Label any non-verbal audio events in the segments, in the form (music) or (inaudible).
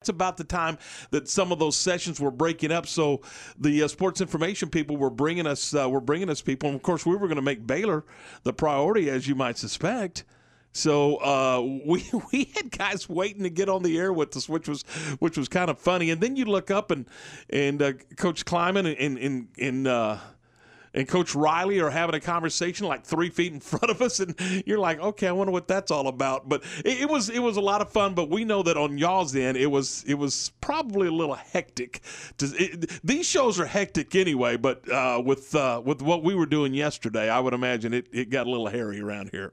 It's about the time that some of those sessions were breaking up. So the uh, sports information people were bringing us uh, were bringing us people, and of course we were going to make Baylor the priority, as you might suspect. So uh, we (laughs) we had guys waiting to get on the air with us, which was which was kind of funny. And then you look up and and uh, Coach Klieman and in in uh, and Coach Riley are having a conversation like three feet in (laughs) front of us, and you're like, okay, I wonder what that's all about. But it, it, was it was a lot of fun. But we know that on y'all's end, it was it was probably a little hectic. It, these shows are hectic anyway, but uh, with uh, with what we were doing yesterday, I would imagine it, it got a little hairy around here.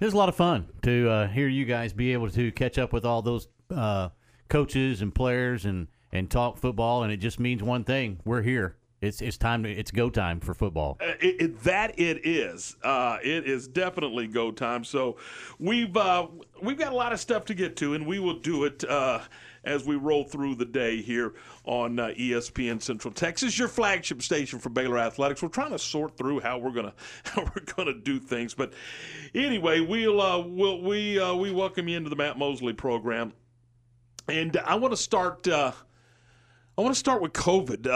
It was a lot of fun to uh, hear you guys be able to catch up with all those uh, coaches and players and and talk football, and it just means one thing: we're here it's it's time to it's go time for football. Uh, it, it, that it is. Uh, it is definitely go time. So we've uh, we've got a lot of stuff to get to, and we will do it uh, as we roll through the day here on uh, ESPN Central Texas, your flagship station for Baylor athletics. We're trying to sort through how we're gonna (laughs) how we're gonna do things, but anyway, we'll we'll we we welcome you into the Matt Mosley program, and I want to start. I want to start with COVID.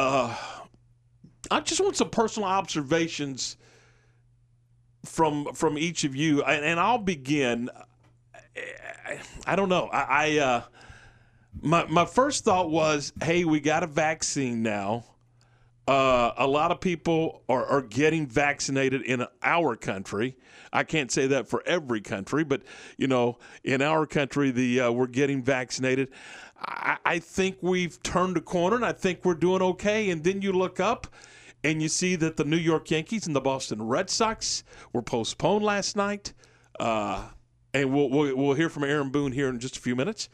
I just want some personal observations from from each of you, and, and I'll begin. I don't know. I, I uh, my my first thought was, hey, we got a vaccine now. Uh, a lot of people are, are getting vaccinated in our country. I can't say that for every country, but you know, in our country, the uh, we're getting vaccinated. I, I think we've turned a corner, and I think we're doing okay. And then you look up, and you see that the New York Yankees and the Boston Red Sox were postponed last night. Uh, and we'll, we'll, we'll hear from Aaron Boone here in just a few minutes.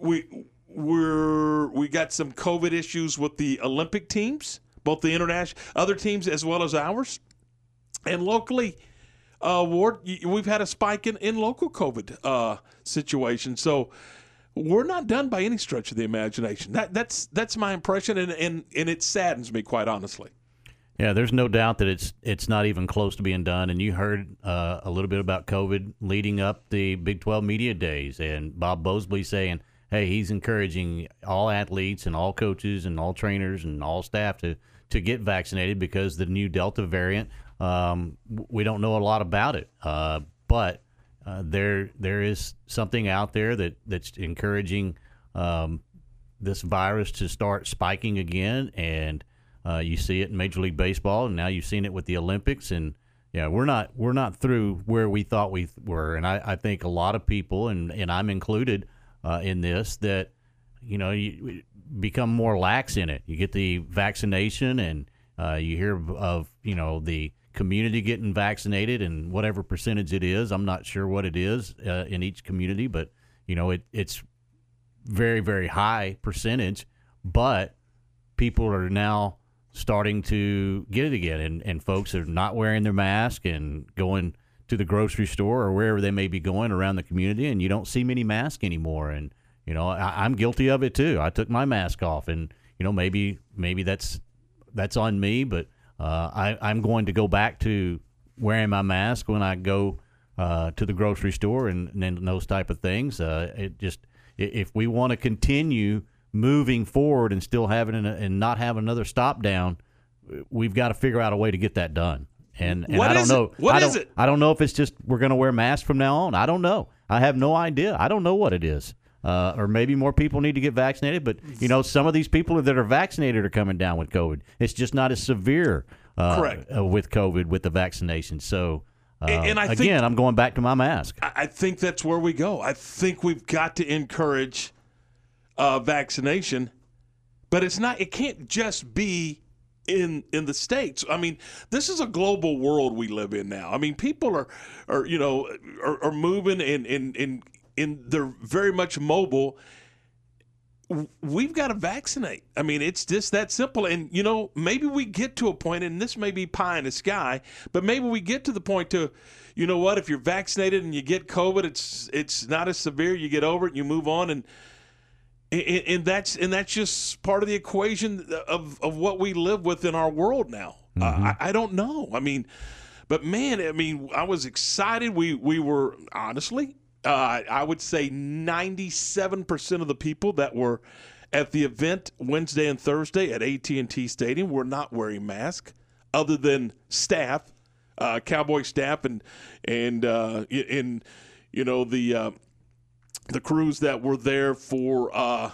We we're we got some COVID issues with the Olympic teams, both the international other teams as well as ours, and locally. Uh, Ward, we've had a spike in, in local COVID uh, situations. So we're not done by any stretch of the imagination. That that's that's my impression, and and, and it saddens me quite honestly. Yeah, there's no doubt that it's it's not even close to being done. And you heard uh, a little bit about COVID leading up the Big 12 media days, and Bob Bowlsby saying, "Hey, he's encouraging all athletes and all coaches and all trainers and all staff to to get vaccinated because the new Delta variant. Um, we don't know a lot about it, uh, but uh, there there is something out there that that's encouraging um, this virus to start spiking again and." Uh, you see it in Major League Baseball, and now you've seen it with the Olympics. And yeah, we're not we're not through where we thought we were. And I, I think a lot of people, and and I'm included uh, in this, that you know you become more lax in it. You get the vaccination, and uh, you hear of you know the community getting vaccinated, and whatever percentage it is, I'm not sure what it is uh, in each community, but you know it it's very very high percentage, but people are now starting to get it again, and, and folks are not wearing their mask and going to the grocery store or wherever they may be going around the community, and you don't see many masks anymore. And you know, I, I'm guilty of it too. I took my mask off, and you know, maybe maybe that's that's on me, but uh, I, I'm going to go back to wearing my mask when I go uh, to the grocery store and, and those type of things. Uh, it just if we want to continue moving forward and still having an, and not having another stop down, we've got to figure out a way to get that done. And, and I don't know. It? What I don't, is it? I don't know if it's just we're going to wear masks from now on. I don't know. I have no idea. I don't know what it is. Uh, or maybe more people need to get vaccinated. But you know, some of these people that are vaccinated are coming down with COVID. It's just not as severe. Uh, Correct. Uh, with COVID with the vaccination. So. Uh, and, I again, think, I'm going back to my mask. I think that's where we go. I think we've got to encourage uh, vaccination but it's not. It can't just be in in the states. I mean, this is a global world we live in now. I mean, people are are you know are, are moving and and and they're very much mobile. We've got to vaccinate. I mean, it's just that simple. And you know, maybe we get to a point, and this may be pie in the sky, but maybe we get to the point to, you know what? If you're vaccinated and you get COVID, it's it's not as severe. You get over it, and you move on, and and, and, that's and that's just part of the equation of, of what we live with in our world now. Mm-hmm. Uh, I, I, don't know. I mean, but man, I mean, I was excited. We we were honestly, Uh, I would say 97% of the people that were at the event Wednesday and Thursday at AT&T Stadium were not wearing masks, other than staff, uh, Cowboy staff, and and uh, in you know the uh, the crews that were there for uh,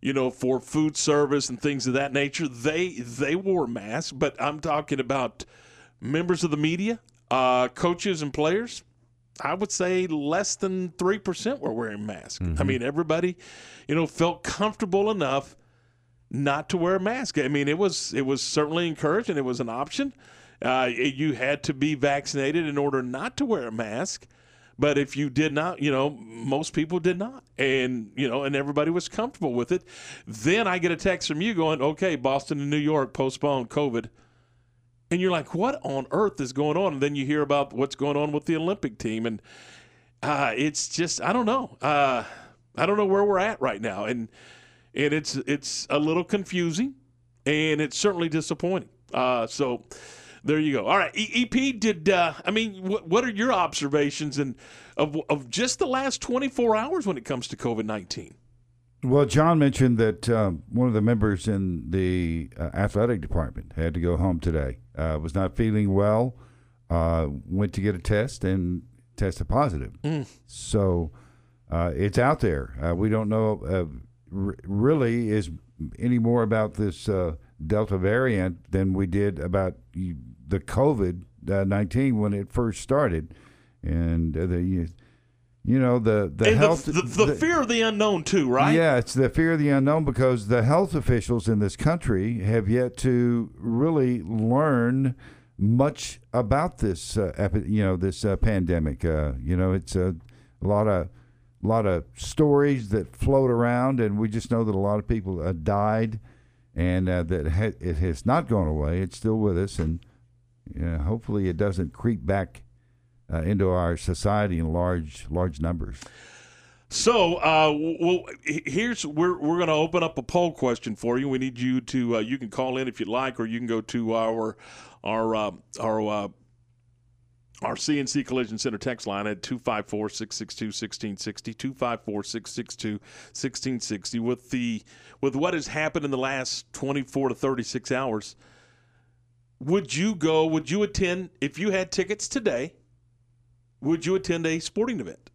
you know for food service and things of that nature. They they wore masks, but I'm talking about members of the media, uh, coaches, and players. I would say less than 3% were wearing masks. I mean, everybody, you know, felt comfortable enough not to wear a mask. I mean, it was it was certainly encouraged and it was an option. Uh, you had to be vaccinated in order not to wear a mask. But if you did not, you know, most people did not. And, you know, and everybody was comfortable with it. Then I get a text from you going, okay, Boston and New York postponed COVID. And you're like, what on earth is going on? And then you hear about what's going on with the Olympic team. And uh, it's just, I don't know. Uh, I don't know where we're at right now. And, and it's, it's a little confusing and it's certainly disappointing. Uh, so there you go. All right. EP, did, uh, I mean, what, what are your observations and of, of just the last 24 hours when it comes to COVID 19? Well, John mentioned that um, one of the members in the uh, athletic department had to go home today. Uh, was not feeling well. Uh, went to get a test and tested positive. So uh, it's out there. Uh, we don't know uh, r- really is any more about this uh, Delta variant than we did about the COVID nineteen when it first started, and uh, the you, you know the the and health the, the, the, fear of the unknown, too, right? yeah, it's the fear of the unknown because the health officials in this country have yet to really learn much about this, uh, epi- you know, this uh, pandemic. Uh, you know, it's a, a lot of a lot of stories that float around, and we just know that a lot of people uh, died, and uh, that ha- it has not gone away. It's still with us, and know, hopefully, it doesn't creep back uh, into our society in large large numbers. So, uh, well, here's we're we're going to open up a poll question for you. We need you to uh, you can call in if you'd like, or you can go to our our uh, our uh, our CNC Collision Center text line at 254-662-1660, 254-662-1660. With the with what has happened in the last 24 to 36 hours, would you go, would you attend if you had tickets today, would you attend a sporting event?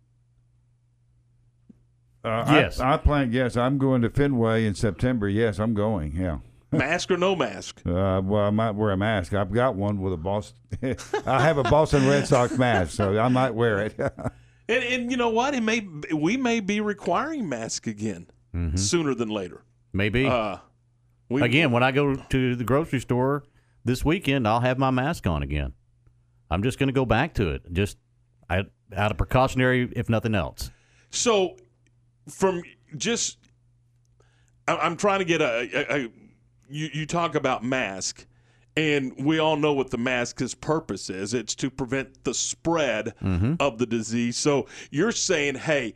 Uh, Yes. I, I plan. Yes, I'm going to Fenway in September. Yes, I'm going. Yeah. (laughs) Mask or no mask? Uh, well, I might wear a mask. I've got one with a Boston. (laughs) I have a Boston Red Sox mask, so I might wear it. (laughs) And, and you know what? It may we may be requiring masks again sooner than later. Maybe. Uh, we, again, when I go to the grocery store this weekend, I'll have my mask on again. I'm just going to go back to it, just I, out of precautionary, if nothing else. So, from just, I'm trying to get a. a, a you, you talk about mask, and we all know what the mask's purpose is. It's to prevent the spread mm-hmm. of the disease. So you're saying, hey,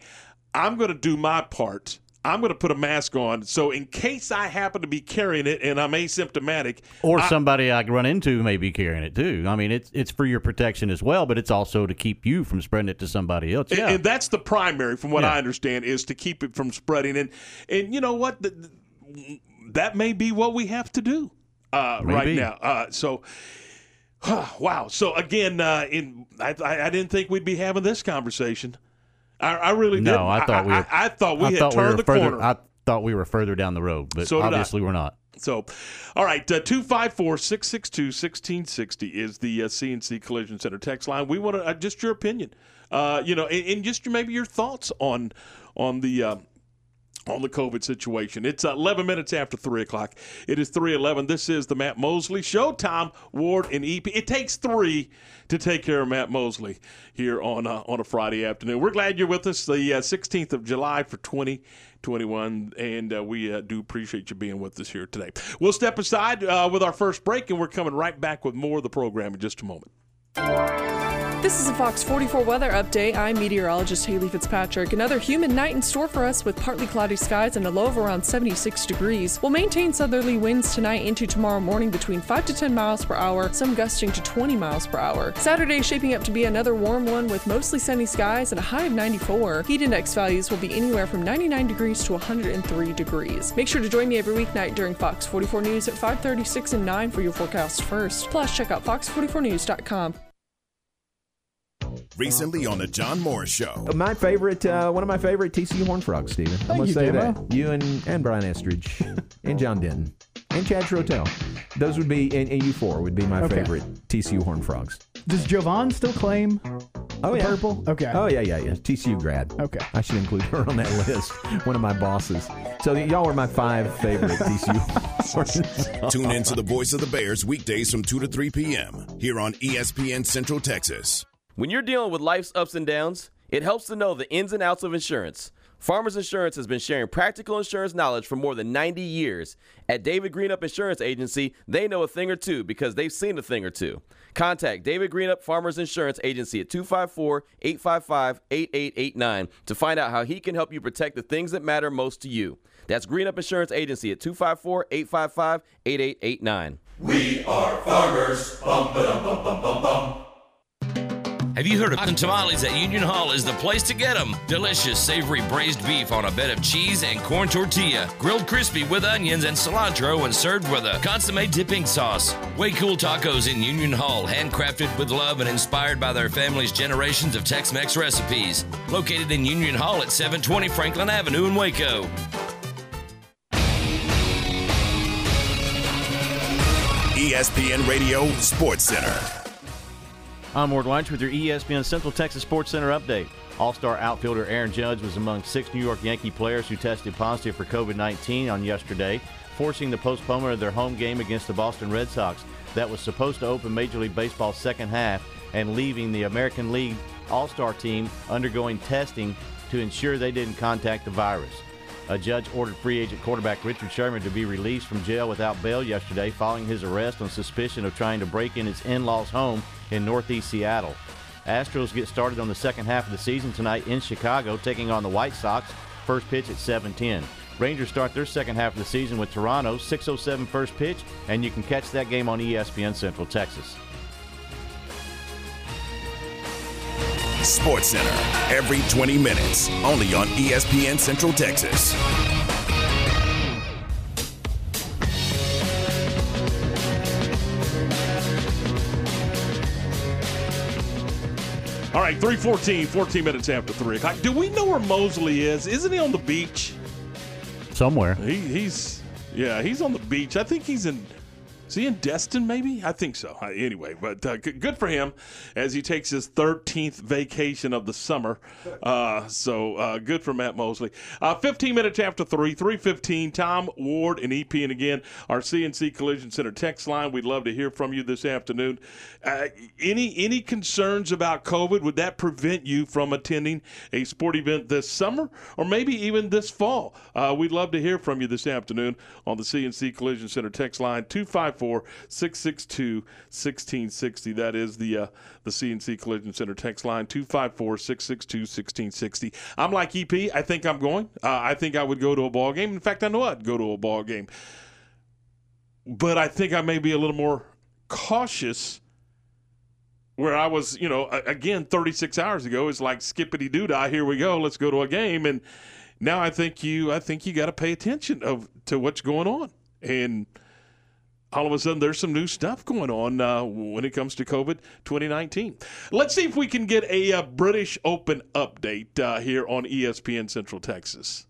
I'm going to do my part. I'm going to put a mask on. So in case I happen to be carrying it and I'm asymptomatic, Or somebody I run into may be carrying it too. I mean, it's it's for your protection as well, but it's also to keep you from spreading it to somebody else. Yeah. And that's the primary, from what Yeah. I understand, is to keep it from spreading. And and you know what, The- that may be what we have to do uh, right now. Uh, so. (sighs) Wow. So again, uh, in I, I I didn't think we'd be having this conversation. I, I really No, didn't. I thought we I, were- I, I thought we I had thought turned were the further. corner. I thought we were further down the road, but So obviously we're not. So, all right, uh, 254 662 1660 is the uh, CNC Collision Center text line. We want to, uh, just your opinion, uh, you know, and, and just your, maybe your thoughts on on the. On the COVID situation. It's 11 minutes after 3 o'clock. It is 311. This is the Matt Mosley Show. Tom, Ward, and EP. It takes three to take care of Matt Mosley here on, uh, on a Friday afternoon. We're glad you're with us the uh, 16th of July for 2021, and uh, we uh, do appreciate you being with us here today. We'll step aside uh, with our first break, and we're coming right back with more of the program in just a moment. This is a Fox 44 weather update. I'm meteorologist Haley Fitzpatrick. Another humid night in store for us with partly cloudy skies and a low of around 76 degrees. We'll maintain southerly winds tonight into tomorrow morning between 5 to 10 miles per hour, some gusting to 20 miles per hour. Saturday shaping up to be another warm one with mostly sunny skies and a high of 94. Heat index values will be anywhere from 99 degrees to 103 degrees. Make sure to join me every weeknight during Fox 44 News at 5:36 and 9 for your forecast first. Plus, check out fox44news.com. Recently on the John Morris Show. My favorite, uh, one of my favorite TCU Horn Frogs, Stephen. I'm gonna say Demo. that. You and, and Brian Estridge (laughs) and John Denton and Chad Trotel. Those would be, and, and you four would be my Okay. favorite TCU Horn Frogs. Does Jovan still claim Oh the yeah, purple? Okay. Oh yeah, yeah, yeah. TCU grad. Okay. I should include her on that (laughs) list. One of my bosses. So y'all are my five favorite TCU Horns. (laughs) Tune in to the voice of the Bears weekdays from 2 to 3 p.m. here on ESPN Central Texas. When you're dealing with life's ups and downs, it helps to know the ins and outs of insurance. Farmers Insurance has been sharing practical insurance knowledge for more than 90 years. At David Greenup Insurance Agency, they know a thing or two because they've seen a thing or two. Contact David Greenup Farmers Insurance Agency at 254 855 8889 to find out how he can help you protect the things that matter most to you. That's Greenup Insurance Agency at 254 855 8889. Have you heard of Cotton Tamales at Union Hall is the place to get them? Delicious, savory braised beef on a bed of cheese and corn tortilla, grilled crispy with onions and cilantro and served with a consomme dipping sauce. Way cool tacos in Union Hall, handcrafted with love and inspired by their family's generations of Tex-Mex recipes. Located in Union Hall at 720 Franklin Avenue in Waco. ESPN Radio Sports Center. I'm Ward Lunch with your ESPN Central Texas Sports Center update. All star outfielder Aaron Judge was among six New York Yankee players who tested positive for COVID 19 on yesterday, forcing the postponement of their home game against the Boston Red Sox that was supposed to open Major League Baseball's second half and leaving the American League All Star team undergoing testing to ensure they didn't contact the virus. A judge ordered free agent quarterback Richard Sherman to be released from jail without bail yesterday following his arrest on suspicion of trying to break in his in law's home in northeast Seattle. Astros get started on the second half of the season tonight in Chicago, taking on the White Sox. First pitch at 7:10. Rangers start their second half of the season with Toronto, 6:07 first pitch, and you can catch that game on ESPN Central Texas. Sports Center every 20 minutes, only on ESPN Central Texas. All right, 314, 14 minutes after 3 o'clock. Do we know where Mosley is? Isn't he on the beach? Somewhere. He, he's, yeah, he's on the beach. I think he's in, is he in Destin maybe? I think so. Uh, Anyway, but uh, g- good for him as he takes his 13th vacation of the summer. Uh, so uh, good for Matt Mosley. Uh, 15 minutes after 3, 315, Tom Ward and EP. And again, our CNC Collision Center text line. We'd love to hear from you this afternoon. Uh, any any concerns about COVID? Would that prevent you from attending a sport event this summer or maybe even this fall? We'd love to hear from you this afternoon on the CNC Collision Center text line 254 662 1660. That is the uh, the CNC Collision Center text line 254 662 1660. I'm like EP. I think I'm going. Uh, I think I would go to a ball game. In fact, I know I'd go to a ball game. But I think I may be a little more cautious where I was, you know, again, 36 hours ago, it's like skippity doo dah. Here we go. Let's go to a game. And now I think you, I think you got to pay attention of to what's going on. And all of a sudden, there's some new stuff going on uh, when it comes to COVID 2019. Let's see if we can get a uh, British Open update uh, here on ESPN Central Texas.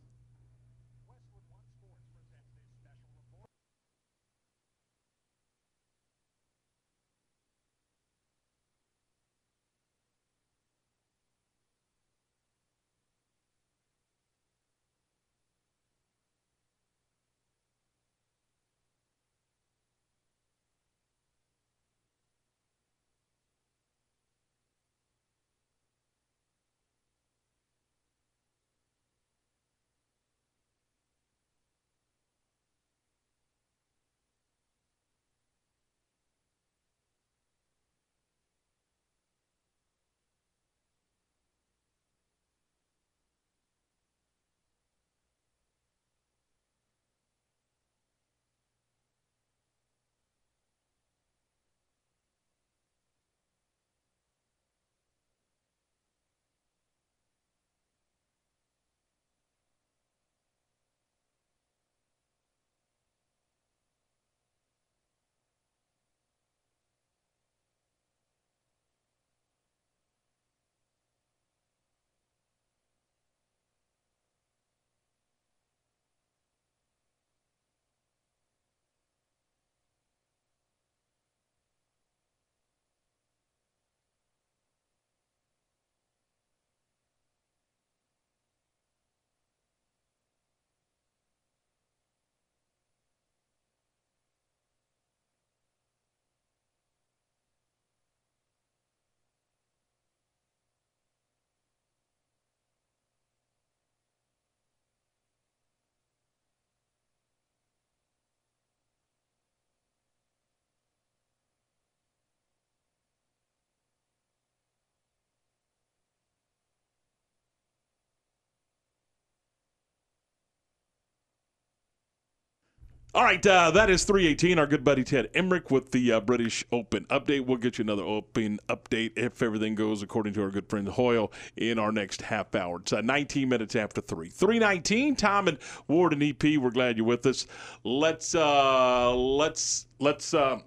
All right, uh, that is 318. Our good buddy Ted Emmerich with the uh, British Open update. We'll get you another Open update if everything goes according to our good friend Hoyle in our next half hour. It's uh, 19 minutes after 3. 319, Tom and Ward and EP, we're glad you're with us. Let's, uh, let's, let's, uh,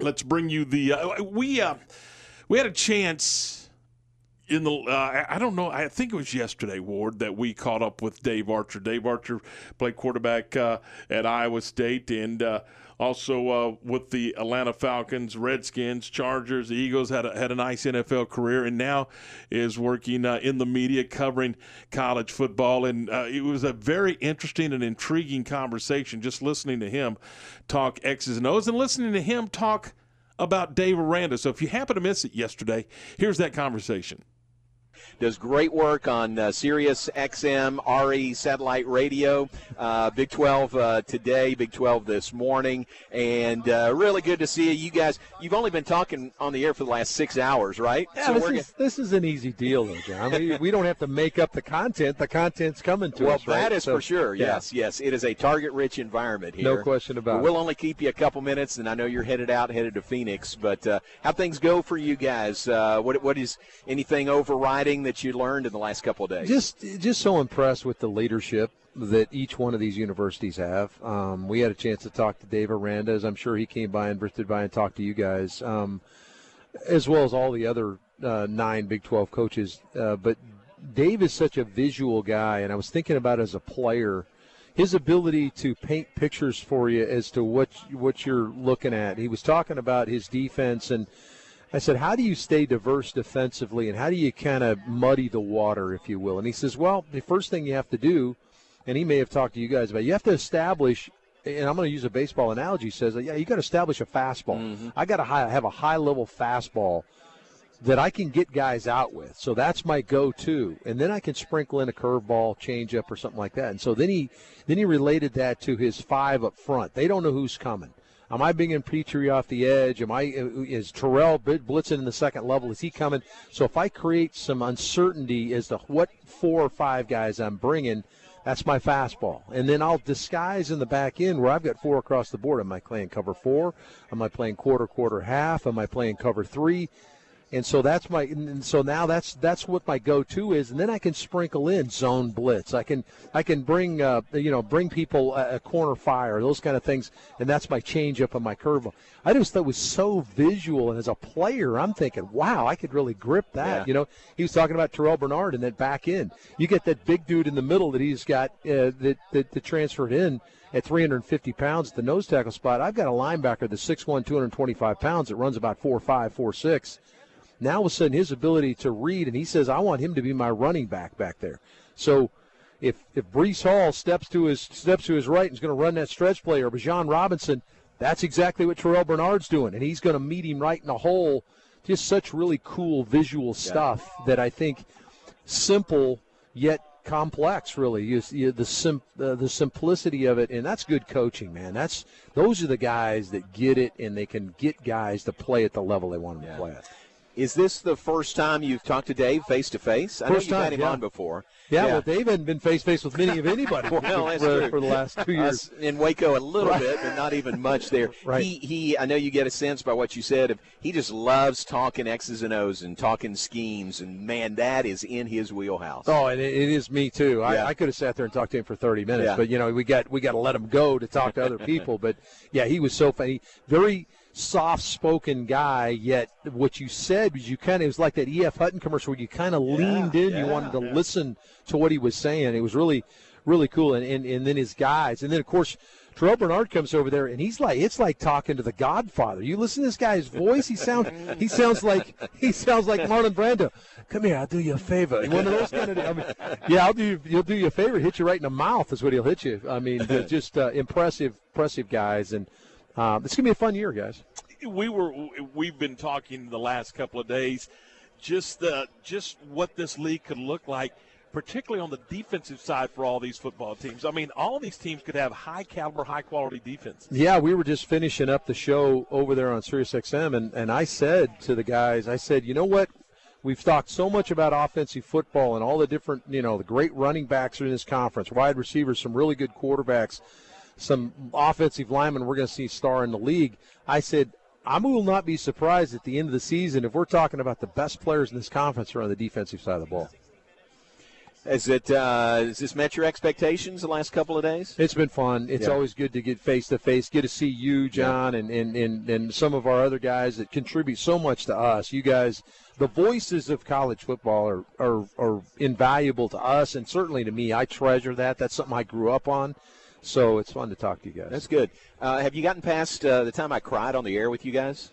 let's bring you the, uh, we, we had a chance in the uh, I don't know I think it was yesterday Ward that we caught up with Dave Archer. Dave Archer played quarterback uh, at Iowa State and uh, also uh, with the Atlanta Falcons, Redskins, Chargers, the Eagles had a, had a nice NFL career and now is working uh, in the media covering college football and uh, it was a very interesting and intriguing conversation just listening to him talk X's and O's and listening to him talk about Dave Aranda. So if you happen to miss it yesterday, here's that conversation does great work on uh, Sirius XM RE satellite radio. Uh, Big 12 uh, today, Big 12 this morning, and uh, really good to see you. You guys, you've only been talking on the air for the last six hours, right? Yeah, so this, is, this is an easy deal, though, John. we, we don't have to make up the content. The content's coming to well, us. Well, that right? is so, for sure. Yeah. Yes, yes. It is a target-rich environment here. No question about it. We'll only keep you a couple minutes, and I know you're headed out, headed to Phoenix. But uh, how things go for you guys? Uh, what what is anything overriding that you learned in the last couple of days? Just just so impressed with the leadership that each one of these universities have. Um, we had a chance to talk to Dave Aranda, as I'm sure he came by and drifted by and talked to you guys, um, as well as all the other uh, nine Big 12 coaches. Uh, but Dave is such a visual guy, and I was thinking about as a player his ability to paint pictures for you as to what what you're looking at. He was talking about his defense and I said, How do you stay diverse defensively and how do you kind of muddy the water, if you will? And he says, Well, the first thing you have to do, and he may have talked to you guys about, you have to establish. And I'm going to use a baseball analogy. Says, yeah, you got to establish a fastball. Mm-hmm. I got to have a high level fastball that I can get guys out with. So that's my go-to, and then I can sprinkle in a curveball, changeup, or something like that. And so then he then he related that to his five up front. They don't know who's coming. Am I bringing Petrie off the edge? Am I is Terrell blitzing in the second level? Is he coming? So if I create some uncertainty as to what four or five guys I'm bringing, that's my fastball. And then I'll disguise in the back end where I've got four across the board. Am I playing cover four? Am I playing quarter, quarter, half? Am I playing cover three? And so that's my and so now that's that's what my go-to is. And then i can sprinkle in zone blitz. I can i can bring uh, you know bring people a, a, corner fire those kind of things. And that's my change up on my curve i just thought it was so visual. And as a player i'm thinking wow i could really grip that. Yeah. you know he was talking about terrell bernard and that back end you get that big dude in the middle that he's got uh, that, that, that transferred in at 350 pounds at the nose tackle spot. I've got a linebacker that's 6'1", 225 pounds that runs about 4'5", 4'6", now, all of a sudden, his ability to read, and he says, I want him to be my running back back there. So if if Breece Hall steps to his steps to his right and is going to run that stretch play, or Bijan Robinson, that's exactly what Terrell Bernard's doing, and he's going to meet him right in the hole. Just such really cool visual stuff yeah. that I think simple yet complex. Really, you, you, the sim, uh, the simplicity of it, and that's good coaching, man. That's those are the guys that get it, and they can get guys to play at the level they want them yeah. to play at. Is this the first time you've talked to Dave face to face? I know you've time, had him yeah. on before. Yeah, yeah, well, Dave hadn't been face to face with many of anybody (laughs) well, for, for, the last two years. in Waco, a little right. bit, but not even much there. (laughs) right. He, he, I know you get a sense by what you said. Of, he just loves talking X's and O's and talking schemes, and man, that is in his wheelhouse. Oh, and it, it is me too. Yeah. I, I, could have sat there and talked to him for 30 minutes, but you know, we got we got to let him go to talk to other (laughs) people. but yeah, he was so funny, very soft spoken guy, yet what you said was you kind of, it was like that E.F. Hutton commercial where you kind of yeah, leaned in. Yeah, you wanted to yeah. listen to what he was saying. It was really, really cool. And, and, and then his guys. And then, of course, Terrell Bernard comes over there and he's like it's like talking to the Godfather. You listen to this guy's voice, he sounds he sounds like he sounds like Marlon Brando. Come here, I'll do you a favor. One of those kind of I mean, yeah, I'll do you, he'll do you a favor, hit you right in the mouth is what he'll hit you. I mean, (laughs) just uh, impressive, impressive guys and um, it's gonna be a fun year, guys. We were we've been talking the last couple of days, just the just what this league could look like, particularly on the defensive side for all these football teams. I mean, all these teams could have high caliber, high quality defense. Yeah, we were just finishing up the show over there on SiriusXM, and and I said to the guys, I said, you know what? We've talked so much about offensive football and all the different, you know, the great running backs are in this conference, wide receivers, some really good quarterbacks some offensive linemen we're going to see star in the league. I said I will not be surprised at the end of the season if we're talking about the best players in this conference are on the defensive side of the ball. Is it uh, has this met your expectations the last couple of days? It's been fun. It's Yeah. always good to get face to face, get to see you, John, and, and, and, and some of our other guys that contribute so much to us. You guys, the voices of college football are, are, are invaluable to us, and certainly to me. I treasure that. That's something I grew up on. So it's fun to talk to you guys. That's good. Uh, have you gotten past uh, the time I cried on the air with you guys?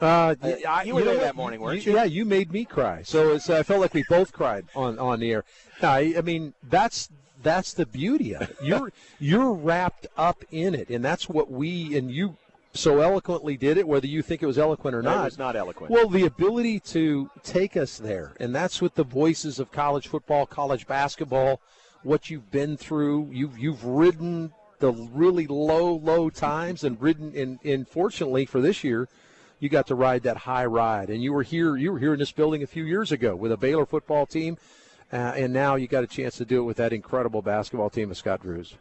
Uh, Uh, I- you were know there that morning, weren't you? Yeah, you made me cry. So it's, I felt like we both cried on, on the air. I, I mean, that's that's the beauty of it. You're (laughs) you're wrapped up in it, and that's what we and you so eloquently did it. Whether you think it was eloquent or No, it not, was not eloquent. Well, the ability to take us there, and that's what the voices of college football, college basketball, what you've been through. You've you've ridden the really low, low times, and ridden. And, and fortunately for this year, you got to ride that high ride. And you were here. You were here in this building a few years ago with a Baylor football team, uh, and now you got a chance to do it with that incredible basketball team of Scott Drew's.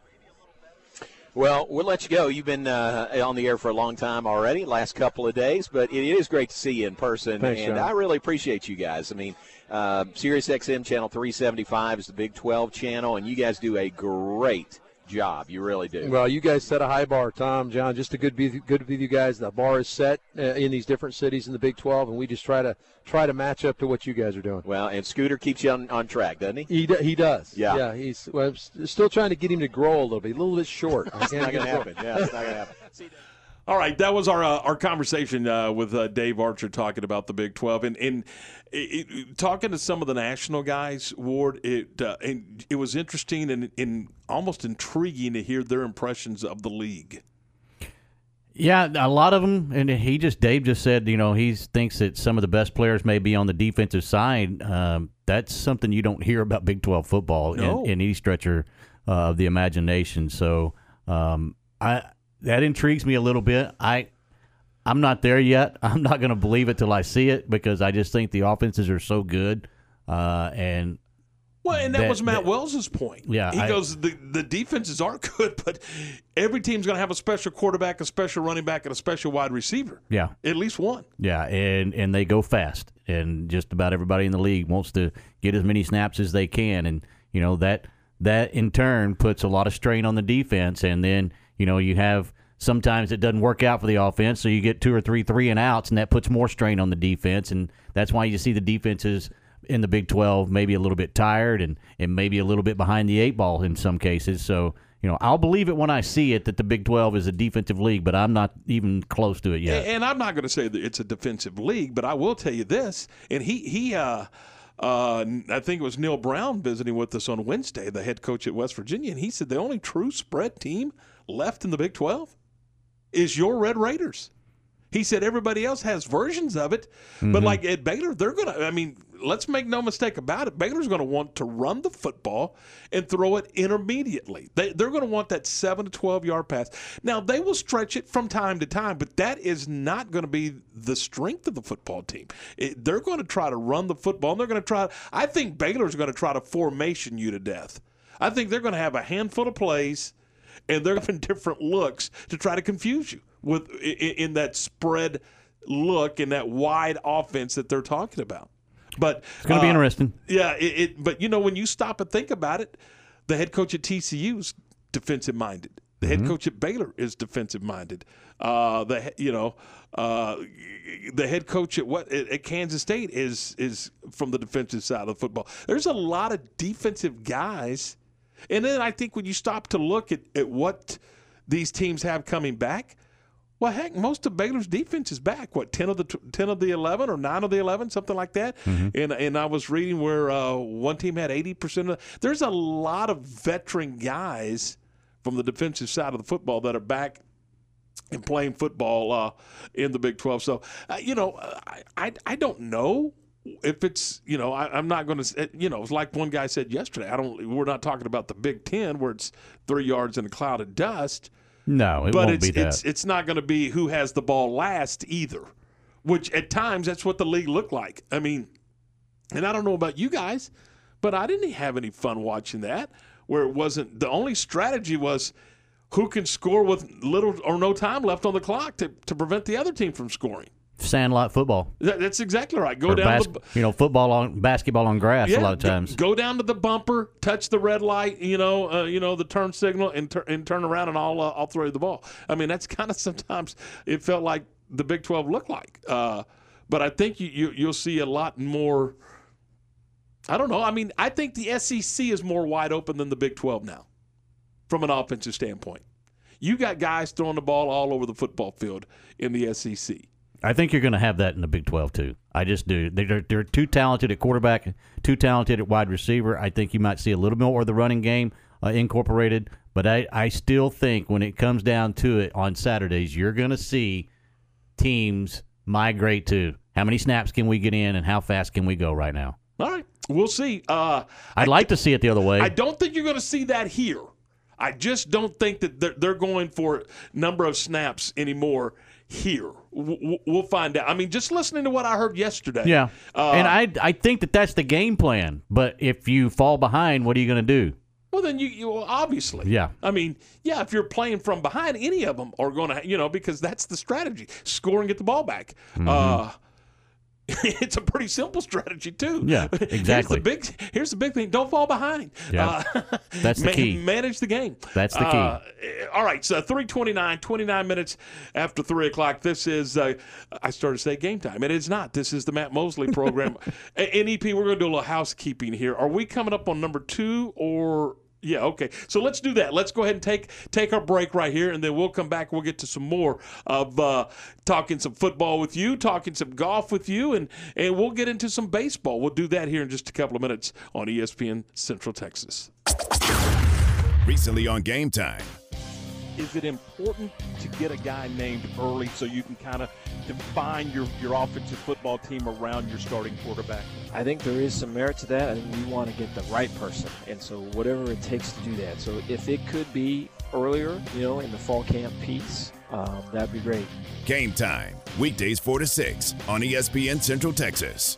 Well, we'll let you go. You've been uh, on the air for a long time already, last couple of days, but it is great to see you in person, Thanks, and John. I really appreciate you guys. I mean, uh, Sirius XM channel 375 is the Big 12 channel, and you guys do a great job. You really do. Well, you guys set a high bar, Tom, John. Just a good be good to be with you guys. The bar is set uh, in these different cities in the Big 12, and we just try to try to match up to what you guys are doing. Well, and Scooter keeps you on, on track, doesn't he? He, do, he does. Yeah. yeah. He's well, still trying to get him to grow a little bit, a little bit short. (laughs) It's not going to happen. Yeah, it's not going to happen. (laughs) All right, that was our uh, our conversation uh, with uh, Dave Archer talking about the Big Twelve and and it, it- talking to some of the national guys. Ward, it uh, and it was interesting and, and almost intriguing to hear their impressions of the league. Yeah, a lot of them, and he just Dave just said, you know, he thinks that some of the best players may be on the defensive side. Um, that's something you don't hear about Big Twelve football No. in, in any stretcher uh, of the imagination. So um, I that intrigues me a little bit. I I'm not there yet. (laughs) I'm not going to believe it till I see it because I just think the offenses are so good, uh, and Well, and that, That- was Matt that- Wells's point. Yeah, he I- goes the the defenses are (laughs) good, but every team's going to have a special quarterback, a special running back, and a special wide receiver. yeah, At least one. Yeah, and and they go fast, and just about everybody in the league wants to get as many snaps as they can, and you know that that in turn puts a lot of strain on the defense, and then you know you have sometimes it doesn't work out for the offense, so you get two or three three and outs, and that puts more strain on the defense, and that's why you see the defenses in the Big Twelve maybe a little bit tired and and maybe a little bit behind the eight ball in some cases. So. You know, I'll believe it when I see it that the Big 12 is a defensive league, but I'm not even close to it yet. And I'm not going to say that it's a defensive league, but I will tell you this. And he he uh, uh, I think it was Neal Brown visiting with us on Wednesday, the head coach at West Virginia, and he said the only true spread team left in the Big 12 is your Red Raiders. He said everybody else has versions of it, but Mhm. like at Baylor, they're going to, I mean, let's make no mistake about it. Baylor's going to want to run the football and throw it intermediately. They, they're going to want that 7 to 12 yard pass. Now, they will stretch it from time to time, but that is not going to be the strength of the football team. It, they're going to try to run the football, and they're going to try, I think Baylor's going to try to formation you to death. I think they're going to have a handful of plays and they're having different looks to try to confuse you with in that spread look and that wide offense that they're talking about. But It's going to be uh, interesting. Yeah, it, it. But you know, when you stop and think about it, the head coach at TCU is defensive minded. The head coach at Baylor is defensive minded. Uh, the you know uh, the head coach at what at, Kansas State is is from the defensive side of the football. There's a lot of defensive guys, and then I think when you stop to look at, at what these teams have coming back, well, heck, most of Baylor's defense is back. What ten of the ten of the eleven or nine of the eleven, something like that. And and I was reading where uh, one team had eighty percent of. There's a lot of veteran guys from the defensive side of the football that are back and playing football uh, in the Big Twelve. So uh, you know, I, I I don't know if it's you know I, I'm not going to you know it's like one guy said yesterday. I don't. We're not talking about the Big Ten where it's three yards in a cloud of dust No, it but won't it's be that. it's it's not going to be who has the ball last either. Which at times that's what the league looked like. I mean, and I don't know about you guys, but I didn't have any fun watching that. Where it wasn't the only strategy was who can score with little or no time left on the clock to, to prevent the other team from scoring. Sandlot football. That, that's exactly right. Go Or down bas- the you know, football on basketball on grass a lot of times. Go, down to the bumper, touch the red light, you know, uh, you know the turn signal, and, tur- and turn around, and I'll uh, I'll throw you the ball. I mean, that's (laughs) kind of sometimes it felt like the Big Twelve looked like. Uh, but I think you, you you'll see a lot more. I don't know. I mean, I think the SEC is more wide open than the Big Twelve now, from an offensive standpoint. You got guys throwing the ball all over the football field in the SEC. I think you're going to have that in the Big 12 too. I just do. They're they're too talented at quarterback, too talented at wide receiver. I think you might see a little bit more of the running game uh, incorporated, but I I still think when it comes down to it on Saturdays, you're going to see teams migrate to how many snaps can we get in and how fast can we go right now. All right, we'll see. Uh, I'd like to see it the other way. I don't think you're going to see that here. I just don't think that they're, they're going for number of snaps anymore here. We'll find out. I mean, just listening to what I heard yesterday. Yeah, Uh, and I I think that that's the game plan. But if you fall behind, what are you going to do? Well, then you, you well, obviously. Yeah. I mean, yeah, if you're playing from behind, any of them are going to, you know, because that's the strategy: score and get the ball back. Mm-hmm. Uh, (laughs) it's a pretty simple strategy too. Yeah, exactly. Here's the big, here's the big thing: don't fall behind. Yeah. Uh, (laughs) That's the key. Manage the game. That's the key. Uh, all right, so 329, 29 minutes after 3 o'clock. This is, uh, I started to say game time, and it's not. This is the Matt Mosley program. (laughs) NEP, we're going to do a little housekeeping here. Are we coming up on number two or. Yeah, okay. So let's do that. Let's go ahead and take take our break right here, and then we'll come back. We'll get to some more of uh, talking some football with you, talking some golf with you, and and we'll get into some baseball. We'll do that here in just a couple of minutes on ESPN Central Texas. Recently on Game Time. Is it important to get a guy named early so you can kind of define your, your offensive football team around your starting quarterback? I think there is some merit to that. and think we want to get the right person, and so whatever it takes to do that. So if it could be earlier, you know, in the fall camp piece, um, that'd be great. Game Time. Weekdays 4 to 6 on ESPN Central Texas.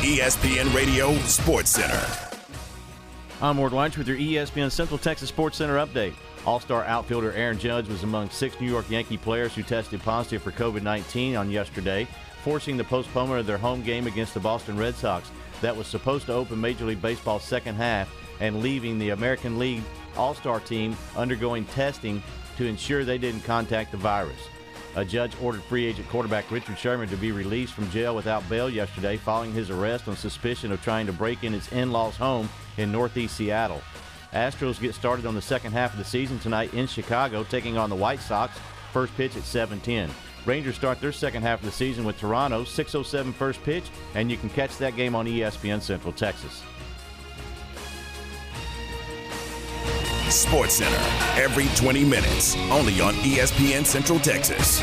ESPN Radio Sports Center. I'm Ward Whites with your ESPN Central Texas Sports Center update. All-star outfielder Aaron Judge was among six New York Yankee players who tested positive for COVID-19 on yesterday, forcing the postponement of their home game against the Boston Red Sox that was supposed to open Major League Baseball's second half and leaving the American League All-Star team undergoing testing to ensure they didn't contact the virus. A judge ordered free agent quarterback Richard Sherman to be released from jail without bail yesterday following his arrest on suspicion of trying to break in his in law's home in northeast Seattle. Astros get started on the second half of the season tonight in Chicago, taking on the White Sox. First pitch at 7:10. Rangers start their second half of the season with Toronto, 6:07 first pitch, and you can catch that game on ESPN Central Texas. Sports Center every 20 minutes, only on ESPN Central Texas.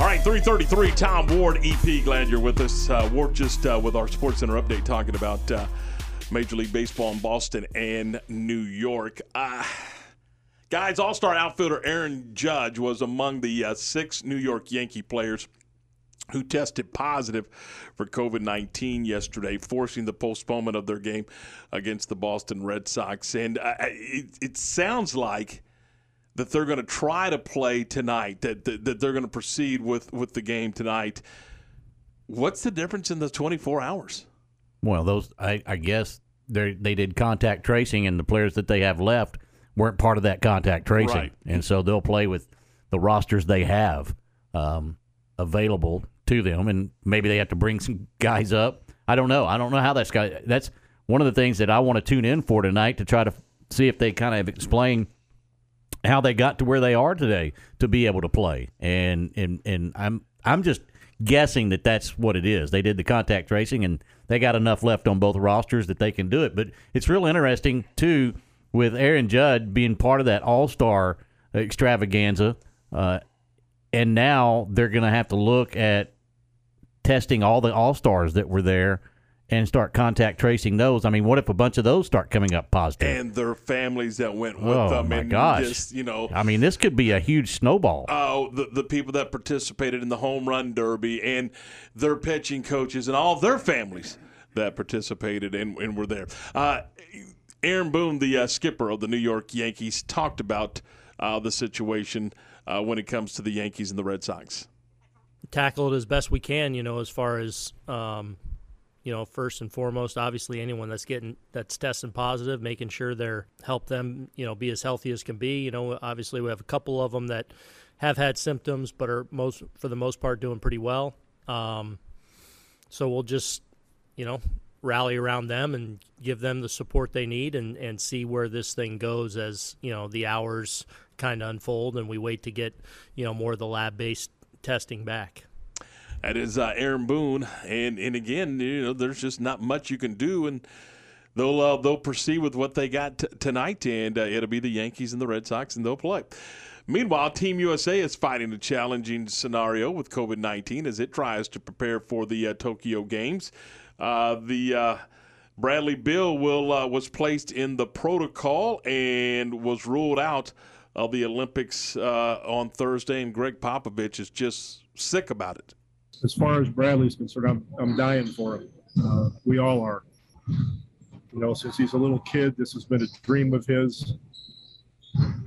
All right, 333, Tom Ward, EP. Glad you're with us. Uh, Ward just uh, with our Sports Center update talking about uh, Major League Baseball in Boston and New York. Uh, guys, all star outfielder Aaron Judge was among the uh, six New York Yankee players – who tested positive for COVID 19 yesterday, forcing the postponement of their game against the Boston Red Sox. And uh, it, it sounds like that they're going to try to play tonight, that, that, that they're going to proceed with, with the game tonight. What's the difference in the 24 hours? Well, those I, I guess they they did contact tracing, and the players that they have left weren't part of that contact tracing, Right. and so they'll play with the rosters they have um, available to them, and maybe they have to bring some guys up. I don't know. I don't know how that's got. That's one of the things that I want to tune in for tonight to try to see if they kind of explain how they got to where they are today to be able to play. And and and I'm I'm just guessing that that's what it is. They did the contact tracing and they got enough left on both rosters that they can do it. But it's real interesting too with Aaron Judge being part of that All Star extravaganza, uh, and now they're going to have to look at testing all the All Stars that were there. And start contact tracing those. I mean, what if a bunch of those start coming up positive? And their families that went with oh them. my and gosh! Just, you know, I mean, this could be a huge snowball. Oh, the, the people that participated in the home run derby and their pitching coaches and all their families that participated and, and were there. Uh, Aaron Boone, the uh, skipper of the New York Yankees, talked about uh, the situation uh, when it comes to the Yankees and the Red Sox. tackle it as best we can. You know, as far as um, you know, first and foremost, obviously anyone that's getting that's testing positive, making sure they're help them, you know, be as healthy as can be. You know, obviously we have a couple of them that have had symptoms, but are most for the most part doing pretty well. Um, so we'll just, you know, rally around them and give them the support they need and, and see where this thing goes as, you know, the hours kind of unfold and we wait to get, you know, more of the lab based testing back. That is uh, Aaron Boone, and and again, you know, there's just not much you can do, and they'll uh, they'll proceed with what they got t- tonight, and uh, it'll be the Yankees and the Red Sox, and they'll play. Meanwhile, Team USA is fighting a challenging scenario with COVID 19 as it tries to prepare for the uh, Tokyo Games. Uh, the uh, Bradley Beal will uh, was placed in the protocol and was ruled out of the Olympics uh, on Thursday, and Gregg Popovich is just sick about it. as far as Bradley's concerned, I'm, I'm dying for him. Uh, we all are. You know, since he's a little kid, this has been a dream of his.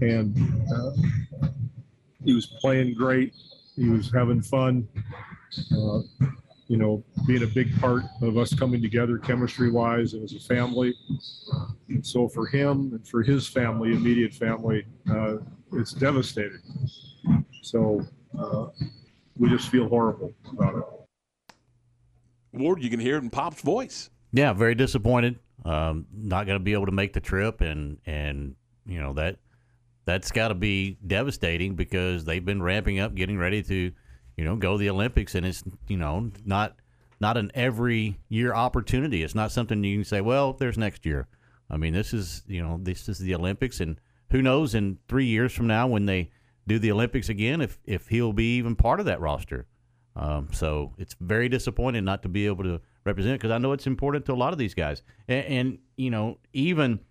And uh, he was playing great. He was having fun. Uh, you know, being a big part of us coming together chemistry wise and as a family. And so for him and for his family, immediate family, uh, it's devastating. So uh, we just feel horrible about it. Ward, you can hear it in Pop's voice. Yeah, very disappointed. Um, not going to be able to make the trip, and and you know that that's got to be devastating because they've been ramping up, getting ready to, you know, go to the Olympics, and it's you know not not an every year opportunity. It's not something you can say, well, there's next year. I mean, this is you know this is the Olympics, and who knows in three years from now when they do the Olympics again, if if he'll be even part of that roster. Um, so it's very disappointing not to be able to represent because I know it's important to a lot of these guys. And, and you know, even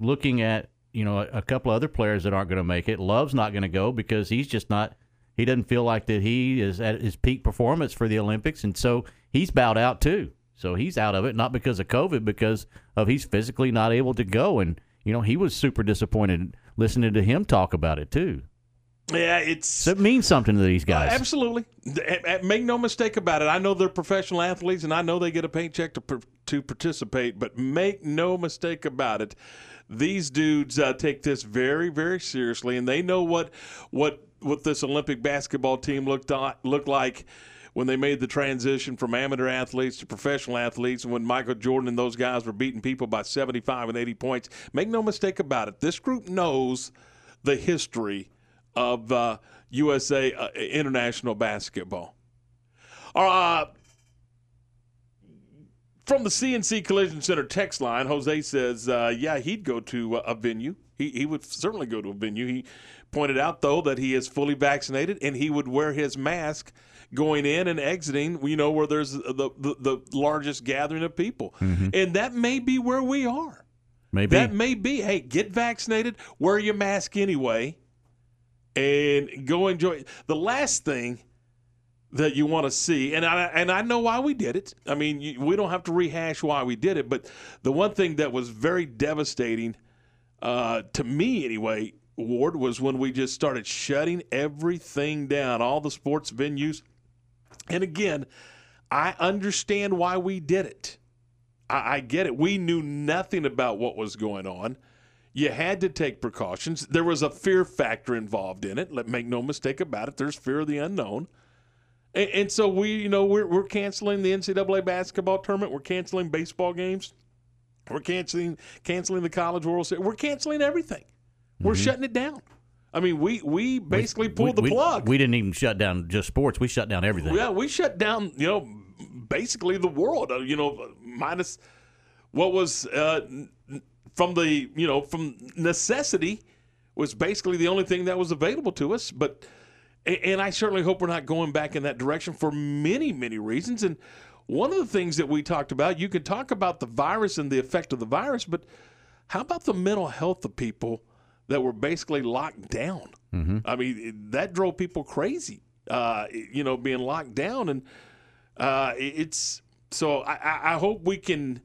looking at you know a, a couple other players that aren't going to make it. Love's not going to go because he's just not. He doesn't feel like that he is at his peak performance for the Olympics, and so he's bowed out too. So he's out of it, not because of COVID, because of he's physically not able to go. And you know, he was super disappointed listening to him talk about it too. Yeah, it's So it means something to these guys. Absolutely. Eh, Make no mistake about it. I know they're professional athletes, and I know they get a paycheck to to participate. But make no mistake about it, these dudes uh, take this very, very seriously, and they know what what what this Olympic basketball team looked looked like when they made the transition from amateur athletes to professional athletes, and when Michael Jordan and those guys were beating people by seventy five and eighty points. Make no mistake about it. This group knows the history of uh, USA uh, international basketball. Uh, from the CNC Collision Center text line, Jose says, uh, "Yeah, he'd go to a venue. He he would certainly go to a venue. He pointed out though that he is fully vaccinated and he would wear his mask going in and exiting. You know where there's the the, the largest gathering of people, Mhm. and that may be where we are. Maybe. That may be. Hey, get vaccinated. Wear your mask anyway, and go enjoy. The last thing that you want to see, and I and I know why we did it. I mean, you, we don't have to rehash why we did it, but the one thing that was very devastating uh, to me, anyway, Ward, was when we just started shutting everything down, all the sports venues. And again, I understand why we did it. I, I get it. We knew nothing about what was going on. You had to take precautions. There was a fear factor involved in it. Let make no mistake about it. There's fear of the unknown. And, and so we, you know, we're, we're canceling the NCAA basketball tournament. We're canceling baseball games. We're canceling canceling the College World Series. We're canceling everything. We're shutting it down. I mean, we we basically pulled Mm-hmm. we, the plug. We, didn't even shut down just sports. We shut down everything. Yeah, we shut down, you know, basically the world, uh, you know, minus what was uh, from the, you know, from necessity was basically the only thing that was available to us. But, and I certainly hope we're not going back in that direction for many, many reasons. And one of the things that we talked about, you could talk about the virus and the effect of the virus, but how about the mental health of people that were basically locked down? Mm-hmm. I mean, that drove people crazy. Uh, you know, being locked down, and uh, it's so. I, I, hope we can.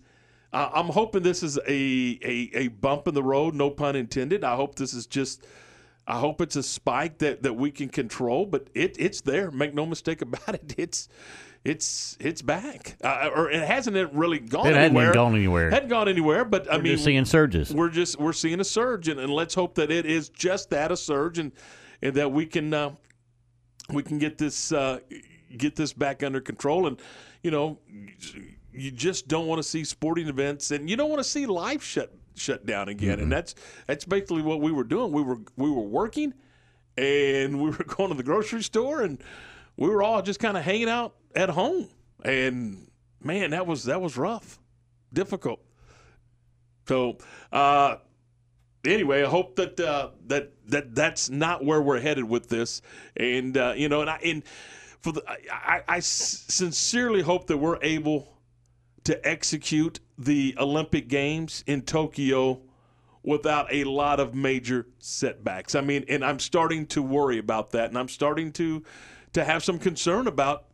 Uh, I'm hoping this is a, a a bump in the road, no pun intended. I hope this is just. I hope it's a spike that, that we can control, but it it's there. Make no mistake about it. It's it's it's back, uh, or it hasn't really gone. Anywhere. It hadn't anywhere. gone anywhere. Hadn't gone anywhere. But I We're mean, seeing surges. We're just we're seeing a surge, and, and let's hope that it is just that a surge, and and that we can uh, we can get this uh, get this back under control. And you know, you just don't want to see sporting events, and you don't want to see life shut shut down again. And that's that's basically what we were doing. We were we were working, and we were (laughs) going to the grocery store, and we were all just kind of hanging out at home. And man, that was that was rough, difficult. So, uh, anyway, I hope that uh, that that that's not where we're headed with this, and uh, you know, and I and for the I sincerely hope that we're able to execute the Olympic Games in Tokyo without a lot of major setbacks. I mean, and I'm starting to worry about that, and I'm starting to to have some concern about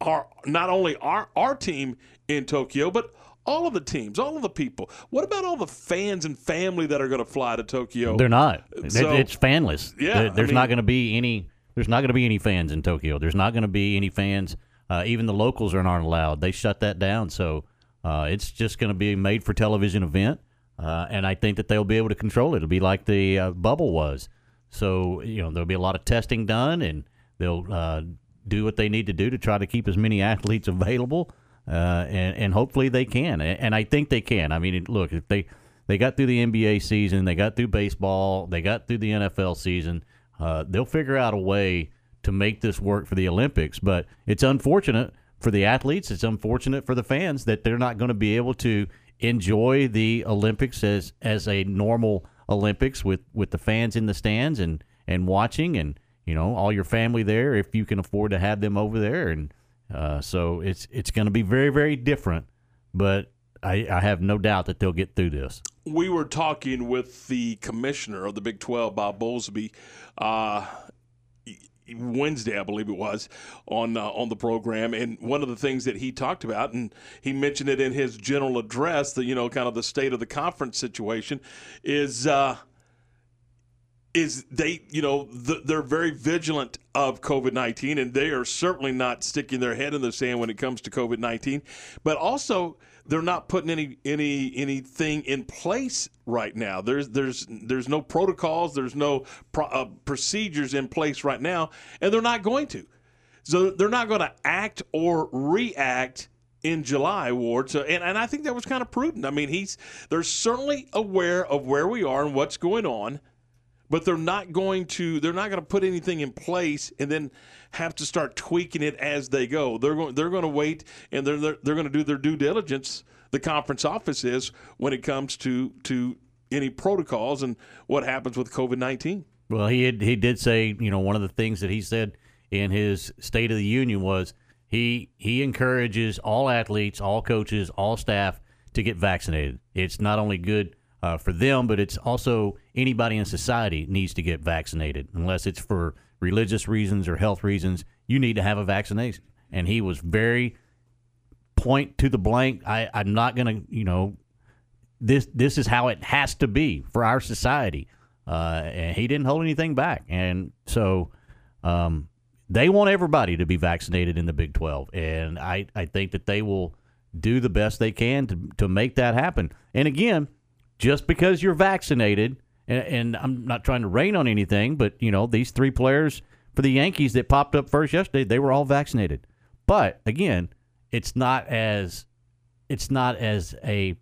our not only our our team in Tokyo, but all of the teams, all of the people. What about all the fans and family that are going to fly to Tokyo? They're not. So- it's fanless. Yeah, There- I there's mean- not going to be any. There's not going to be any fans in Tokyo. There's not going to be any fans. Uh, even the locals are aren't allowed. They shut that down. So uh, it's just going to be a made for television event, uh, and I think that they'll be able to control it. It'll be like the uh, bubble was. So you know there'll be a lot of testing done, and they'll uh, do what they need to do to try to keep as many (laughs) athletes available, uh, and and hopefully they can. And, I think they can. I mean, look, if they they got through the NBA season, they got through baseball, they got through the NFL season. They'll figure out a way to make this work for the Olympics. But it's unfortunate for the athletes. It's unfortunate for the fans that they're not going to be able to enjoy the Olympics as as a normal Olympics with with the fans in the stands and and watching and you know all your family there if you can afford to have them over there and uh, so it's it's going to be very very different. But I, I have no doubt that they'll get through this. we were talking with the commissioner of the Big 12, Bob Bowlsby, uh, Wednesday, I believe it was, on uh, on the program, and one of the things that he talked about, and he mentioned it in his general address, the you know kind of the state of the conference situation, is. Uh, is they you know th- they're very vigilant of COVID-19 and they are certainly not sticking their head in the sand when it comes to COVID-19 but also they're not putting any any anything in place right now there's there's there's no protocols there's no pro- uh, procedures in place right now and they're not going to so they're not going to act or react in July, Ward. So, and, and I think that was kind of prudent. I mean, he's they're certainly aware of where we are and what's going on, but they're not going to they're not going to put anything in place and then have to start tweaking it as they go. They're going they're going to wait and they're they're, they're going to do their due diligence. The conference office is when it comes to to any protocols and what happens with COVID nineteen. Well, he had, he did say, you know, one of the things that he said in his State of the Union was he he encourages all athletes, all coaches, all staff to get vaccinated. It's not only good uh, for them, but it's also anybody in society needs to get vaccinated, unless it's for religious reasons or health reasons. You need to have a vaccination, and he was very point to the blank. I, I'm not going to, you know, this this is how it has to be for our society. Uh, and he didn't hold anything back, and so um, they want everybody to be vaccinated in the Big 12, and I, I think that they will do the best they can to to make that happen. And again, just because you're vaccinated, and, and I'm not trying to rain on anything, but you know these three players for the Yankees that popped up first yesterday, they were all vaccinated. But again, it's not as it's not as a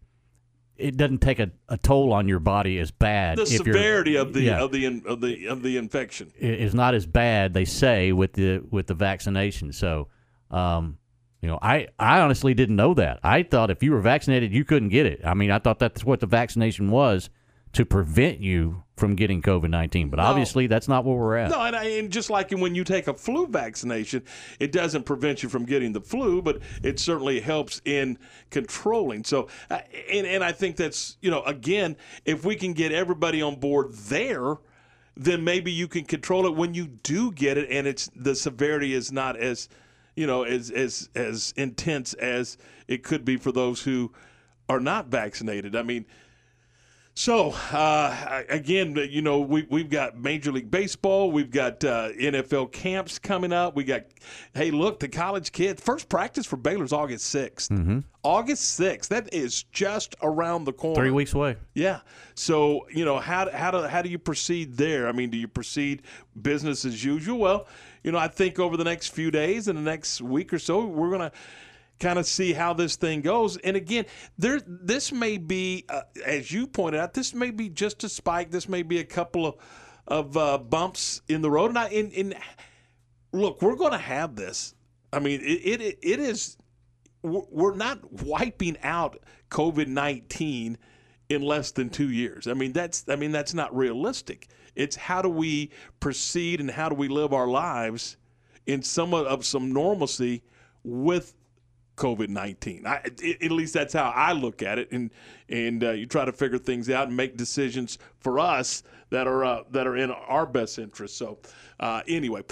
it doesn't take a, a toll on your body as bad. The if you're- severity of the yeah, of the of the of the infection. is not as bad they say with the with the vaccination. So, um, you know, I I honestly didn't know that. I thought if you were vaccinated, you couldn't get it. I mean, I thought that's what the vaccination was to prevent you from getting COVID nineteen. But No. obviously, that's not where we're at. No, and, I, and just like when you take a flu vaccination, it doesn't prevent you from getting the flu, but it certainly helps in controlling. So, uh, and and I think that's you know again, if we can get everybody on board there, then maybe you can control it when you do get it, and it's the severity is not as you know as as as intense as it could be for those who are not vaccinated. I mean. So uh, again, you know, we we've got Major League Baseball, we've got uh, NFL camps coming up. We got, hey, look, the college kids first practice for Baylor's August 6th Mm-hmm. August sixth. That is just around the corner. Three weeks away. Yeah. So you know how how do how do you proceed there? I mean, do you proceed business as usual? Well, you know, I think over the next few days and the next week or so, we're gonna kind of see how this thing goes. And again, there this may be, uh, as you pointed out, this may be just a spike. This may be a couple of of uh, bumps in the road. And I look, we're going to have this. I mean, it it, it is. we're we're not wiping out COVID nineteen in less than two years. I mean, that's I mean that's not realistic. It's how do we proceed and how do we live our lives in somewhat of some normalcy with COVID nineteen. At least that's how I look at it, and and uh, you try to figure things out and make decisions for us that are uh, that are in our best interest. So, uh, anyway,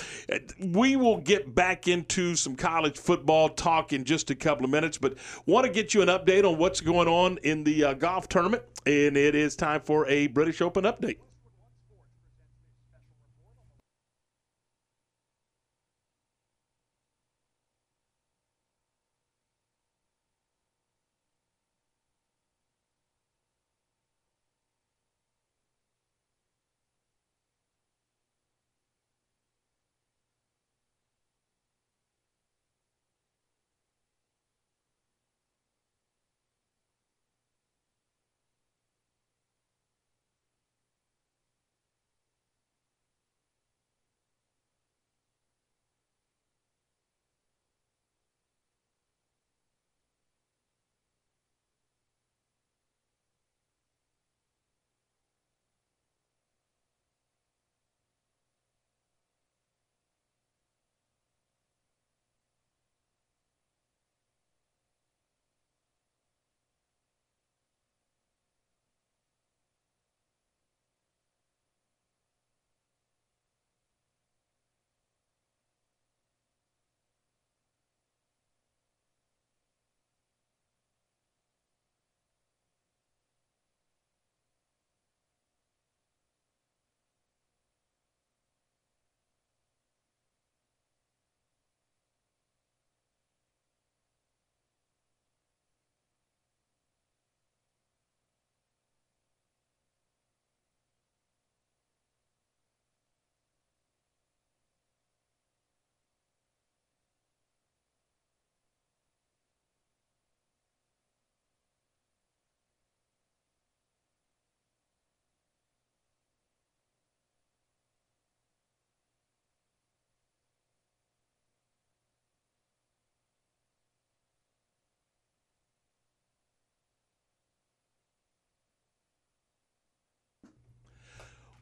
we will get back into some college football talk in just a couple of minutes, but want to get you an update on what's going on in the uh, golf tournament, and it is time for a British Open update.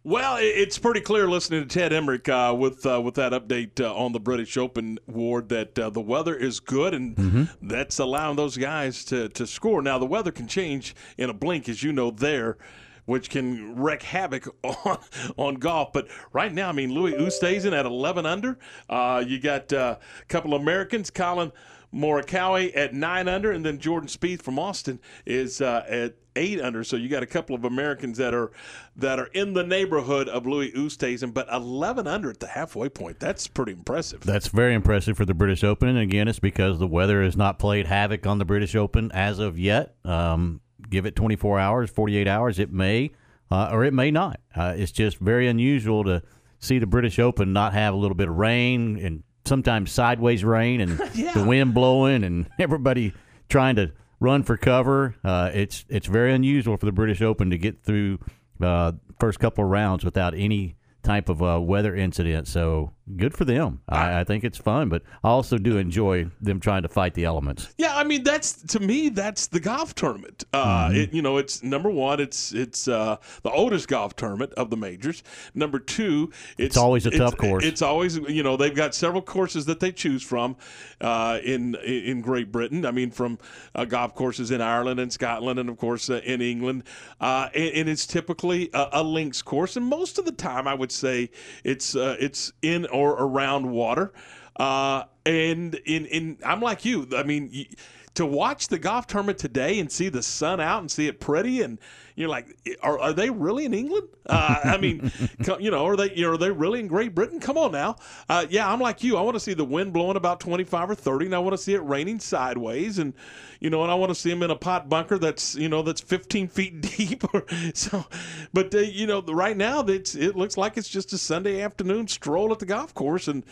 Well, it's pretty clear listening to Ted Emmerich uh, with uh, with that update uh, on the British Open Ward that uh, the weather is good and that's allowing those guys to, to score. Now the weather can change in a blink, as you know there, which can wreak havoc (laughs) on on golf. But right now, I mean, Louis Oosthuizen at 11 under. Uh, you got uh, a couple of Americans, Collin Morikawa at nine under, and then Jordan Spieth from Austin is uh, at eight under. So you got a couple of Americans that are that are in the neighborhood of Louis Oosthuizen, but 11 under at the halfway point. That's pretty impressive. That's very impressive for the British Open, and again, it's because the weather has not played havoc on the British Open as of yet. Um, give it 24 hours, 48 hours, it may uh, or it may not. Uh, it's just very unusual to see the British Open not have a little bit of rain and sometimes sideways rain and (laughs) the wind blowing and everybody trying to run for cover. Uh, it's it's very unusual for the British Open to get through uh, first couple of rounds without any type of uh, weather incident. So good for them. I, I think it's fun, but I also do enjoy them trying to fight the elements. Yeah, I mean that's to me that's the golf tournament. Uh, Mhm. it, you know, it's number one. It's it's uh, the oldest golf tournament of the majors. Number two, it's, always a tough course. It's always you know they've got several courses that they choose from uh, in in Great Britain. I mean, from uh, golf courses in Ireland and Scotland, and of course uh, in England. Uh, and, and it's typically a, a links course, and most of the time I would say it's uh, it's in or around water. Uh, and in in I'm like you. I mean, to watch the golf tournament today and see the sun out and see it pretty, and you're like, are, are they really in England? Uh, I mean, (laughs) you know, are they you know, are they really in Great Britain? Come on now. Uh, yeah, I'm like you. I want to see the wind blowing about 25 or 30, and I want to see it raining sideways, and you know, and I want to see them in a pot bunker that's you know that's 15 (laughs) feet deep. Or, (laughs) so, but uh, you know, right now it's it looks like it's just a Sunday afternoon stroll at the golf course, and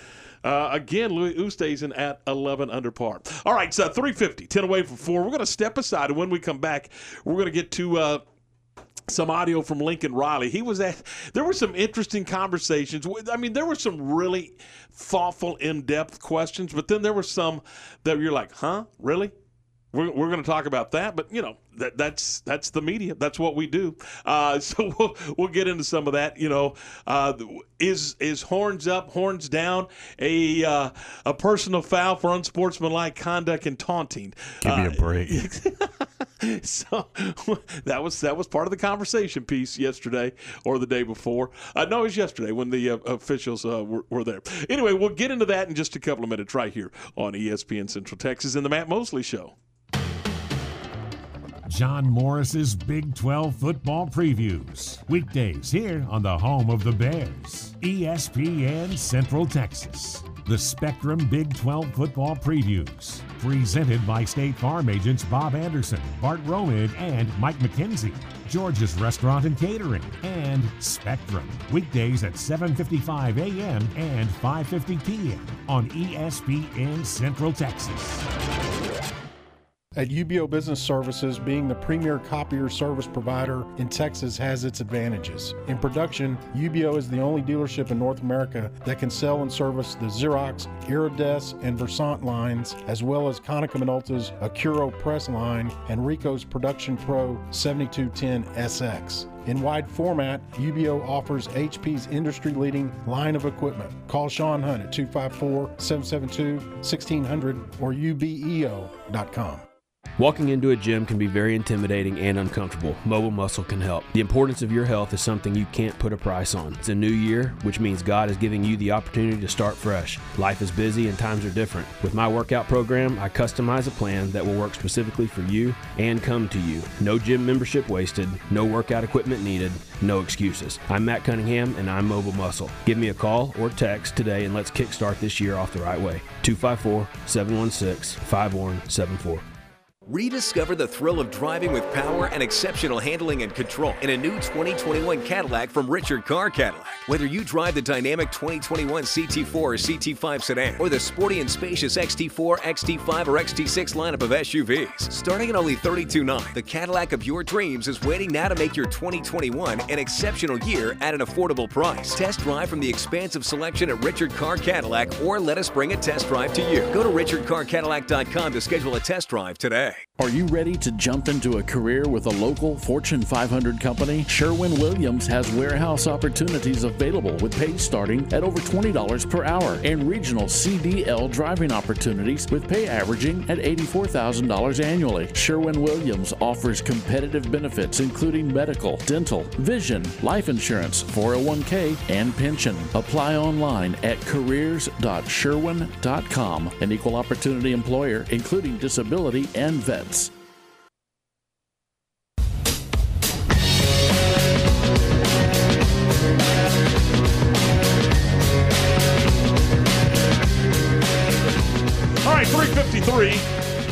uh, again, Louis Oosthuizen at 11 under par. All right, so 350, 10 away from four. We're going to step aside, and when we come back, we're going to get to. Some audio from Lincoln Riley. He was at. There were some interesting conversations. I mean, there were some really thoughtful, in-depth questions, but then there were some that you're like, "Huh, really?" We're, we're going to talk about that, but you know that that's that's the media. That's what we do. Uh, (laughs) so we'll we'll get into some of that. You know, uh, is is horns up, horns down a uh, a personal foul for unsportsmanlike conduct and taunting? Give me a Uh, break. (laughs) (laughs) so that was that was part of the conversation piece yesterday or the day before. Uh, no, it was yesterday when the uh, officials uh, were, were there. Anyway, we'll get into that in just a couple of minutes right here on ESPN Central Texas in the Matt Mosley Show. John Morris's Big 12 football previews. Weekdays here on the home of the Bears, ESPN Central Texas. The Spectrum Big 12 football previews. Presented by State Farm agents Bob Anderson, Bart Romid, and Mike McKenzie. George's Restaurant and Catering, and Spectrum. Weekdays at 7:55 a.m. and 5:50 p.m. on ESPN Central Texas. At UBEO Business Services, being the premier copier service provider in Texas has its advantages. In production, UBEO is the only dealership in North America that can sell and service the Xerox, Iridesse, and Versant lines, as well as Konica Minolta's AccurioPress line and Ricoh's Production Pro 7210 SX. In wide format, UBEO offers HP's industry leading line of equipment. Call Sean Hunt at 254 772 1600 or ubeo.com. Walking into a gym can be very intimidating and uncomfortable. Mobile Muscle can help. The importance of your health is something you can't put a price on. It's a new year, which means God is giving you the opportunity to start fresh. Life is busy and times are different. With my workout program, I customize a plan that will work specifically for you and come to you. No gym membership wasted, no workout equipment needed, no excuses. I'm Matt Cunningham and I'm Mobile Muscle. Give me a call or text today and let's kickstart this year off the right way. 254 716 5174. Rediscover the thrill of driving with power and exceptional handling and control in a new 2021 Cadillac from Richard Car Cadillac. Whether you drive the dynamic 2021 CT4 or CT5 sedan or the sporty and spacious XT4, XT5, or XT6 lineup of SUVs, starting at only $32,900, the Cadillac of your dreams is waiting now to make your 2021 an exceptional year at an affordable price. Test drive from the expansive selection at Richard Car Cadillac or let us bring a test drive to you. Go to richardcarcadillac.com to schedule a test drive today. Are you ready to jump into a career with a local Fortune 500 company? Sherwin Williams has warehouse opportunities available with pay starting at over $20 per hour and regional CDL driving opportunities with pay averaging at $84,000 annually. Sherwin Williams offers competitive benefits including medical, dental, vision, life insurance, 401k, and pension. Apply online at careers.sherwin.com, an equal opportunity employer including disability and vets. All right, 353,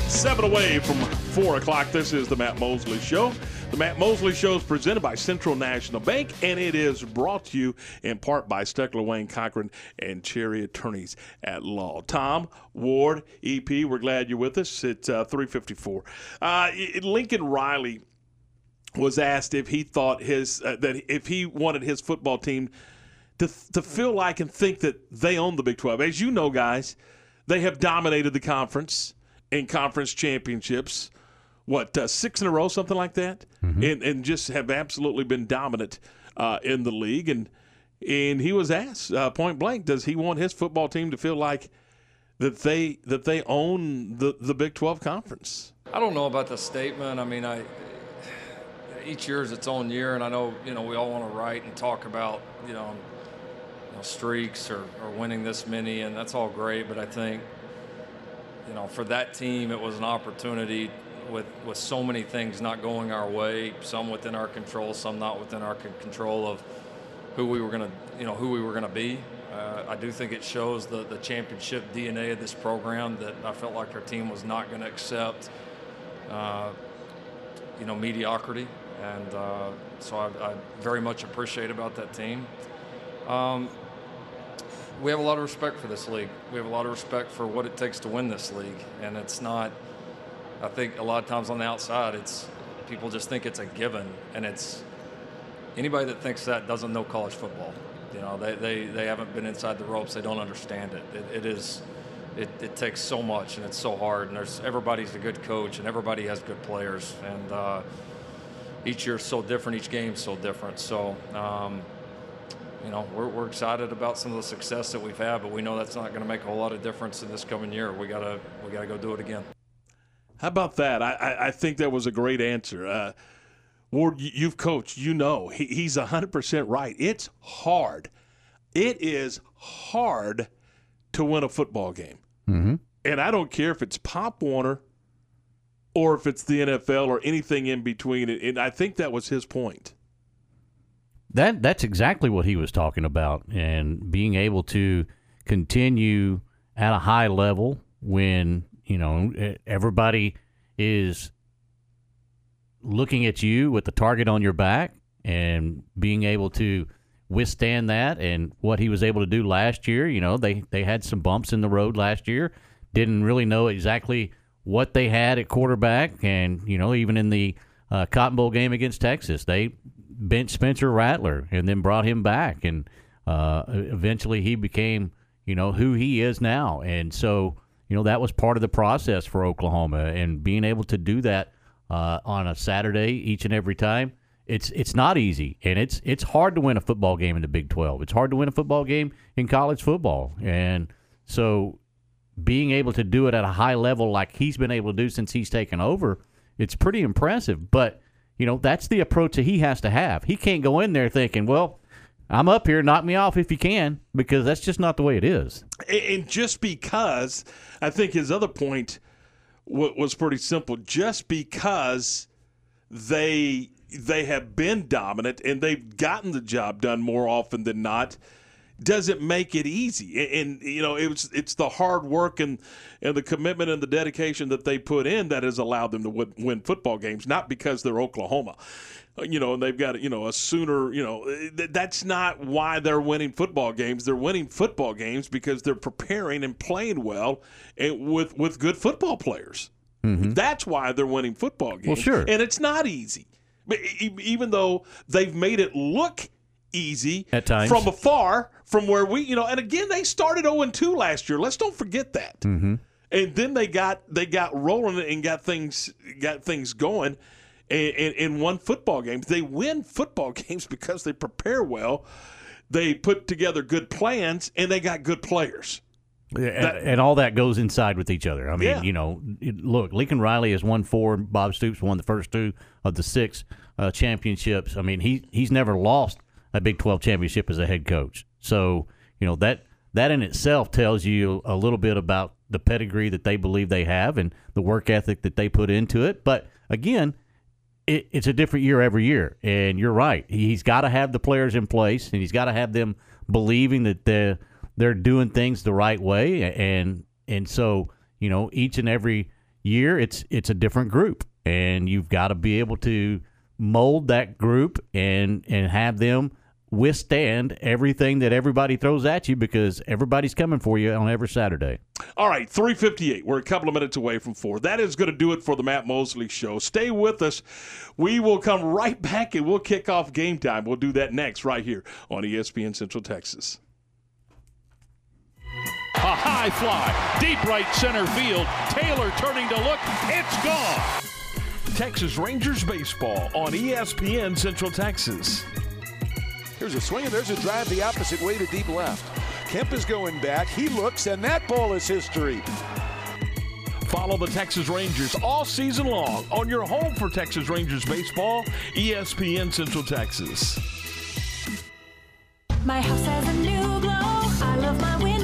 seven away from four o'clock. This is the Matt Mosley Show. The Matt Mosley Show is presented by Central National Bank, and it is brought to you in part by Steckler, Wayne Cochran, and Cherry Attorneys at Law. Tom Ward, EP, we're glad you're with us. It's uh, 354. Uh, Lincoln Riley was asked if he thought his uh, that if he wanted his football team to to feel like and think that they own the Big 12. As you know, guys, they have dominated the conference in conference championships. What uh, six in a row, something like that, and and just have absolutely been dominant uh, in the league. And and he was asked uh, point blank, does he want his football team to feel like that they that they own the the Big 12 conference? I don't know about the statement. I mean, I each year is its own year, and I know you know we all want to write and talk about you know, you know streaks or, or winning this many, and that's all great. But I think you know for that team, it was an opportunity with with so many things not going our way, some within our control, some not within our control of who we were going to you know who we were going to be. Uh, I do think it shows the the championship DNA of this program that I felt like our team was not going to accept. Uh, you know, mediocrity. And uh, so I, I, very much appreciate about that team. Um, we have a lot of respect for this league. We have a lot of respect for what it takes to win this league. And it's not, I think a lot of times on the outside, it's people just think it's a given. And it's anybody that thinks that doesn't know college football. You know, they, they, they haven't been inside the ropes. They don't understand it. It, it is, it, it takes so much and it's so hard. And there's everybody's a good coach and everybody has good players. And uh, each year is so different. Each game's so different. So, um, you know, we're, we're excited about some of the success that we've had, but we know that's not going to make a whole lot of difference in this coming year. We gotta we gotta go do it again. How about that? I, I, I think that was a great answer. Uh, Ward, you've coached, you know, he, he's 100% right. It's hard. It is hard to win a football game. Mm-hmm. And I don't care if it's Pop Warner or if it's the NFL or anything in between. And- And I think that was his point. That that's exactly what he was talking about, and being able to continue at a high level when you know everybody is looking at you with the target on your back, and being able to withstand that, and what he was able to do last year. You know, they they had some bumps in the road last year, didn't really know exactly what they had at quarterback, and you know even in the uh, Cotton Bowl game against Texas, they benched Spencer Rattler and then brought him back, and uh, eventually he became you know who he is now, and so you know that was part of the process for Oklahoma, and being able to do that uh, on a Saturday each and every time. It's it's not easy, and it's it's hard to win a football game in the Big Twelve. It's hard to win a football game in college football, and so being able to do it at a high level like he's been able to do since he's taken over, it's pretty impressive. But you know that's the approach that he has to have. He can't go in there thinking, "Well, I'm up here, knock me off if you can," because that's just not the way it is. And- just because, I think his other point was pretty simple. Just because they they have been dominant and they've gotten the job done more often than not doesn't make it easy. And, and, you know it was it's the hard work and and the commitment and the dedication that they put in that has allowed them to win, win football games not because they're Oklahoma. Uh, you know and they've got you know a sooner you know uh, th- that's not why they're winning football games. They're winning football games because they're preparing and playing well and with with good football players. Mm-hmm. That's why they're winning football games. Well, sure. and it's not easy. But even though they've made it look easy At times. from afar from where we you know and again they started 0 2 last year let's don't forget that Mm-hmm. and then they got they got rolling and got things got things going, and, and, and won football games. They win football (laughs) games because they prepare well, they put together good plans, and they got good players. And, and all that goes inside with each other. I mean, Yeah. you know, look, Lincoln Riley has won four. Bob Stoops won the first two of the six uh, championships. I mean, he he's never lost a Big Twelve championship as a head coach. So you know that that in itself tells you a little bit about the pedigree that they believe they have and the work ethic that they put into it. But again, it, it's a different year every year. And you're right. He's got to have the players in place, and he's got to have them believing that they're they're doing things the right way. And and so you know, each and every year, it's it's a different group, and you've got to be able to mold that group and and have them withstand everything that everybody throws at you because everybody's coming for you on every Saturday. All right, 358. We're a couple of minutes away from four. That is going to do it for the Matt Mosley Show. Stay with us. We will come right back and we'll kick off game time. We'll do that next right here on ESPN Central Texas. A high fly, deep right center field. Taylor turning to look. It's gone. Texas Rangers baseball on ESPN Central Texas. Here's a swing, and there's a drive the opposite way to deep left. Kemp is going back. He looks, and that ball is history. Follow the Texas Rangers all season long on your home for Texas Rangers baseball, ESPN Central Texas. My house has a new glow. I love my windows.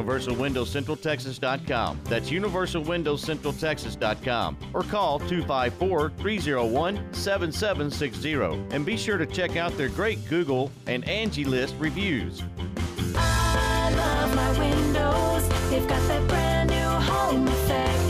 UniversalWindowsCentralTexas.com. That's UniversalWindowsCentralTexas.com. Or call 254 301 7760. And be sure to check out their great Google and Angie List reviews. I love my windows. They've got that brand new home effect.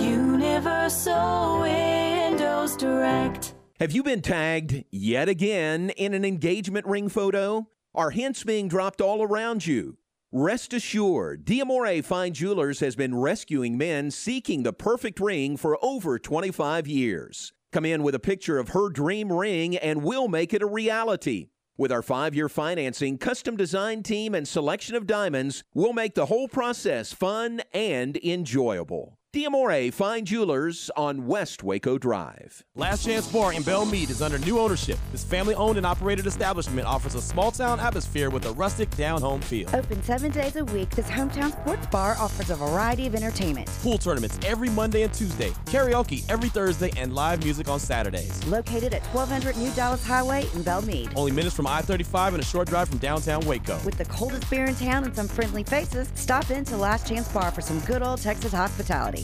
Universal Windows Direct. Have you been tagged yet again in an engagement ring photo? Are hints being dropped all around you? Rest assured, Diamore Fine Jewelers has been rescuing men seeking the perfect ring for over 25 years. Come in with a picture of her dream ring and we'll make it a reality. With our five year financing, custom design team, and selection of diamonds, we'll make the whole process fun and enjoyable. Diamore Fine Jewelers on West Waco Drive. Last Chance Bar in Bellmead is under new ownership. This family owned and operated establishment offers a small town atmosphere with a rustic down home feel. Open seven days a week, this hometown sports bar offers a variety of entertainment. Pool tournaments every Monday and Tuesday, karaoke every Thursday, and live music on Saturdays. Located at 1200 New Dallas Highway in Bellmead. Only minutes from I 35 and a short drive from downtown Waco. With the coldest beer in town and some friendly faces, stop in to Last Chance Bar for some good old Texas hospitality.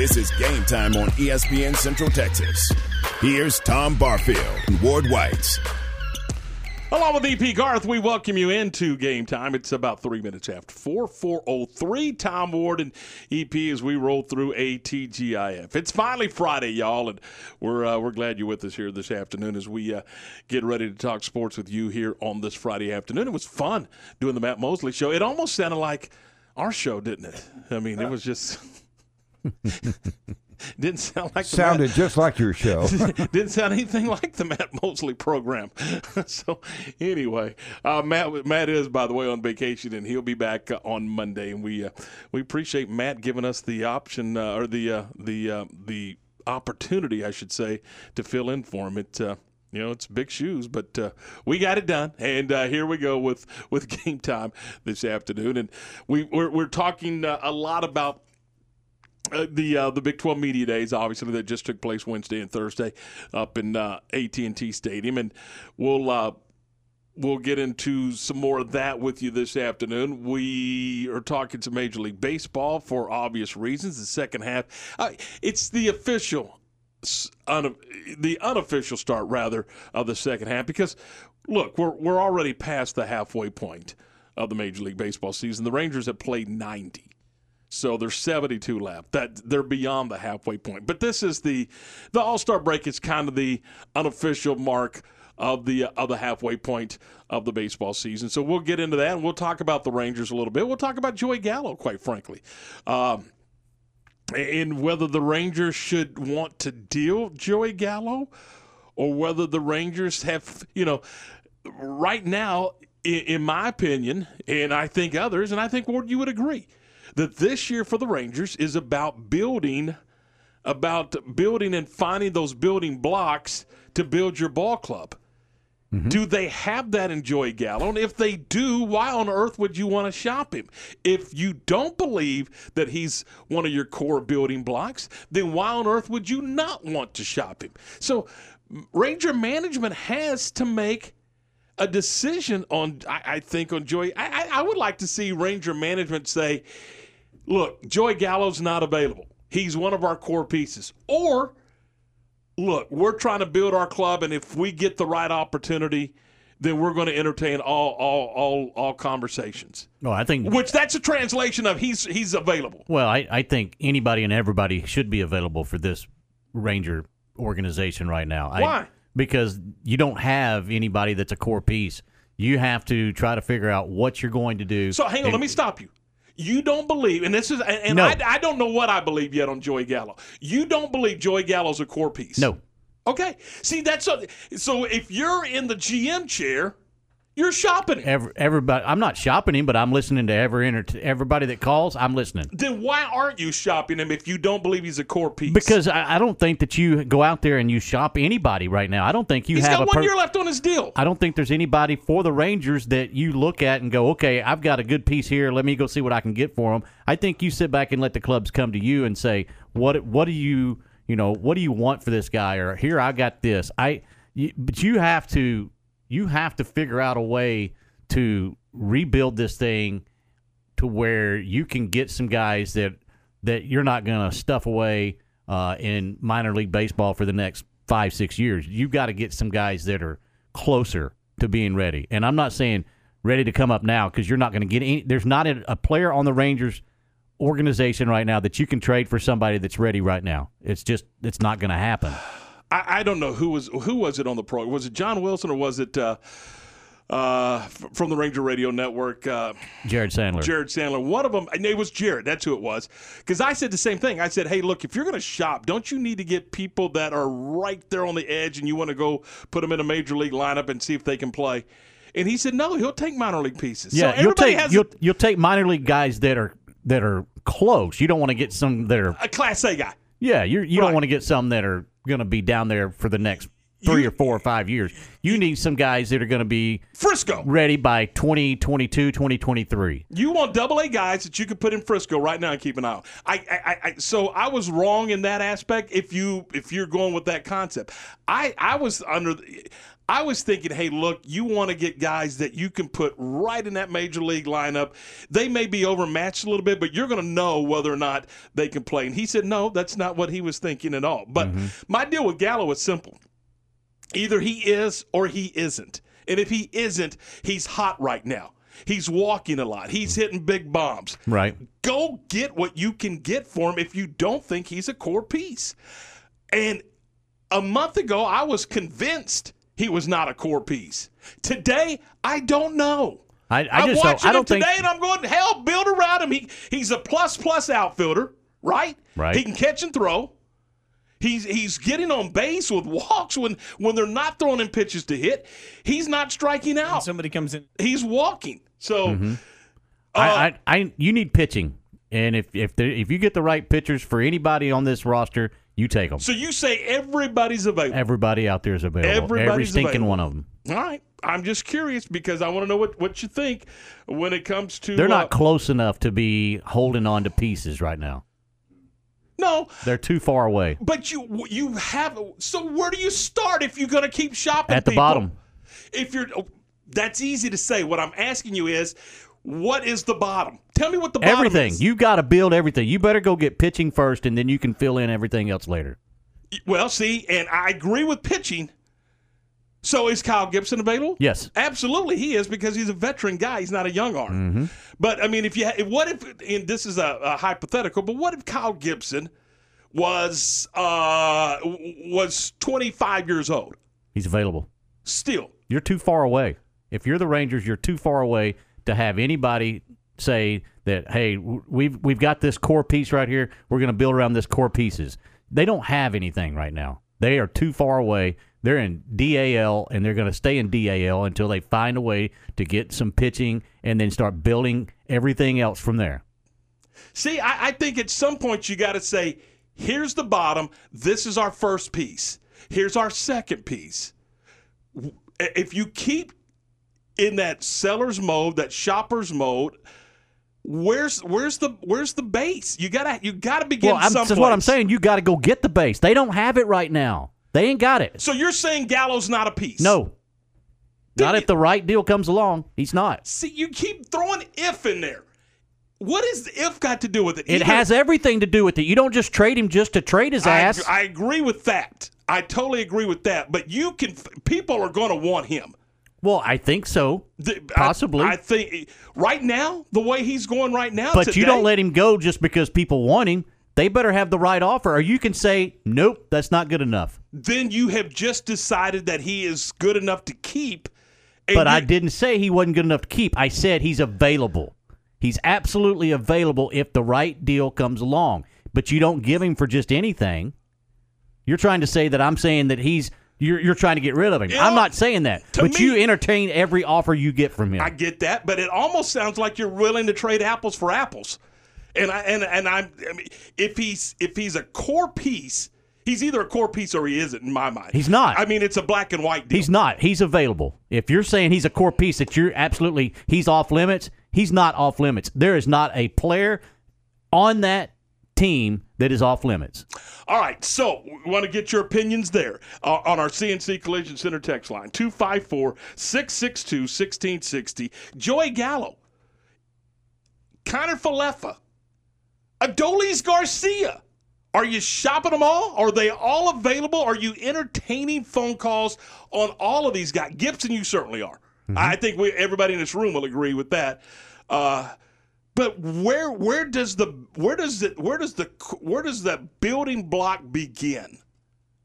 This is game time on ESPN Central Texas. Here's Tom Barfield and Ward White. Along with EP Garth, we welcome you into game time. It's about three minutes after four, four oh three. Tom Ward and EP as we roll through ATGIF. It's finally Friday, y'all, and we're uh, we're glad you're with us here this afternoon as we uh, get ready to talk sports with you here on this Friday afternoon. It was fun doing the Matt Mosley show. It almost sounded like our show, didn't it? I mean, it was just. (laughs) Didn't sound like Sounded Matt- just like your show. (laughs) Didn't sound anything like the Matt Mosley program. (laughs) so anyway, uh, Matt Matt is by the way on vacation and he'll be back uh, on Monday. And we uh, we appreciate Matt giving us the option uh, or the uh, the uh, the opportunity, I should say, to fill in for him. It uh, you know it's big shoes, but uh, we got it done. And uh, here we go with with game time this afternoon. And we we're, we're talking uh, a lot about uh, the uh, the Big 12 Media Days, obviously, that just took place Wednesday and Thursday up in uh, AT&T Stadium, and we'll uh, we'll get into some more of that with you this afternoon. We are talking to Major League Baseball for obvious reasons. The second half, uh, it's the official, un- the unofficial start rather of the second half because look, we're we're already past the halfway point of the Major League Baseball season. The Rangers have played 90. So there's 72 left. That they're beyond the halfway point. But this is the the All Star break is kind of the unofficial mark of the of the halfway point of the baseball season. So we'll get into that and we'll talk about the Rangers a little bit. We'll talk about Joey Gallo, quite frankly. Um, and whether the Rangers should want to deal Joey Gallo or whether the Rangers have, you know, right now, in, in my opinion, and I think others, and I think Ward, you would agree, that this year for the Rangers is about building, about building and finding those building blocks to build your ball club. Mm-hmm. Do they have that in Joey Gallo? And if they do, why on earth would you want to shop him? If you don't believe that he's one of your core building blocks, then why on earth would you not want to shop him? So, Ranger management has to make a decision on, I, I think, on Joey. I, I, I would like to see Ranger management say, look, Joey Gallo's not available. He's one of our core pieces. Or, look, we're trying to build our club, and if we get the right opportunity, then we're going to entertain all all all all conversations. No, I think Which that's a translation of he's he's available. Well, I, I think anybody and everybody should be available for this Ranger organization right now. I- Why? because you don't have anybody that's a core piece. You have to try to figure out what you're going to do. So hang on, And- let me stop you. You don't believe, and this is, and, and No. I, I don't know what I believe yet on Joey Gallo. You don't believe Joey Gallo's a core piece. No. Okay. See, that's a, so. If you're in the GM chair, you're shopping. Every, everybody, I'm not shopping him, but I'm listening to every enter- everybody that calls. I'm listening Then why aren't you shopping him if you don't believe he's a core piece? because I, I don't think that you go out there and you shop anybody right now. I don't think you he's have got one per- year left on his deal. I don't think there's anybody for the Rangers that you look at and go, okay, I've got a good piece here. Let me go see what I can get for him. I think you sit back and let the clubs come to you and say, what what do you you know what do you want for this guy? Or here I got this. I you, but you have to you have to figure out a way to rebuild this thing to where you can get some guys that that you're not going to stuff away uh, in minor league baseball for the next five six years. You've got to get some guys that are closer to being ready. And I'm not saying ready to come up now because you're not going to get any. There's not a, a player on the Rangers organization right now that you can trade for somebody that's ready right now. It's just it's not going to happen. I, I don't know who was who was it on the program. Was it John Wilson or was it uh, uh, from the Ranger Radio Network? Uh, Jared Sandler. Jared Sandler. One of them, it was Jared. That's who it was. Because I said the same thing. I said, hey, look, if you're going to shop, don't you need to get people that are right there on the edge and you want to go put them in a major league lineup and see if they can play? And he said, no, he'll take minor league pieces. Yeah, so you'll everybody take has you'll, you'll take minor league guys that are that are close. You don't want to get some that are a Class A guy. Yeah. You're, you don't want to get some that are going to be down there for the next three or four or five years. You need some guys that are going to be Frisco ready by 2022, 2023. You want double A guys that you can put in Frisco right now and keep an eye on. I, I, I, I so I was wrong in that aspect. If you if you're going with that concept, I I was under. I was thinking, hey, look, you want to get guys that you can put right in that major league lineup. They may be overmatched a little bit, but you're going to know whether or not they can play. And he said, no, that's not what he was thinking at all. But mm-hmm. my deal with Gallo is simple. Either he is or he isn't. And if he isn't, he's hot right now. He's walking a lot. He's hitting big bombs. Right. Go get what you can get for him if you don't think he's a core piece. And a month ago, I was convinced he was not a core piece. Today, I don't know. I, I I'm watching don't, I him don't think today, and I'm going, to hell, build around him. He, he's a plus plus outfielder, right? Right. He can catch and throw. He's he's getting on base with walks when when they're not throwing him pitches to hit. He's not striking out. somebody comes in. He's walking. So Mhm. Uh, I, I, I, you need pitching, and if if there, if you get the right pitchers for anybody on this roster, you take them. so you say everybody's available. Everybody out there is available. Every Everybody's stinking available. one of them. All right. I'm just curious because I want to know what, what you think when it comes to. They're uh, not close enough to be holding on to pieces right now. No, They're too far away. but you you have. So where do you start if you're going to keep shopping? At the people? bottom. If you're, oh, that's easy to say. What I'm asking you is, what is the bottom? Tell me what the bottom Everything. is. You got to build everything. You better go get pitching first, and then you can fill in everything else later. Well, see, and I agree with pitching. So is Kyle Gibson available? Yes. Absolutely, he is because he's a veteran guy. He's not a young arm. Mm-hmm. But I mean, if you ha- what if and this is a, a hypothetical, but what if Kyle Gibson was uh was 25 years old? He's available. Still, You're too far away. If you're the Rangers, you're too far away to have anybody say that, "Hey, we've we've got this core piece right here. We're going to build around this core pieces." They don't have anything right now. They are too far away. They're in DAL, and they're going to stay in DAL until they find a way to get some pitching and then start building everything else from there. see, I, I think at some point you got to say, "Here's the bottom. This is our first piece. Here's our second piece." If you keep in that seller's mode, that shopper's mode, where's where's the where's the base? You gotta you gotta begin well, that's what I'm saying. You got to go get the base. They don't have it right now. They ain't got it. So you're saying Gallo's not a piece? No. Not if the right deal comes along. He's not. See, you keep throwing if in there. What is the if got to do with it? It Either- has everything to do with it. You don't just trade him just to trade his I, ass. I agree with that. I totally agree with that. But you can. People are going to want him. Well, I think so. The- I- Possibly. I, think right now, the way he's going right now. but you don't let him go just because people want him. They better have the right offer, or you can say, nope, that's not good enough. Then you have just decided that he is good enough to keep. But I didn't say he wasn't good enough to keep. I said he's available. He's absolutely available if the right deal comes along. But you don't give him for just anything. You're trying to say that I'm saying that he's you're you're trying to get rid of him. Yeah, I'm not saying that. But you entertain every offer you get from him. I get that, but it almost sounds like you're willing to trade apples for apples. And I and and I'm I mean, if he's if he's a core piece, he's either a core piece or he isn't in my mind. He's not. I mean, it's a black and white deal. He's not. He's available. If you're saying he's a core piece that you're absolutely he's off limits, he's not off limits. There is not a player on that team that is off limits. All right, so we want to get your opinions there uh, on our CNC Collision Center text line 254 662 1660. Joey Gallo, Kiner-Falefa, Adolis Garcia. Are you shopping them all? Are they all available? Are you entertaining phone calls on all of these guys? Gibson, you certainly are. I think we, everybody in this room will agree with that. Uh, but where where does the where does it where does the where does the building block begin?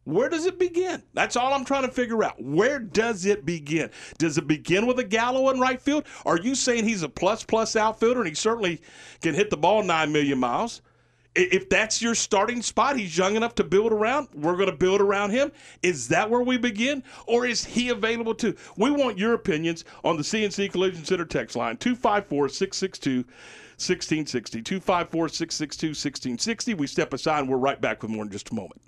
Where does it begin? That's all I'm trying to figure out. Where does it begin? Does it begin with a Gallo in right field? Are you saying he's a plus plus outfielder and he certainly can hit the ball nine million miles? If that's your starting spot, he's young enough to build around. We're going to build around him. Is that where we begin, or is he available too? We want your opinions on the CNC Collision Center text line 254 662 1660. 254 662 1660. We step aside and we're right back with more in just a moment.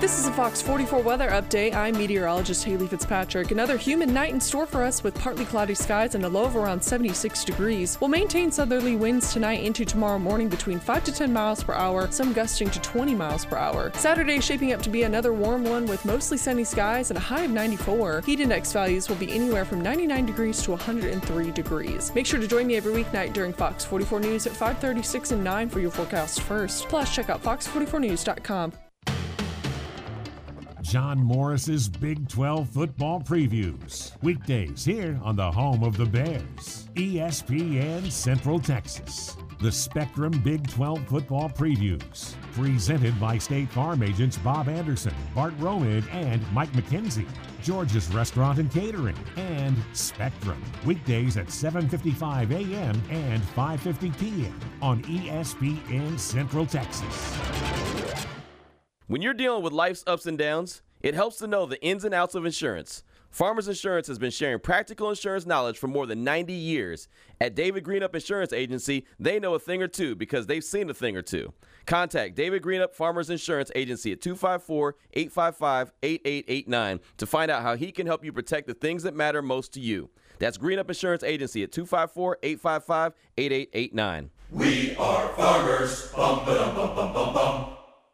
This is a Fox 44 weather update. I'm meteorologist Haley Fitzpatrick. Another humid night in store for us with partly cloudy skies and a low of around 76 degrees. We'll maintain southerly winds tonight into tomorrow morning between 5 to 10 miles per hour, some gusting to 20 miles per hour. Saturday shaping up to be another warm one with mostly sunny skies and a high of 94. Heat index values will be anywhere from 99 degrees to 103 degrees. Make sure to join me every weeknight during Fox 44 News at 5:36 and 9 for your forecast first. Plus, check out fox44news.com. John Morris's Big 12 football previews. Weekdays here on the home of the Bears, ESPN Central Texas. The Spectrum Big 12 football previews. Presented by State Farm agents Bob Anderson, Bart Romid, and Mike McKenzie. George's Restaurant and Catering, and Spectrum. Weekdays at 7:55 a.m. and 5:50 p.m. on ESPN Central Texas. When you're dealing with life's ups and downs, it helps to know the ins and outs of insurance. Farmers Insurance has been sharing practical insurance knowledge for more than 90 years. At David Greenup Insurance Agency, they know a thing or two because they've seen a thing or two. Contact David Greenup Farmers Insurance Agency at 254 855 8889 to find out how he can help you protect the things that matter most to you. That's Greenup Insurance Agency at 254 855 8889. We are farmers. Bum, bum, bum, bum, bum.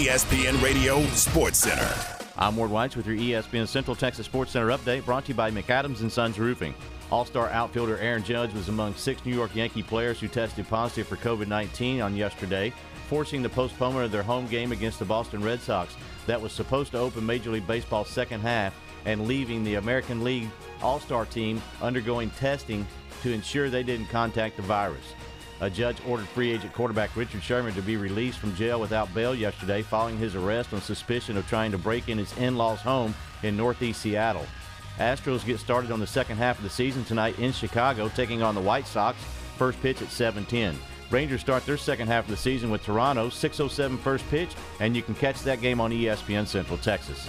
ESPN Radio Sports Center. I'm Ward Whites with your ESPN Central Texas Sports Center update brought to you by McAdams and Sons Roofing. All-star outfielder Aaron Judge was among six New York Yankee players who tested positive for COVID-19 on yesterday, forcing the postponement of their home game against the Boston Red Sox that was supposed to open Major League Baseball's second half and leaving the American League All-Star team undergoing testing to ensure they didn't contact the virus. A judge ordered free agent quarterback Richard Sherman to be released from jail without bail yesterday following his arrest on suspicion of trying to break in his in law's home in northeast Seattle. Astros get started on the second half of the season tonight in Chicago, taking on the White Sox. First pitch at 7:10. Rangers start their second half of the season with Toronto, 6:07 first pitch, and you can catch that game on ESPN Central Texas.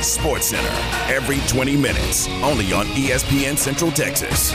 Sports Center every 20 minutes, only on ESPN Central Texas.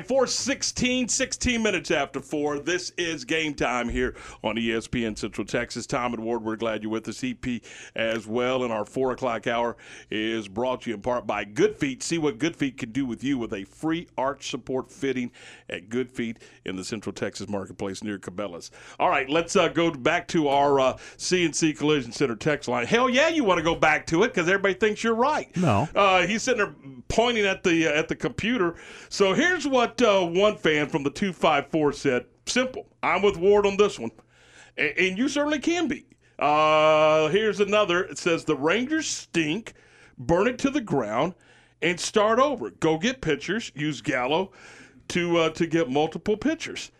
Right, 416, 16 minutes after 4. This is game time here on ESPN Central Texas. Tom and Ward, we're glad you're with us. EP as well. And our 4 o'clock hour is brought to you in part by Good Feet. See what Good Feet can do with you with a free arch support fitting at Good Feet in the Central Texas marketplace near Cabela's. All right, let's uh, go back to our uh, CNC Collision Center text line. Hell yeah, you want to go back to it because everybody thinks you're right. No. Uh, he's sitting there pointing at the uh, at the computer. So here's what uh, one fan from the two five four said. Simple. I'm with Ward on this one, and, and you certainly can be. Uh, here's another. It says the Rangers stink. Burn it to the ground and start over. Go get pitchers. Use Gallo to uh, to get multiple pitchers.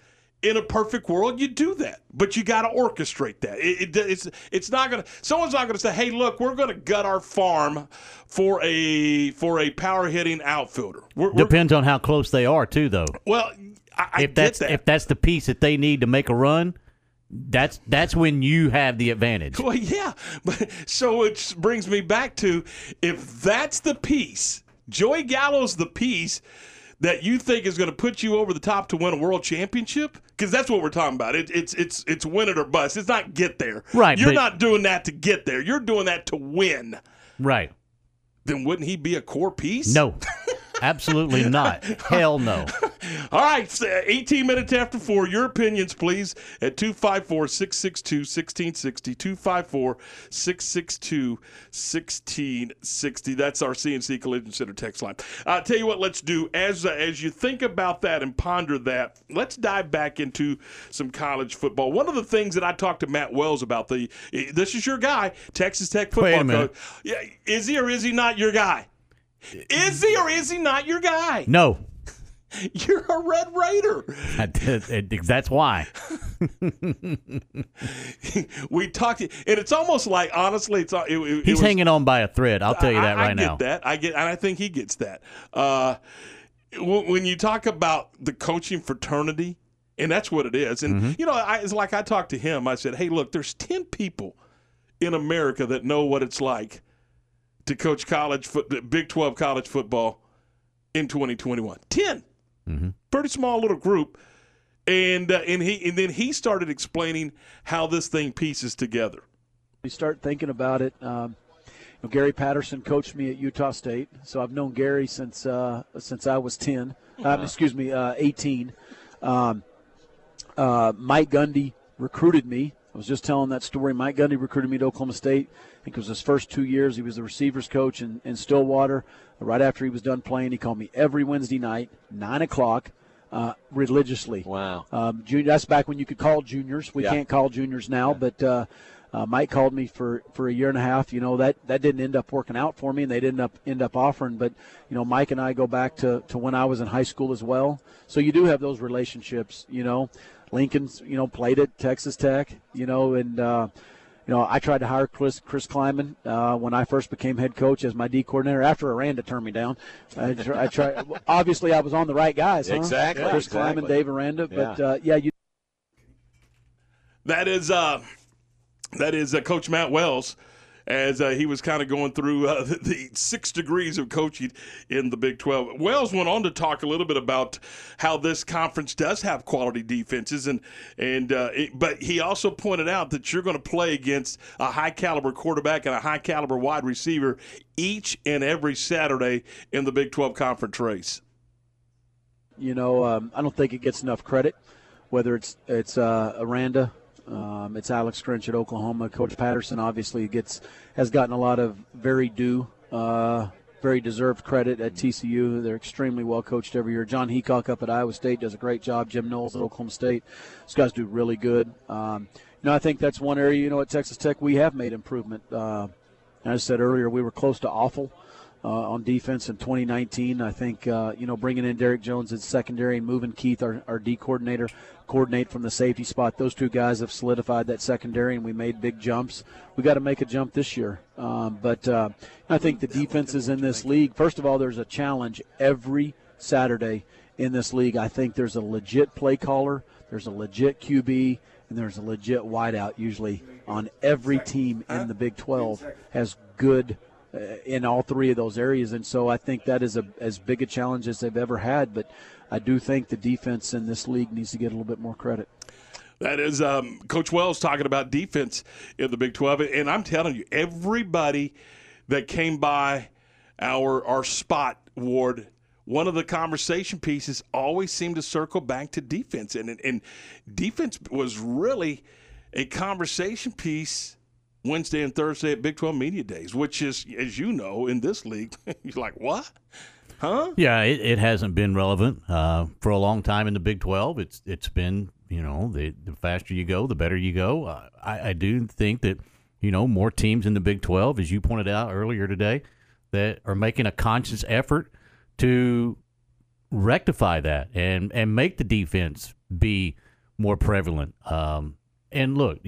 in a perfect world, you do that, but you got to orchestrate that. It, it, it's it's not gonna. Someone's not gonna say, "Hey, look, we're gonna gut our farm for a for a power hitting outfielder." We're, we're, Depends on how close they are, too, though. well, I, I if get that's that. if that's the piece that they need to make a run, that's that's when you have the advantage. Well, yeah, (laughs) but so it brings me back to if that's the piece, Joey Gallo's the piece that you think is going to put you over the top to win a world championship, because that's what we're talking about. It, it's it's it's win it or bust. It's not get there. Right, You're but- not doing that to get there. You're doing that to win. Right. Then wouldn't he be a core piece? No. Absolutely not. (laughs) Hell no. All right, 18 minutes after 4. Your opinions, please, at 254 662 1660. 254 662 1660. That's our CNC Collision Center text line. I'll tell you what, let's do. As, uh, as you think about that and ponder that, let's dive back into some college football. One of the things that I talked to Matt Wells about, the this is your guy, Texas Tech football Wait a minute. coach. Yeah, is he or is he not your guy? Is he or is he not your guy? No. (laughs) You're a Red Raider. That's why. (laughs) we talked, and it's almost like honestly, it's it, it, it He's was- hanging on by a thread. I'll tell you that I, right I get now. that. I get, and I think he gets that. Uh, when when you talk about the coaching fraternity, and that's what it is, and Mm-hmm. you know, I, it's like I talked to him. I said, "Hey, look, there's ten people in America that know what it's like to coach college foot, Big Twelve college football in 2021. 10 pretty small little group." And uh, and he and then he started explaining how this thing pieces together. You start thinking about it. Um, you know, Gary Patterson coached me at Utah State, so I've known Gary since uh, since I was ten. Uh, excuse me, uh, eighteen. Um, uh, Mike Gundy recruited me. I was just telling that story. Mike Gundy recruited me to Oklahoma State. I think it was his first two years. He was the receivers coach in, in Stillwater. Right after he was done playing, he called me every Wednesday night, nine o'clock, uh, religiously. Wow. Um, junior, that's back when you could call juniors. We Yeah. can't call juniors now, but uh, uh, Mike called me for, for a year and a half. You know that that didn't end up working out for me, and they didn't up end up offering. But you know, Mike and I go back to, to when I was in high school as well. So you do have those relationships. You know, Lincoln's you know played at Texas Tech. You know, and uh, you know I tried to hire Chris Chris Klieman uh, when I first became head coach as my D coordinator. After Aranda turned me down, I, tr- I tried. Obviously, I was on the right guys. Huh? Exactly, Chris Klieman, exactly. Dave Aranda. But Yeah. uh, yeah, you. That is uh, that is uh, Coach Matt Wells, as uh, he was kind of going through uh, (laughs) the, the six degrees of coaching in the Big Twelve. Wells went on to talk a little bit about how this conference does have quality defenses, and and uh, it, but he also pointed out that you're going to play against a high caliber quarterback and a high caliber wide receiver each and every Saturday in the Big Twelve conference race. You know, um, I don't think it gets enough credit. Whether it's it's uh, Aranda, um, it's Alex Grinch at Oklahoma, Coach Patterson obviously gets has gotten a lot of very due, uh, very deserved credit at TCU. They're extremely well coached every year. Jon Heacock up at Iowa State does a great job. Jim Knowles at Oklahoma State, These guys do really good. Um, you know, I think that's one area. You know, at Texas Tech we have made improvement. Uh, as I said earlier, we were close to awful on defense in 2019. I think uh, you know bringing in Derek Jones as secondary and moving Keith, our, our D coordinator, coordinate from the safety spot. Those two guys have solidified that secondary, and we made big jumps. We got to make a jump this year. Um, but uh, I think the defenses in this league. First of all, there's a challenge every Saturday in this league. I think there's a legit play caller. There's a legit QB. And there's a legit wideout usually on every team in the Big 12 has good uh, in all three of those areas. And so I think that is a, as big a challenge as they've ever had. But I do think the defense in this league needs to get a little bit more credit. That is um, Coach Wells talking about defense in the Big 12. And I'm telling you, everybody that came by our our spot, Ward, one of the conversation pieces always seemed to circle back to defense. And, and defense was really a conversation piece Wednesday and Thursday at Big 12 Media Days, which is, as you know, in this league, (laughs) you're like, what? Huh? Yeah, it, it hasn't been relevant uh, for a long time in the Big Twelve. It's it's been you know the the faster you go, the better you go. Uh, I, I do think that you know more teams in the Big Twelve, as you pointed out earlier today, that are making a conscious effort to rectify that and and make the defense be more prevalent. Um, and look,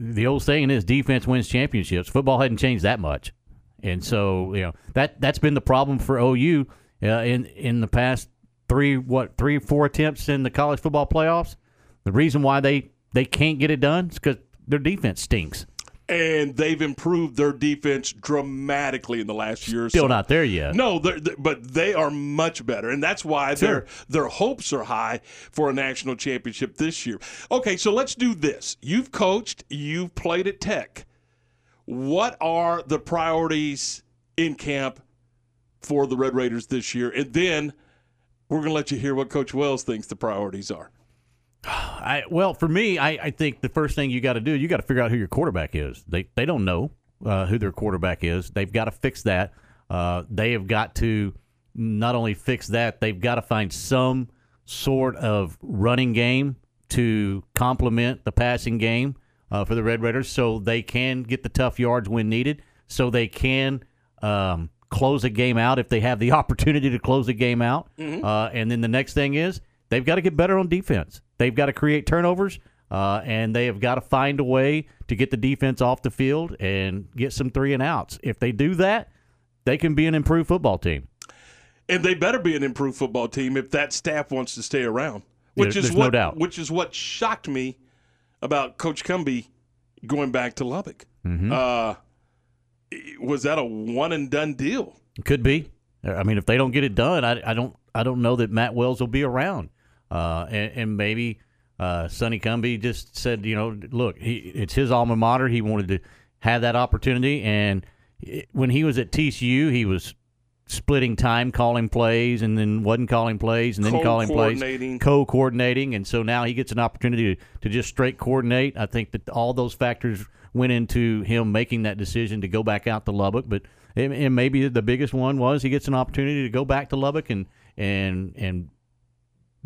the old saying is defense wins championships. Football hadn't changed that much, and so you know that that's been the problem for OU uh, in in the past three what three four attempts in the college football playoffs. The reason why they they can't get it done is because their defense stinks. And they've improved their defense dramatically in the last year. or Still so. not there yet. No, they're, they but they are much better, and that's why their their hopes are high for a national championship this year. Okay, so let's do this. You've coached, you've played at Tech. What are the priorities in camp for the Red Raiders this year? And then we're going to let you hear what Coach Wells thinks the priorities are. I well, for me, I, I think the first thing you got to do, you got to figure out who your quarterback is. They they don't know uh, who their quarterback is. They've got to fix that. Uh, they have got to not only fix that, they've got to find some sort of running game to complement the passing game uh, for the Red Raiders, so they can get the tough yards when needed, so they can. Um, close a game out if they have the (laughs) opportunity to close a game out. Mhm. Uh, and then the next thing is they've got to get better on defense. They've got to create turnovers, uh, and they have got to find a way to get the defense off the field and get some three and outs. If they do that, they can be an improved football team. and they better be an improved football team if that staff wants to stay around. Which is no what, doubt. Which is what shocked me about Coach Cumbie going back to Lubbock. Mhm. Uh, was that a one and done deal? Could be. I mean, if they don't get it done, I, I don't I don't know that Matt Wells will be around. Uh, and, and maybe uh, Sonny Cumbie just said, you know, look, he, it's his alma mater. He wanted to have that opportunity, and it, when he was at TCU, he was splitting time, calling plays, and then wasn't calling plays, and then calling plays, Co-coordinating. and so now he gets an opportunity to, to just straight coordinate. I think that all those factors went into him making that decision to go back out to Lubbock, but and maybe the biggest one was he gets an opportunity to go back to Lubbock and and and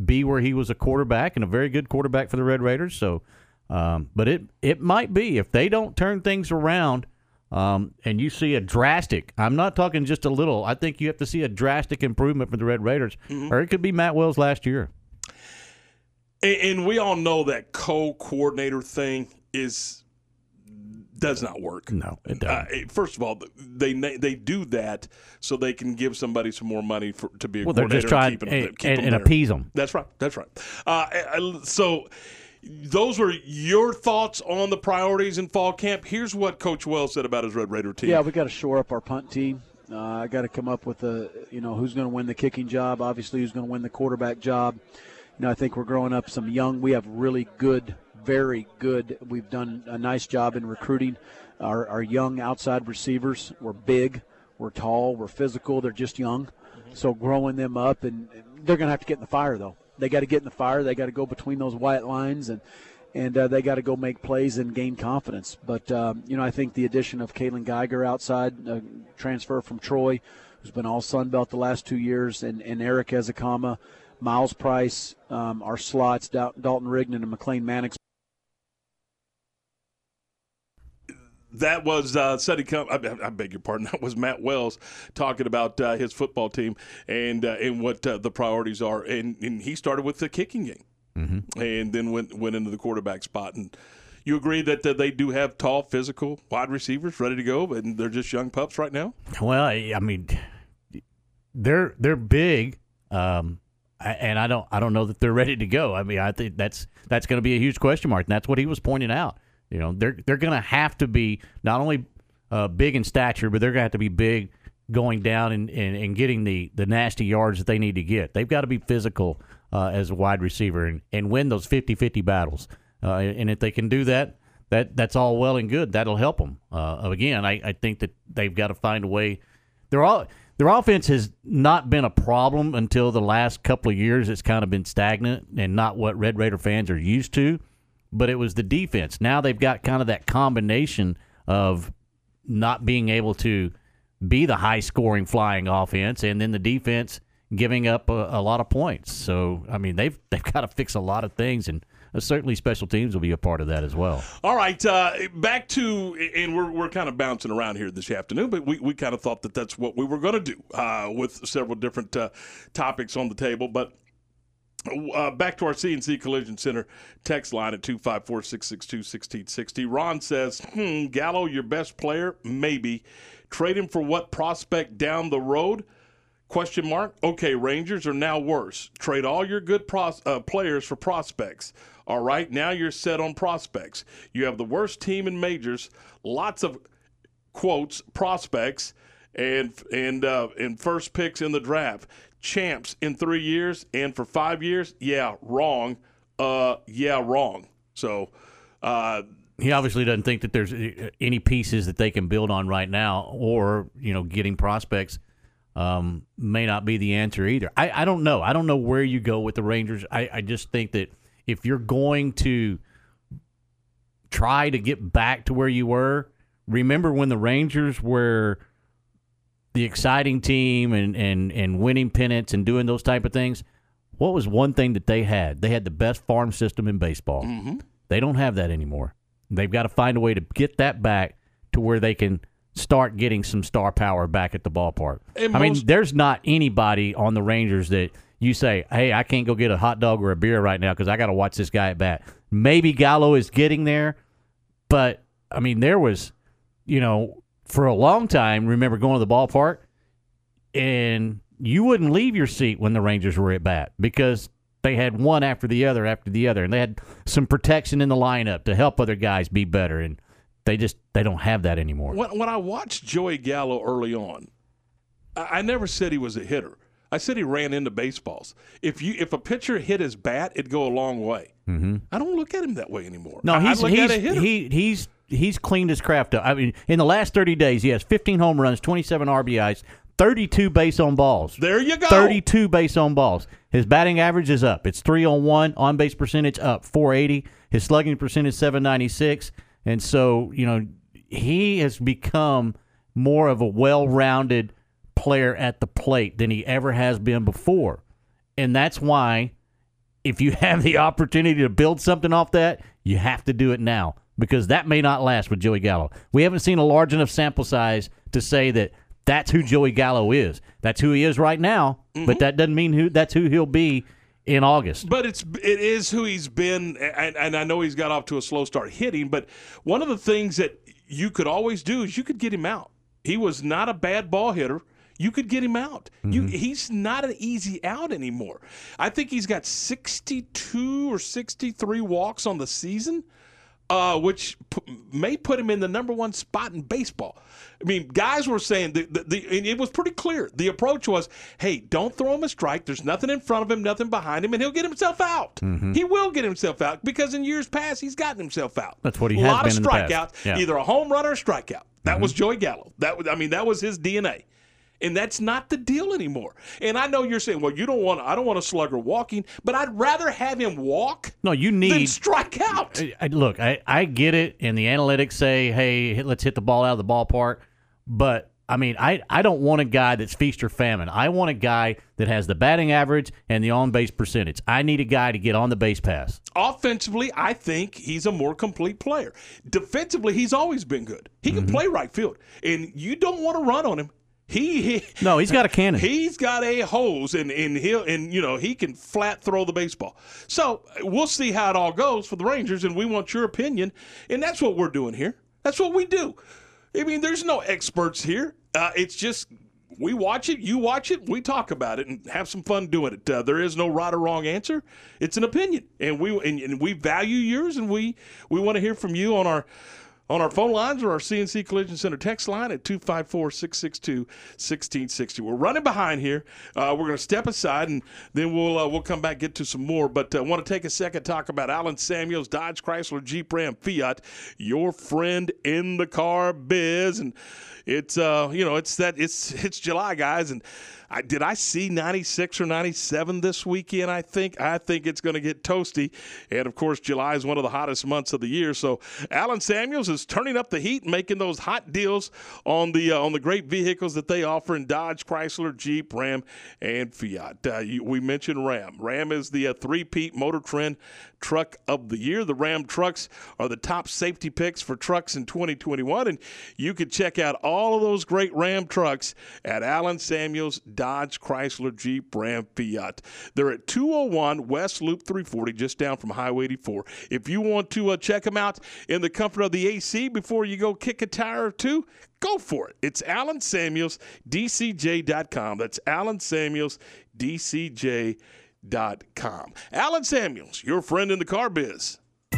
be where he was a quarterback and a very good quarterback for the Red Raiders. So, um, but it it might be if they don't turn things around. Um, and you see a drastic, I'm not talking just a little, I think you have to see a drastic improvement for the Red Raiders, Mhm. or it could be Matt Wells last year. And, and we all know that co-coordinator thing is does not work. No, it Uh, first of all, they they do that so they can give somebody some more money for to be a Well, they're just trying and, keep 'em- and- keep and- 'em and there. appease 'em. That's right. That's right. Uh, I- I- so those were your thoughts on the priorities in fall camp. Here's what Coach Wells said about his Red Raider team. Yeah, we got to shore up our punt team. Uh, I got to come up with a, you know, who's going to win the kicking job. Obviously, who's going to win the quarterback job. You know, I think we're growing up some young. We have really good, very good. We've done a nice job in recruiting our, our young outside receivers. We're big, we're tall, we're physical. They're just young, so growing them up, and they're going to have to get in the fire though. They got to get in the fire. They got to go between those white lines and and uh, they got to go make plays and gain confidence. But um, you know, I think the addition of Kaylon Geiger outside, uh, transfer from Troy, who's been all Sun Belt the last two years, and, and Erik Ezukanma, Myles Price, um, our slots, Dal- Dalton Rigdon and McLane Mannix. That was uh, Sonny I, I beg your pardon. (laughs) That was Matt Wells talking about uh, his football team and uh, and what uh, the priorities are. And, and he started with the kicking game, Mm-hmm. and then went went into the quarterback spot. And you agree that uh, they do have tall, physical wide receivers ready to go, and they're just young pups right now. Well, I, I mean, they're they're big, um, and I don't I don't know that they're ready to go. I mean, I think that's that's going to be a huge question mark, and that's what he was pointing out. You know, they're they're going to have to be not only uh, big in stature, but they're going to have to be big going down and, and, and getting the, the nasty yards that they need to get. They've got to be physical uh, as a wide receiver and, and win those 50-50 battles. Uh, and if they can do that, that that's all well and good. That'll help them. Uh, again, I, I think that they've got to find a way. They're all their offense has not been a problem until the last couple of years. It's kind of been stagnant and not what Red Raider fans are used to. But it was the defense. Now they've got kind of that combination of not being able to be the high scoring flying offense and then the defense giving up a, a lot of points. So I mean they've (laughs) they've got to fix a lot of things and uh, certainly special teams will be a part of that as well. All right, uh, back to and we're we're kind of bouncing around here this afternoon, but we, we kind of thought that that's what we were going to do uh, with several different uh, topics on the table. But Uh, back to our CNC Collision Center text line at 254 662 1660. Ron says, hmm, Gallo, your best player? Maybe. Trade him for what prospect down the road? Question mark. Okay, Rangers are now worse. Trade all your good pros- uh, players for prospects. All right, now you're set on prospects. You have the worst team in majors. Lots of quotes prospects and and uh, and first picks in the draft. Champs in three years and for five years. Yeah, wrong. Uh, yeah, wrong. So. Uh, he obviously doesn't think that there's uh, any pieces that they can build on right now, or you know, getting prospects um, may not be the answer either. I, I don't know. I don't know where you go with the Rangers. I, I just think that if you're going to try to get back to where you were, remember when the Rangers were the exciting team and, and, and winning pennants and doing those type of things. What was one thing that they had? They had the best farm system in baseball. Mm-hmm. They don't have that anymore. They've got to find a way to get that back to where they can start getting some star power back at the ballpark. And I mean, there's not anybody on the Rangers that you say, "Hey, I can't go get a hot dog or a beer right now because I got to watch this guy at bat." Maybe Gallo is getting there, but I mean, there was, you know, for a long time. Remember going to the ballpark, and you wouldn't leave your seat when the Rangers were at bat because they had one after the other after the other, and they had some protection in the lineup to help other guys be better, and they just they don't have that anymore. When, when I watched Joey Gallo early on, I, I never said he was a hitter. I said he ran into baseballs. If you if a pitcher hit his bat, it'd go a long way. Mm-hmm. I don't look at him that way anymore. No, he's he's at a hitter. he, he's he's cleaned his craft up. I mean, in the last thirty days, he has 15 home runs, 27 RBIs, 32 base on balls. There you go. 32 base on balls. His batting average is up. It's three on one. On base percentage up 480. His slugging percentage 796. And so you know he has become more of a well-rounded player at the plate than he ever has been before, and that's why if you (laughs) have the opportunity to build something off that, you have to do it now because that may not last with Joey Gallo. We haven't seen a large enough sample size to say that that's who Joey Gallo is. That's who he is right now, but mm-hmm. that doesn't mean who that's who he'll be in August. But it's it is who he's been, and, and I know he's got off to a slow start hitting. But one of the things that you could always do is you could get him out. He was not a bad ball hitter. You could get him out. You, mm-hmm. he's not an easy out anymore. I think he's got 62 or 63 walks on the season, uh, which p- may put him in the number one spot in baseball. I mean, guys were saying the, the, the and it was pretty clear. The approach was, hey, don't throw him a strike. There's nothing in front of him, nothing behind him, and he'll get himself out. Mhm. He will get himself out because in years past he's gotten himself out. That's what he a has lot been of in the past. strikeouts, Yeah. Mm-hmm. either a home run or a strikeout. That was Joey Gallo. That was, I mean, that was his DNA. And that's not the deal anymore. And I know you're saying, well, you don't want, I don't want a slugger walking, but I'd rather have him walk No, you than need strike out. I- look, I, I get it, and the analytics say, hey, hit- let's hit the ball out of the ballpark. But I mean, I, I don't want a guy that's feast or famine. I want a guy that has the batting average and the on base percentage. I need a guy to get on the base pass. Offensively, I think he's a more complete player. Defensively, he's always been good. He Mm-hmm. can play right field, and you don't want to run on him. He, he No, he's got a cannon. He's got a hose, and and he'll and you know he can flat throw the baseball. So we'll see how it all goes for the Rangers, and we want your opinion, and that's what we're doing here. That's what we do. I mean, there's no experts here. Uh, it's just we watch it, you watch it, we talk about it, and have some fun doing it. Uh, there is no right or wrong answer. It's an opinion, and we and, and we value yours, and we we want to hear from you on our on our phone lines or our CNC Collision Center text line at 254 662 1660. We're running behind here. Uh, we're going to step aside and then we'll uh, we'll come back get to some more. But I uh, want to take a second talk about Allen Samuels, Dodge Chrysler Jeep Ram Fiat, your friend in the car biz. And it's uh you know it's that it's it's July guys and I, did I see 96 or 97 this weekend? I think I think it's going to get toasty, and of course July is one of the hottest months of the year. So Allen Samuels is turning up the heat, making those hot deals on the uh, on the great vehicles that they offer in Dodge, Chrysler, Jeep, Ram, and Fiat. Uh, you, we mentioned Ram. Ram is the uh, three-peat Motor Trend Truck of the Year. The Ram trucks are the top safety picks for trucks in 2021, and you can check out all of those great Ram trucks at AllenSamuels.com. Dodge, Chrysler, Jeep, Ram, Fiat. They're at 201 West Loop 340, just down from Highway 84. If you want to uh, check them out in the comfort of the AC before you go kick a tire or two, go for it. It's Allen Samuels, DCJ.com. That's Allen Samuels, DCJ.com. Allen Samuels, your friend in the car biz. A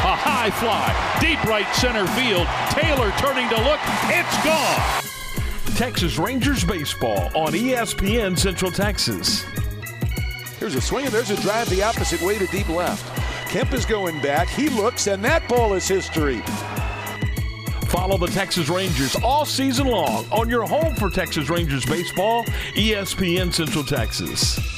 high fly, deep right center field. Taylor turning to look. It's gone. Texas Rangers baseball on ESPN Central Texas. Here's a swing, and there's a drive the opposite way to deep left. Kemp is going back. He looks, and that ball is history. Follow the Texas Rangers all season long on your home for Texas Rangers baseball, ESPN Central Texas.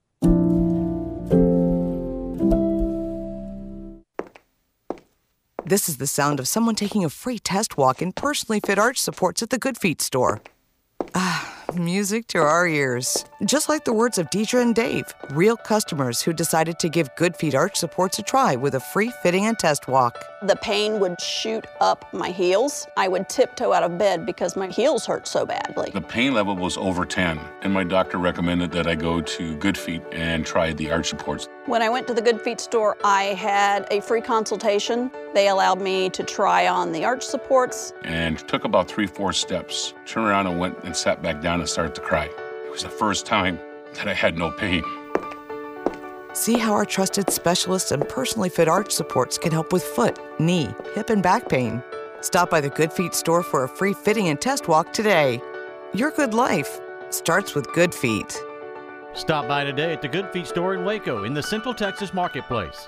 This is the sound of someone taking a free test walk in personally fit arch supports at the Good Feet store. Ah, music to our ears. Just like the words of Deidre and Dave, real customers who decided to give Good Feet arch supports a try with a free fitting and test walk. The pain would shoot up my heels. I would tiptoe out of bed because my heels hurt so badly. The pain level was over 10, and my doctor recommended that I go to Good Feet and try the arch supports. When I went to the Good Feet store, I had a free consultation. They allowed me to try on the arch supports. And took about three, four steps, turned around and went and sat back down and started to cry. It was the first time that I had no pain. See how our trusted specialists and personally fit arch supports can help with foot, knee, hip, and back pain. Stop by the Good Feet store for a free fitting and test walk today. Your good life starts with Good Feet. Stop by today at the Good Feet store in Waco in the Central Texas Marketplace.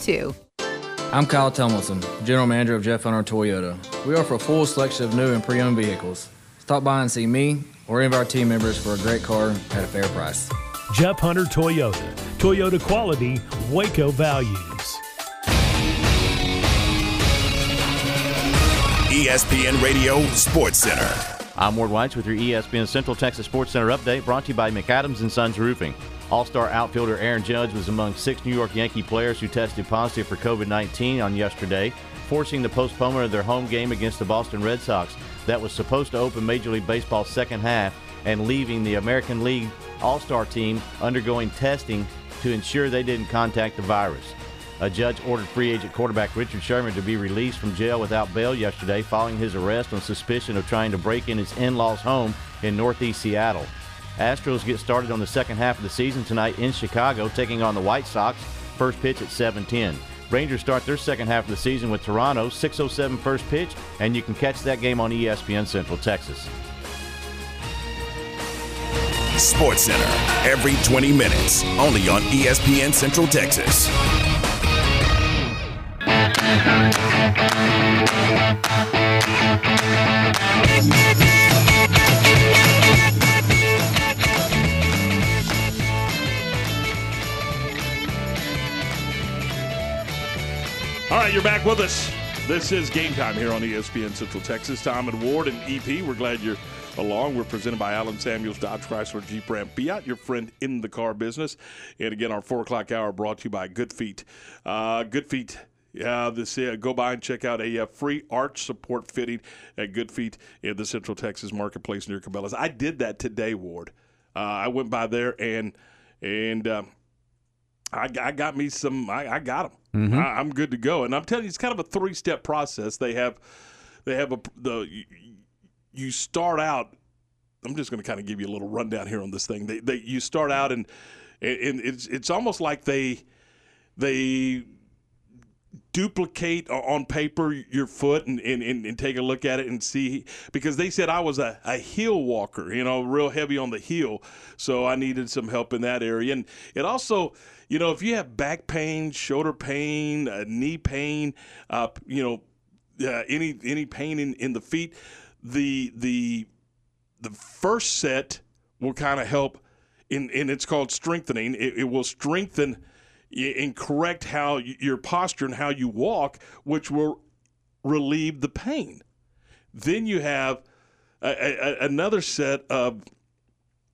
I'm Kyle Tomlinson, General Manager of Jeff Hunter Toyota. We offer a full selection of new and pre-owned vehicles. Stop by and see me or any of our team members for a great car at a fair price. Jeff Hunter Toyota. Toyota quality, Waco values. ESPN Radio Sports Center. I'm Ward Whites with your ESPN Central Texas Sports Center update brought to you by McAdams and Sons Roofing. All-star outfielder Aaron Judge was among six New York Yankee players who tested positive for COVID-19 on yesterday, forcing the postponement of their home game against the Boston Red Sox that was supposed to open Major League Baseball's second half and leaving the American League All-Star team undergoing testing to ensure they didn't contact the virus. A judge ordered free agent quarterback Richard Sherman to be released from jail without bail yesterday following his arrest on suspicion of trying to break in his in-laws' home in northeast Seattle. Astros get started on the second half of the season tonight in Chicago, taking on the White Sox. First pitch at 7:10. Rangers start their second half of the season with Toronto, 6:07 first pitch, and you can catch that game on ESPN Central Texas. Sports Center every 20 minutes, only on ESPN Central Texas. All right, you're back with us This is game time here on ESPN Central Texas. Tom and Ward and EP. We're glad you're along. We're presented by Allen Samuels, Dodge Chrysler, Jeep Ram, Fiat, your friend in the car business. And again, our four o'clock hour brought to you by Good Feet. Uh, Good Feet. Yeah, this uh, go by and check out a uh, free arch support fitting at Good Feet in the Central Texas marketplace near Cabela's. I did that today, Ward. Uh, I went by there and and um, I, I got me some. I, I got them. Mhm. I, I'm good to go. And I'm telling you, it's kind of a three step process. They have they have a the you, you start out. I'm just going to kind of give you a little rundown here on this thing. They, they you start out and and it's it's almost like they they duplicate on paper your foot and, and, and, and take a look at it and see because they said I was a, a heel walker, you know, real heavy on the heel. So I needed some help in that area. And it also, you know, if you have back pain, shoulder pain, uh, knee pain, uh, you know, uh, any any pain in, in the feet, the the the first set will kind of help in and it's called strengthening. It, it will strengthen and correct how your posture and how you walk which will relieve the pain. Then you have a, a, another set of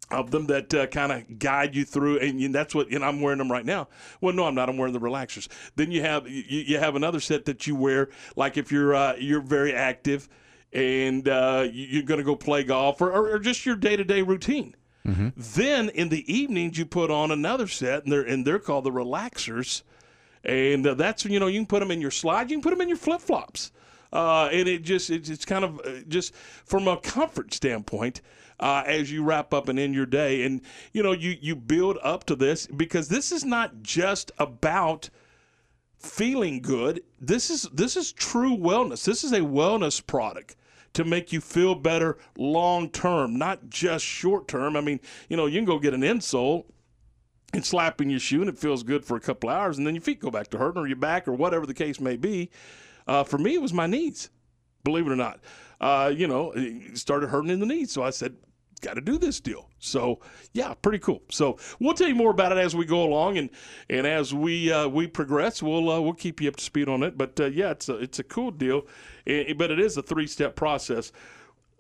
of them that uh, kind of guide you through, and you, that's what. And I'm wearing them right now. Well, no, I'm not. I'm wearing the relaxers. Then you have you, you have another set that you wear, like if you're uh, you're very active, and uh, you- you're going to go play golf or, or, or just your day to day routine. Then in the evenings you put on another set, and they're and they're called the relaxers, and uh, that's you know you can put them in your slides you can put them in your flip flops, uh, and it just it's, it's kind of uh, just from a comfort standpoint. Uh, as you wrap up and end your day, and you know you you build up to this because this is not just about feeling good. This is this is true wellness. This is a wellness product to make you feel better long term, not just short term. I mean, you know, you can go get an insole and slap in your shoe and it feels good for a couple hours, and then your feet go back to hurting or your back or whatever the case may be. Uh, for me, it was my knees. Believe it or not, uh, you know, it started hurting in the knees. So I said, got to do this deal. So yeah, pretty cool. So we'll tell you more about it as we go along, and and as we uh, we progress, we'll uh, we'll keep you up to speed on it. But uh, yeah, it's a it's a cool deal, Eh, but it is a three step process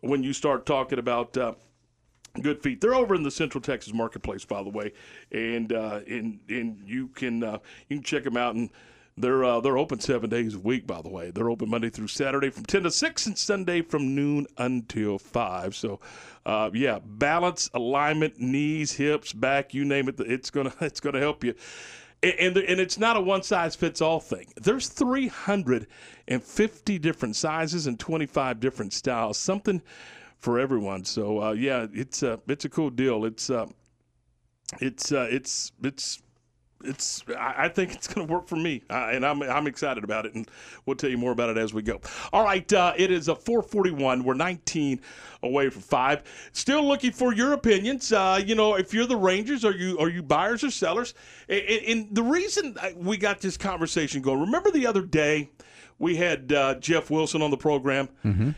when you start talking about. Uh, Good feet. They're over in the Central Texas marketplace, by the way, and uh, and and you can uh, you can check them out and. They're uh, they're open seven days a week, by the way. They're open Monday through Saturday from ten to six, and Sunday from noon until five. So, uh, yeah, balance, alignment, knees, hips, back, you name it. It's gonna (laughs) it's gonna help you. And and, it's not a one size fits all thing. There's 350 different sizes and 25 different styles. Something for everyone. So uh, yeah, it's a it's a cool deal. It's uh, it's uh, it's it's it's I think it's going to work for me, uh, and I'm I'm excited about it, and we'll tell you more about it as we go. All right, uh, it is a 4:41. We're 19 away from five. Still looking for your opinions. Uh, you know, if you're the Rangers, are you are you buyers or sellers? And, and- and the reason we got this conversation going. Remember the other day we had uh, Jeff Wilson on the program Mm-hmm.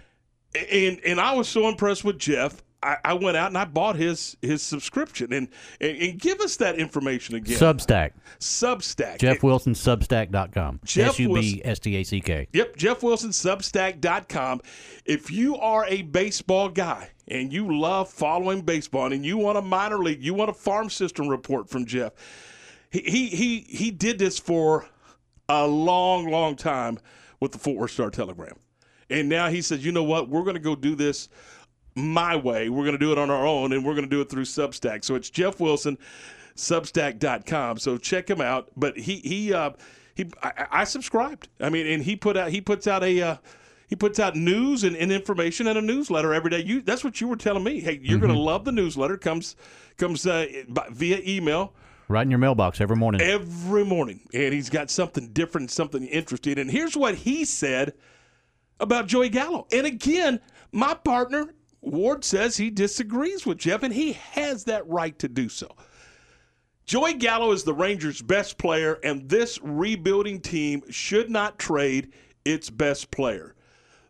and and I was so impressed with Jeff. I, I went out and I bought his his subscription and, and and give us that information again. Substack. Substack. Jeff Wilson, Substack.com. S U B S T A C K. Yep, Jeff Wilson, Substack.com. If you are a baseball guy and you love following baseball and you want a minor league, you want a farm system report from Jeff, he he he, he did this for a long, long time with the Fort Worth Star Telegram. And now he says, you know what? We're going to go do this my way. We're going to do it on our own, and we're going to do it through Substack. So it's Jeff Wilson, Substack.com. So check him out. But he he uh, he I, I subscribed. I mean, and he put out he puts out a. Uh, he puts out news and, and information and a newsletter every day. You that's what you were telling me. Hey, you're going to love the newsletter. Comes comes uh, by, via email Right in your mailbox every morning. every morning, and he's got something different, something interesting. And here's what he said about Joey Gallo. And again, my partner Ward says he disagrees with Jeff, and he has that right to do so. Joey Gallo is the Rangers' best player, and this rebuilding team should not trade its best player.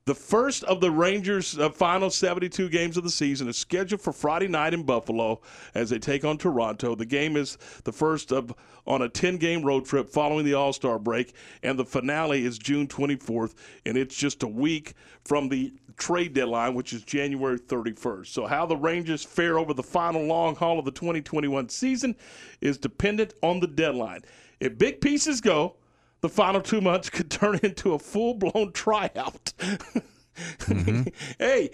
The first of the Rangers' uh, final 72 games of the season is scheduled for Friday night in Buffalo as they take on Toronto. The game is the first of on a 10-game road trip following the All-Star break, and the finale is June 24th, and it's just a week from the trade deadline, which is January 31st. So, how the Rangers fare over the final long haul of the 2021 season is dependent on the deadline. If big pieces go, the final two months (laughs) could turn into a full blown (laughs) tryout. (laughs) hey,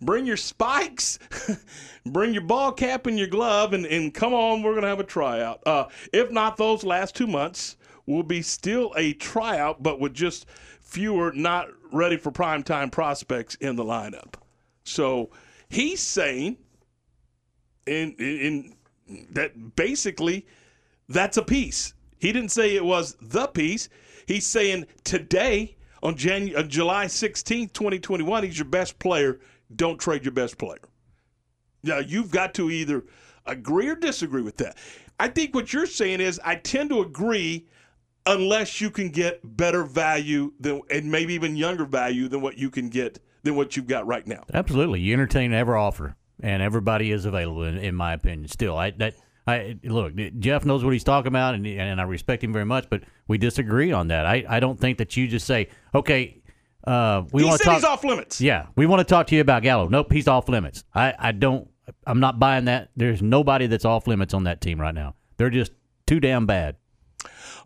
bring your spikes, bring your ball cap and your glove, and, and come on, we're going to have a tryout. Uh, if not, those last two months will be still a tryout, but with just fewer not ready for primetime prospects in the lineup. So he's saying in, in, in that basically that's a piece. He didn't say it was the piece. He's saying today on January, on uh, July 16th, 2021, he's your best player. Don't trade your best player. Now, you've got to either agree or disagree with that. I think what you're saying is I tend to agree unless you can get better value than and maybe even younger value than what you can get than what you've got right now. Absolutely. You entertain every offer and everybody is available in, in my opinion. Still, I that I look, Jeff knows what he's talking about, and and I respect him very much. But we disagree on that. I, I don't think that you just say, okay, uh, we he want to talk. he's off limits. Yeah, we want to talk to you about Gallo. Nope, he's off limits. I, I don't. I'm not buying that. There's nobody that's off limits on that team right now. They're just too damn bad.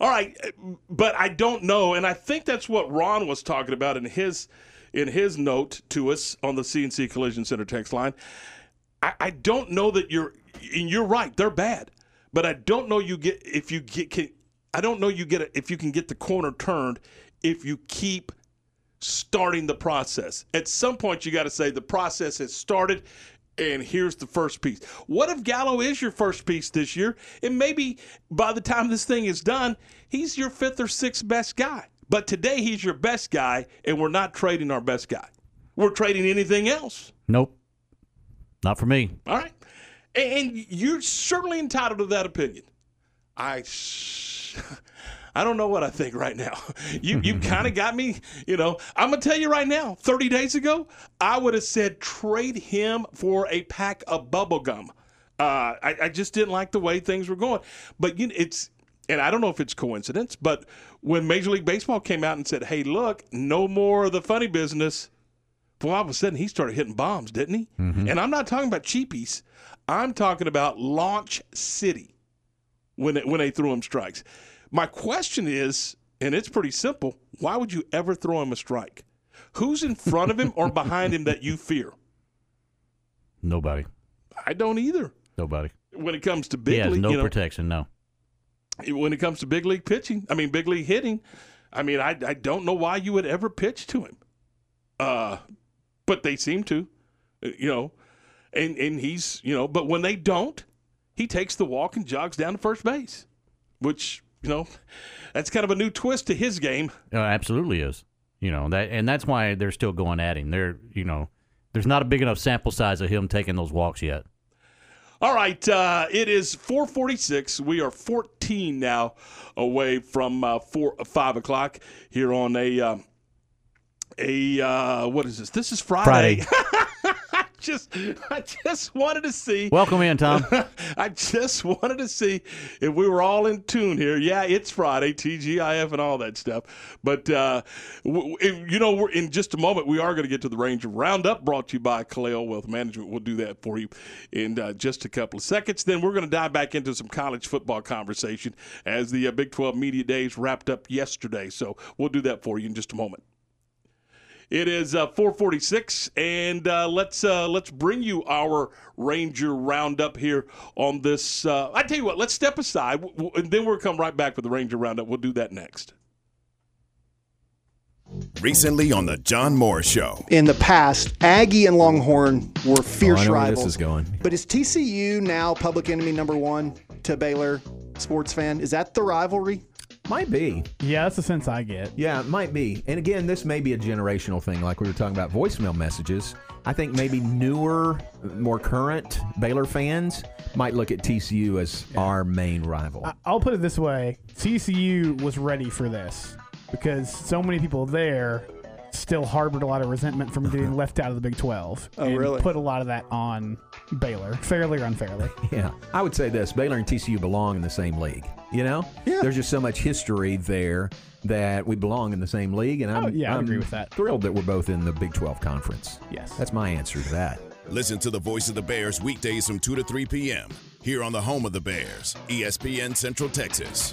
All right, eh, but I don't know, and I think that's what Ron was talking about in his in his note to us on the CNC Collision Center text line. I, I don't know that you're and you're right, they're bad. But I don't know you get if you get can, I don't know you get it if you can get the corner turned if you keep starting the process. At some point you got to say the process has started and here's the first piece. What if Gallo is your first piece this year? And maybe by the time this thing is done, he's your fifth or sixth best guy. But today he's your best guy, and we're not trading our best guy. We're trading anything else. Nope, not for me. All right. And you're certainly entitled to that opinion. I, (laughs) I don't know what I think right now. (laughs) You you (laughs) kind of got me. You know, I'm gonna tell you right now. 30 days ago, I would have said trade him for a pack of bubble gum. Uh, I, I just didn't like the way things were going. But you know, it's and I don't know if it's coincidence, but when Major League Baseball came out and said, "Hey, look, no more of the funny business," well, all of a sudden he started hitting bombs, didn't he? Mm-hmm. And I'm not talking about cheapies. I'm talking about Launch City when it, when they threw him strikes. My question is, and it's pretty simple: Why would you ever throw him a strike? Who's in front of him or behind him that you fear? Nobody. I don't either. Nobody. When it comes to big he has league, no you know, protection. No. when it comes to big league pitching, I mean big league hitting, I mean I I don't know why you would ever pitch to him. Uh but they seem to. uh, You know, and and he's, you know, but when they don't, he takes the walk and jogs down to first base, which, you know, that's kind of a new twist to his game. Uh, absolutely is. You know that, and that's why they're still going at him. They're, you know, there's not a big enough sample size of him taking those walks yet. All right, uh, it is 446. We are 14 now away from uh, four, five o'clock here on a uh, a uh, what is this? This is Friday. I (laughs) (laughs) just I just wanted to see. Welcome in, Tom. (laughs) I just wanted to see if we were all in tune here. Yeah, it's Friday, TGIF and all that stuff. But uh, w- w- you know, we're, in just a moment, we are going to get to the Ranger Roundup, brought to you by Kaleo Wealth Management. We'll do that for you in uh, just a couple of seconds. Then we're going to dive back into some college football conversation as the uh, Big 12 Media Days wrapped up yesterday. So we'll do that for you in just a moment. It is uh, 446, and uh, let's uh, let's bring you our Ranger Roundup here on this. Uh, I tell you what, let's step aside, w- w- and then we'll come right back with the Ranger Roundup. We'll do that next. Recently on the John Moore Show. In the past, Aggie and Longhorn were fierce Oh, I know where rivals. this is going. But is TCU now public enemy number one to Baylor sports fan? Is that the rivalry? Might be. Yeah, that's the sense I get. Yeah, it might be. And again, this may be a generational thing, like we were talking about voicemail messages. I think maybe newer, more current Baylor fans might look at TCU as our main rival. I- I'll put it this way: TCU was ready for this because so many people there still harbored a lot of resentment from getting uh-huh. left out of the Big 12. Oh, and really? Put a lot of that on Baylor, fairly or unfairly. (laughs) Yeah, I would say this: Baylor and TCU belong in the same league. You know, yeah. There's just so much history there that we belong in the same league, and oh, I'm, Oh, yeah, I I'm agree with that. Thrilled that we're both in the Big 12 conference. Yes, that's my answer to that. Listen to the voice of the Bears weekdays from 2 to 3 p.m. here on the home of the Bears, ESPN Central Texas.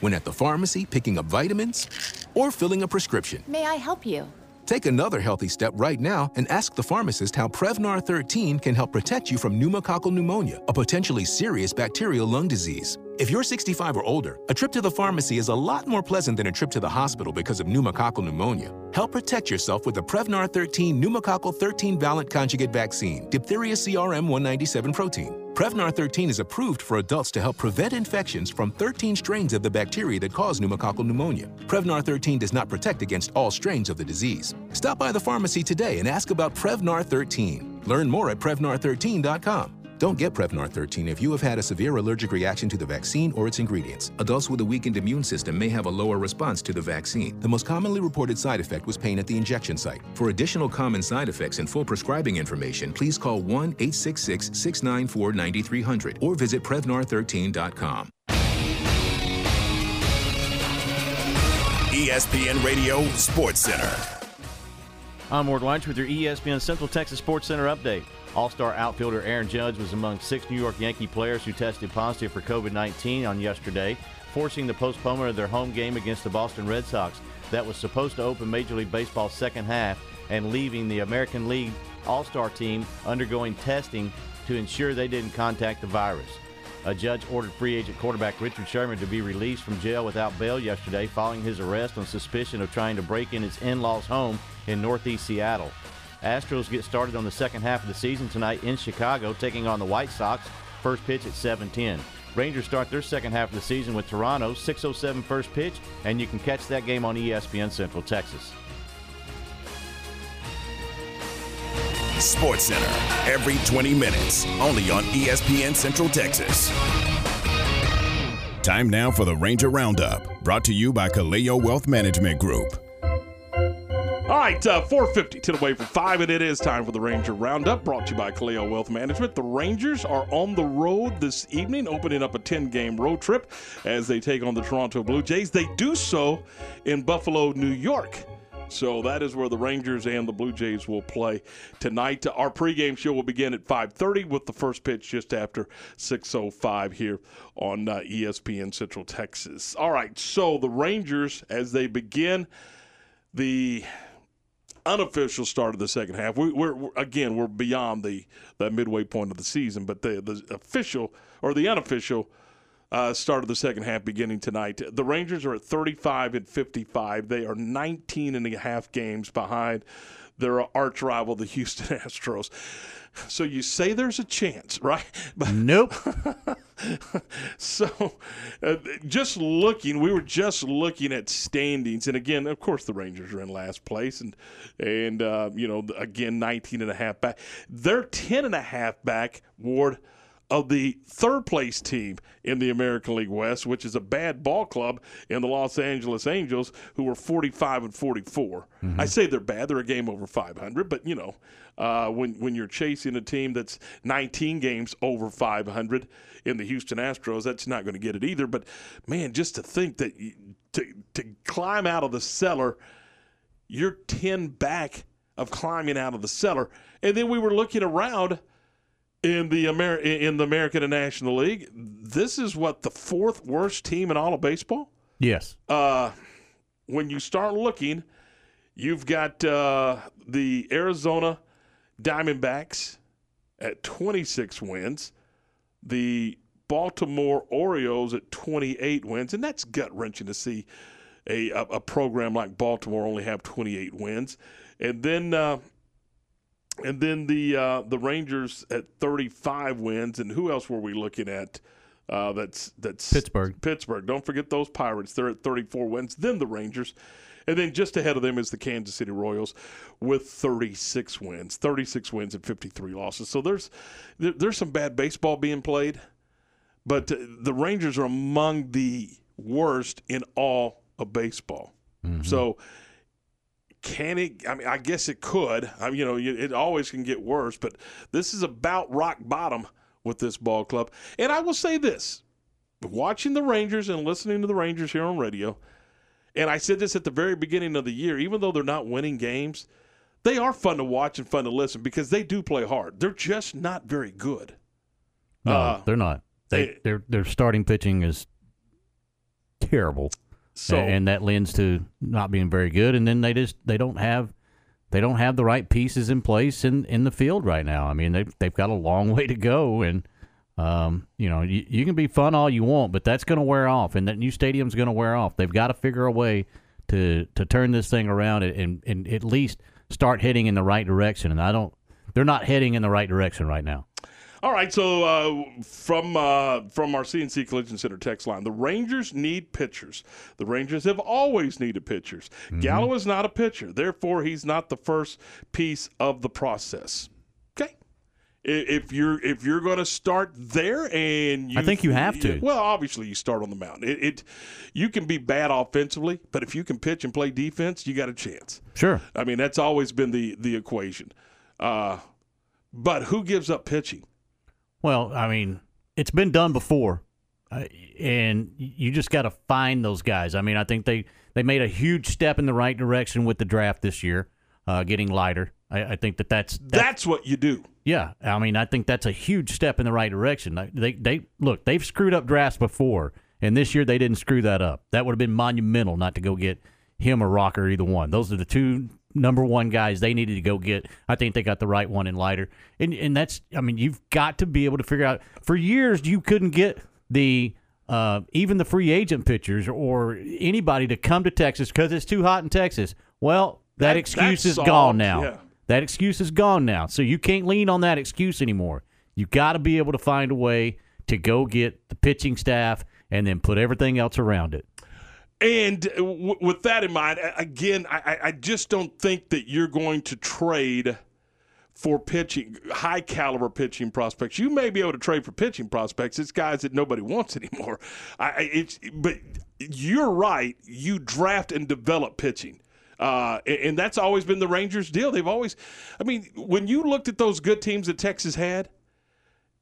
when at the pharmacy picking up vitamins or filling a prescription. May I help you? Take another healthy step right now and ask the pharmacist how Prevnar 13 can help protect you from pneumococcal pneumonia, a potentially serious bacterial lung disease. If you're 65 or older, a trip to the pharmacy is a lot more pleasant than a trip to the hospital because of pneumococcal pneumonia. Help protect yourself with the Prevnar 13 pneumococcal 13 valent conjugate vaccine, diphtheria CRM 197 protein. Prevnar 13 is approved for adults to help prevent infections from 13 strains of the bacteria that cause pneumococcal pneumonia. Prevnar 13 does not protect against all strains of the disease. Stop by the pharmacy today and ask about Prevnar 13. Learn more at Prevnar13.com. Don't get Prevnar 13 if you have had a severe allergic reaction to the vaccine or its ingredients. Adults with a weakened immune system may have a lower response to the vaccine. The most commonly reported side effect was pain at the injection site. For additional common side effects and full prescribing information, please call 1 866 694 9300 or visit Prevnar13.com. E ESPN Radio Sports Center. I'm Ward Lunch with your ESPN Central Texas Sports Center update. All star outfielder Aaron Judge was among six New York Yankee players who tested positive for COVID 19 on yesterday, forcing the postponement of their home game against the Boston Red Sox that was supposed to open Major League Baseball's second half and leaving the American League All Star team undergoing testing to ensure they didn't contact the virus. A judge ordered free agent quarterback Richard Sherman to be released from jail without bail yesterday following his arrest on suspicion of trying to break in his in law's home in northeast Seattle. Astros get started on the second half of the season tonight in Chicago, taking on the White Sox. First pitch at 7:10. Rangers start their second half of the season with Toronto, 6:07 first pitch, and you can catch that game on ESPN Central Texas. Sports Center every 20 minutes, only on ESPN Central Texas. Time now for the Ranger Roundup, brought to you by Kaleo Wealth Management Group. All right, uh, 450 to the way for five, and it is time for the Ranger Roundup, brought to you by Kaleo Wealth Management. The Rangers are on the road this evening, opening up a 10-game road trip as they take on the Toronto Blue Jays. They do so in Buffalo, New York. So that is where the Rangers and the Blue Jays will play tonight. Our pregame show will begin at 5:30 with the first pitch just after 6:05 here on uh, ESPN Central Texas. All right, so the Rangers as they begin the unofficial start of the second half. We, we're, we're again we're beyond the the midway point of the season, but the the official or the unofficial uh, start of the second half beginning tonight. The Rangers are at 35 and 55. They are 19 and a half games behind their arch rival, the Houston (laughs) Astros. So you say there's a chance, right? (laughs) But nope. (laughs) so uh, just looking, we were just looking at standings, and again, of course, the Rangers are in last place, and and uh, you know, again, 19 and a half back. They're 10 and a half back. Ward of the third place team in the American League West, which is a bad ball club in the Los Angeles Angels, who are 45 and 44. Mm-hmm. I say they're bad; they're a game over 500, but you know, uh, when when you're chasing a team that's 19 games over 500 in the Houston Astros, that's not going to get it either. But man, just to think that. You, to to climb out of the cellar, you're ten back of climbing out of the cellar, and then we were looking around in the Amer- in the American and National League. This is what the fourth worst team in all of baseball. Yes. Uh, when you start looking, you've got uh, the Arizona Diamondbacks at 26 wins, the Baltimore Orioles at 28 wins, and that's gut wrenching to see a, a, a program like Baltimore only have 28 wins, and then. Uh, and then the uh, the Rangers at 35 wins, and who else were we looking at? Uh, that's that's Pittsburgh. Pittsburgh. Don't forget those Pirates. They're at 34 wins. Then the Rangers, and then just ahead of them is the Kansas City Royals with 36 wins. 36 wins and 53 losses. So there's there, there's some bad baseball being played, but uh, the Rangers are among the worst in all of baseball. So can it? I mean, I guess it could. I mean, you know, it always can get worse, but this is about rock bottom with this ball club. And I will say this: watching the Rangers and listening to the Rangers here on radio, and I said this at the very beginning of the year, even though they're not winning games, they are fun to watch and fun to listen because they do play hard. They're just not very good. No, Uh, they're not. They their their starting pitching is terrible. So- and that lends to not being very good. And then they just they don't have they don't have the right pieces in place in, in the field right now. I mean they they've got a long (laughs) way to go, and um, you know you, you can be fun all you want, but that's going to wear off, and that new stadium's going to wear off. They've got to figure a way to to turn this thing around and, and, and at least start heading in the right direction. And I don't. They're not heading in the right direction right now. All right, so uh, from uh, from our CNC Collision Center text line, the Rangers need pitchers. The Rangers have always needed pitchers. Gallo is not a pitcher, therefore he's not the first piece of the process. Okay, if you're if you're going to start there, and you, I think you have to. Well, obviously you start on the mound. It, it you can be bad offensively, but if you can pitch and play defense, you got a chance. Sure. I mean, that's always been the the equation. Uh, but who gives up pitching? Well, I mean, it's been done before, uh, and you just got to find those guys. I mean, I think they they made a huge step in the right direction with the draft this year, uh, getting Leiter. I, I think that that's, that's That's what you do. yeah. I mean, I think that's a huge step in the right direction. They they, they look they've screwed up drafts before, and this year they didn't screw that up. That would have been monumental not to go get him or Rocker, either one. Those are the two number one guys they needed to go get. I think they got the right one in Leiter, and and that's I mean you've got to be able to figure out. For years you couldn't get the uh, even the free agent pitchers or anybody to come to Texas because it's too hot in Texas. Well, that, That- excuse is gone now. yeah. That excuse is gone now. So you can't lean on that excuse anymore. You got to be able to find a way to go get the pitching staff and then put everything else around it. And w- with that in mind, again, I, I- just don't think that you're going to trade for pitching, high caliber pitching prospects. You may be able to trade for pitching prospects. It's guys that nobody (laughs) wants anymore. I, I- it's, but you're right. You draft and develop pitching. Uh, and, and that's always been the Rangers' deal. They've always, I mean, when you looked at those good teams that Texas had,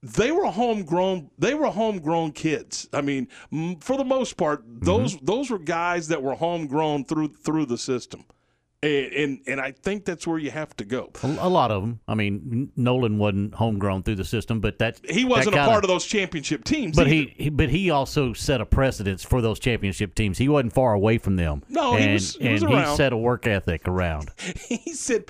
they were homegrown. They were homegrown kids. I mean, m- for the most part, mm-hmm. those those were guys that were homegrown through through the system, and and, and I think that's where you have to go. A, a lot of them. I mean, Nolan wasn't homegrown through the system, but that He wasn't that a kinda- part of those championship teams. But he, he, but he also set a precedence for those championship teams. He wasn't far away from them. No, he and, was- he and he set a work ethic around. (laughs) he said,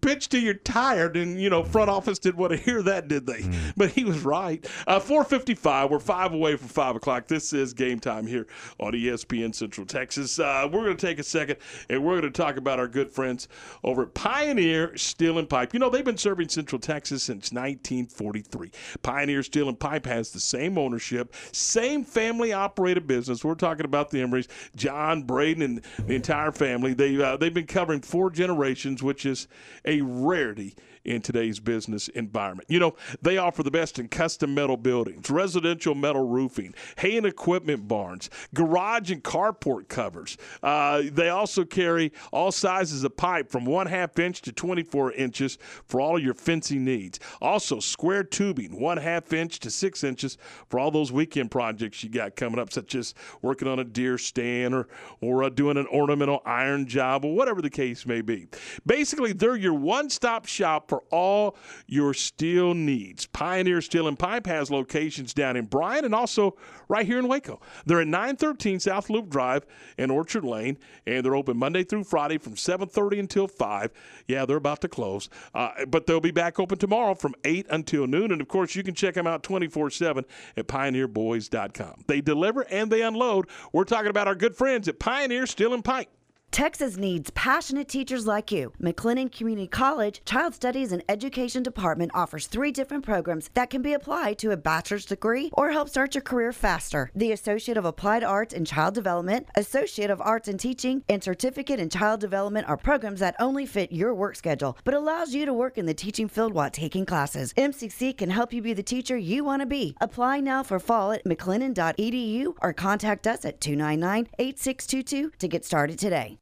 "Pitch till you're tired," and you know, front office didn't want to hear that, did they? But he was right. Uh, Four fifty-five. We're five away from five o'clock. This is game time here on ESPN Central Texas. Uh, we're going to take a second, and we're going to talk about our good friends over at Pioneer Steel and Pipe. You know, they've been serving Central Texas since 1943. Pioneer Steel and Pipe has the same ownership, same family-operated business. We're talking about the Emerys, John Braden, and the entire family. They uh, they've been covering four generations, which is a rarity in today's business environment. You know, they offer the best in custom metal buildings, residential metal roofing, hay and equipment barns, garage and carport covers. Uh, they also carry all sizes of pipe from one half inch to 24 inches for all your fencing needs. Also, square tubing, one half inch to six inches for all those weekend projects you got coming up, such as working on a deer stand or, or uh, doing an ornamental iron job or whatever the case may be. Basically, they're your one stop shop for all your steel needs. Pioneer Steel and Pipe has locations down in Bryan and also right here in Waco. They're at 913 South Loop Drive in Orchard Lane, and they're open Monday through Friday from 7:30 until 5. Yeah, they're about to close, uh, but they'll be back open tomorrow from 8 until noon. And of course, you can check them out 24/7 at pioneerboys.com. They deliver and they unload. We're talking about our good friends at Pioneer Steel and Pipe. Texas needs passionate teachers like you. McLennan Community College Child Studies and Education Department offers three different programs that can be applied to a bachelor's degree or help start your career faster. The Associate of Applied Arts in Child Development, Associate of Arts in Teaching, and Certificate in Child Development are programs that only fit your work schedule, but allows you to work in the teaching field while taking classes. MCC can help you be the teacher you want to be. Apply now for fall at mclennan.edu or contact us at 299 8622 to get started today.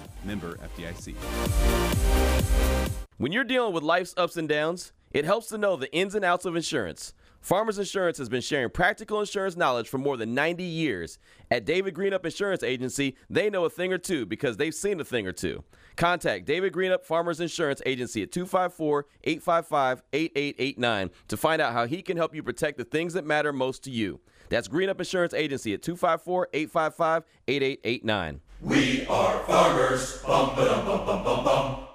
Member FDIC. When you're dealing with life's ups and downs, it helps to know the ins and outs of insurance. Farmers Insurance has been sharing practical insurance knowledge for more than 90 years. At David Greenup Insurance Agency, they know a thing or two because they've seen a thing or two. Contact David Greenup Farmers Insurance Agency at 254 855 8889 to find out how he can help you protect the things that matter most to you. That's Greenup Insurance Agency at 254 855 8889. We are farmers. Bum, ba-dum, bum, bum, bum, bum.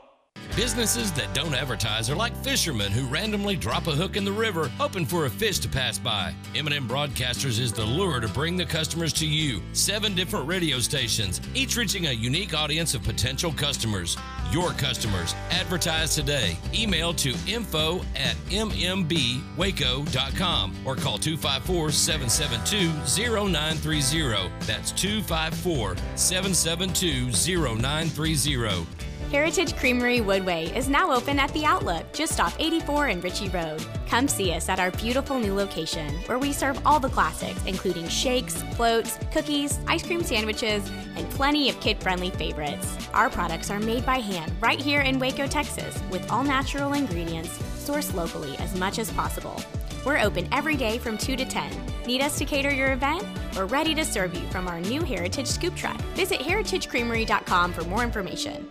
Businesses that don't advertise are like fishermen who randomly drop a hook in the river hoping for a fish to pass by. M&M Broadcasters is the lure to bring the customers to you. Seven different radio stations, each reaching a unique audience of potential customers. Your customers. Advertise today. Email to info at mmbwaco.com or call 254 772 0930. That's 254 772 0930. Heritage Creamery Woodway is now open at The Outlook, just off 84 and Ritchie Road. Come see us at our beautiful new location, where we serve all the classics, including shakes, floats, cookies, ice cream sandwiches, and plenty of kid friendly favorites. Our products are made by hand right here in Waco, Texas, with all natural ingredients sourced locally as much as possible. We're open every day from 2 to 10. Need us to cater your event? We're ready to serve you from our new Heritage Scoop Truck. Visit heritagecreamery.com for more information.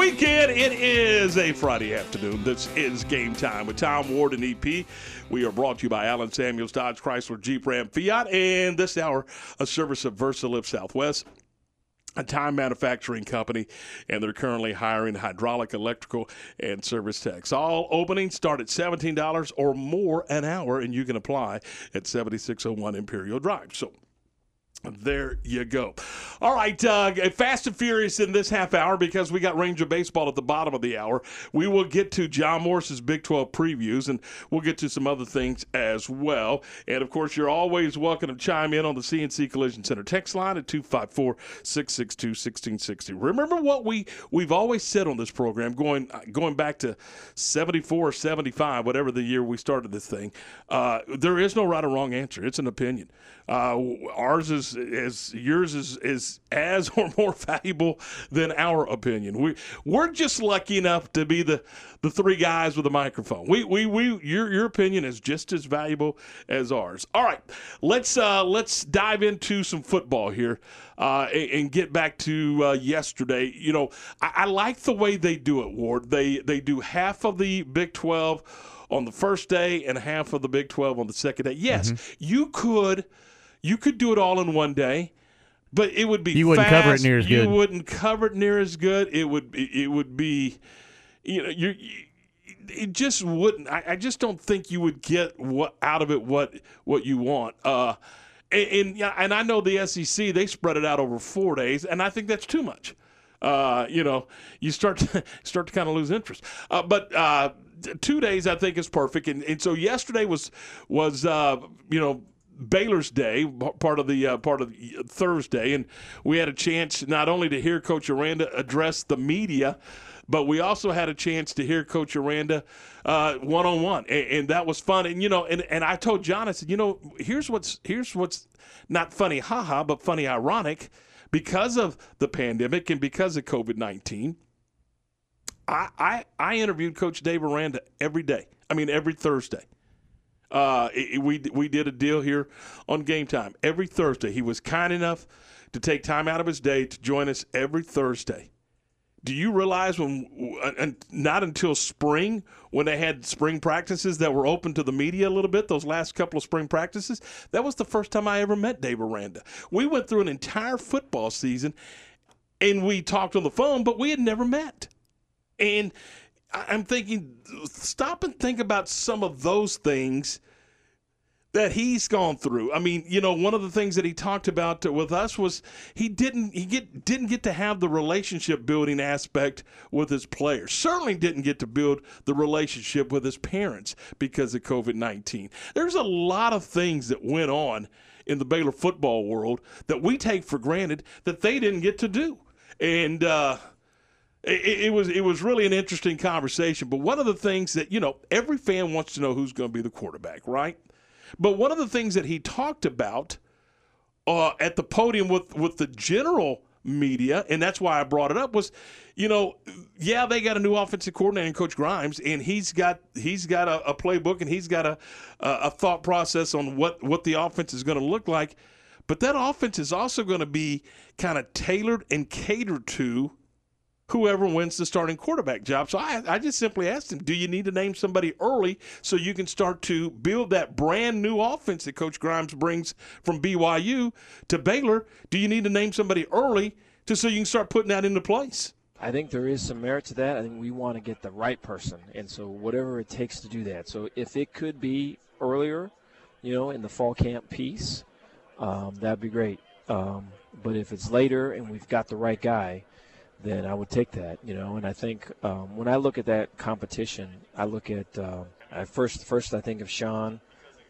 Weekend. It is a Friday afternoon. This is game time with Tom Ward and EP. We are brought to you by Allen Samuels Dodge Chrysler Jeep Ram Fiat, and this hour a service of VersaLift Southwest a time manufacturing company, and they're currently hiring hydraulic, electrical, and service techs. All openings start at $17 or more an hour, and you can apply at 7601 Imperial Drive. So There you go. All right, uh, fast and furious in this half hour because we got Ranger baseball at the bottom of the hour. We will get to John Morris's Big 12 previews and we'll get to some other things as well. And of course, you're always welcome to chime in on the CNC Collision Center text line at 254 662 1660. Remember what we, we've always said on this program, going, going back to 74 75, whatever the year we started this thing. Uh, there is no right or wrong answer, it's an opinion. Uh, ours is, is yours is, is as (laughs) or more valuable than our opinion. We we're just lucky enough to be the, the three guys with a microphone. We, we, we your your opinion is just as valuable as ours. All right, let's uh, let's dive into some football here uh, and, and, get back to uh, yesterday. You know, I, I like the way they do it, Ward. They they do half of the Big Twelve on the first day and half of the Big Twelve on the second day. Yes, mm-hmm. you could you could do it all in one day, but it would be you wouldn't fast. cover it near as good. You wouldn't cover it near as good. It would it would be, you know, you. It just wouldn't. I, I just don't think you would get what out of it what what you want. Uh, and, and and I know the SEC they spread it out over four days, and I think that's too much. Uh, you know, you start to, (laughs) start to kind of lose interest. Uh, but uh, two days I think is perfect. And, and so yesterday was was uh, you know Baylor's Day, part of the uh, part of Thursday, and we had a chance not only to hear Coach Aranda address the media, but we also had a chance to hear Coach Aranda one on one, and that was fun. And you know, and, and I told John, I said, you know, here's what's here's what's not funny, haha, but funny, ironic, because of the pandemic and because of COVID nineteen. I, I I interviewed Coach Dave Aranda every day. I mean, every Thursday. Uh, it, we we did a deal here on Game Time every Thursday. He was kind enough to take time out of his day to join us every Thursday. Do you realize when, and not until spring, when they had spring practices that were open to the media a little bit, those last couple of spring practices, that was the first time I ever met Dave Aranda. We went through an entire football season and we talked on the phone, but we had never met. And I'm thinking, stop and think about some of those things that he's gone through. I mean, you know, one of the things that he talked about with us was he didn't he get didn't get to have the relationship building aspect with his players. Certainly didn't get to build the relationship with his parents because of COVID-19. There's a lot of things that went on in the Baylor football world that we take for granted that they didn't get to do. And uh it, it, was it was really an interesting conversation. But one of the things that you know every fan wants to know who's going to be the quarterback, right? But one of the things that he talked about uh, at the podium with with the general media, and that's why I brought it up, was you know, yeah, they got a new offensive coordinator, Coach Grimes, and he's got he's got a, a playbook and he's got a, a thought process on what what the offense is going to look like. But that offense is also going to be kind of tailored and catered to whoever wins the starting quarterback job. So I, I just simply asked him, do you need to name somebody early so you can start to build that brand new offense that Coach Grimes brings from BYU to Baylor? Do you need to name somebody early to so you can start putting that into place? I think there is some merit to that. I think we want to get the right person, and so whatever it takes to do that. So if it could be earlier, you know, in the fall camp piece, um, that'd be great. Um, but if it's later and we've got the right guy, then I would take that, you know. And I think um, when I look at that competition, I look at uh, I first first I think of Shawn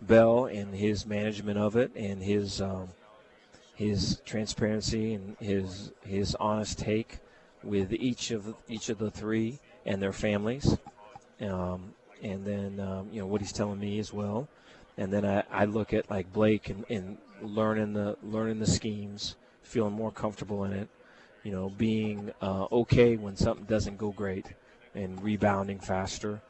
Bell and his management of it and his um, his transparency and his his honest take with each of each of the three and their families, um, and then um, you know what he's telling me as well. And then I, I look at like Blake and, and learning the learning the schemes, feeling more comfortable in it you know, being uh, okay when something doesn't go great and rebounding faster.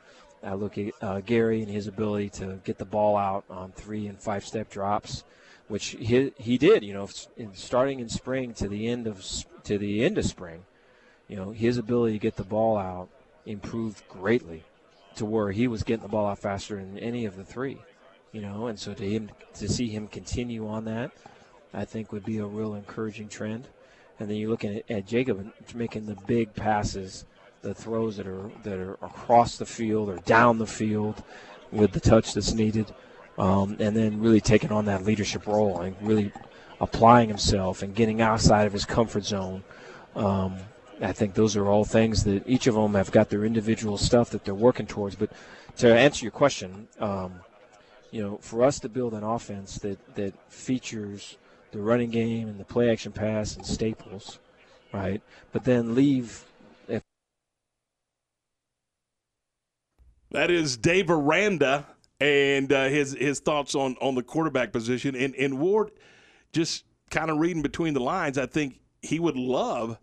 I look at uh, Gary and his ability to get the ball out on three and five step drops, which he, he did. You know, in, starting in spring to the end of to the end of spring, you know, his ability to get the ball out improved greatly, to where he was getting the ball out faster than any of the three. You know, and so to him to see him continue on that, I think would be a real encouraging trend and then you're looking at, at Jacob making the big passes, the throws that are that are across the field or down the field with the touch that's needed, um, and then really taking on that leadership role and really applying himself and getting outside of his comfort zone. Um, I think those are all things that each of them have got their individual stuff that they're working towards. But to answer your question, um, you know, for us to build an offense that, that features the running game and the play action pass and staples, right? But then leave if That is Dave Aranda and uh, his his thoughts on on the quarterback position. And and Ward, just kind of reading between the lines, I think he would love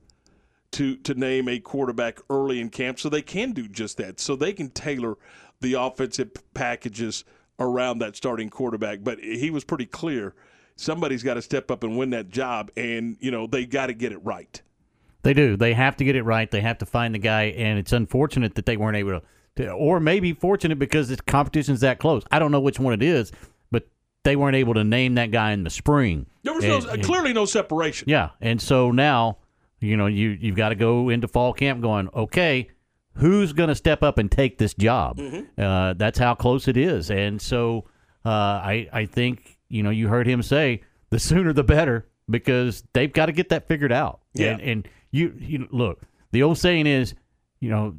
to to name a quarterback early in camp so they can do just that. So they can tailor the offensive packages around that starting quarterback. But he was pretty clear. Somebody's got to step up and win that job, and you know they got to get it right. They do. They have to get it right. They have to find the guy, and it's unfortunate that they weren't able to, to or maybe fortunate because the competition's that close. I don't know which one it is, but they weren't able to name that guy in the spring. There was And- no, and- clearly no separation. yeah, and so now, you know, you you've got to go into fall camp going, okay, who's going to step up and take this job? Mm-hmm. Uh, that's how close it is, and so uh, I I think you know you heard him say the sooner the better because they've got to get that figured out. Yeah. and, and you you look, the old saying is, you know,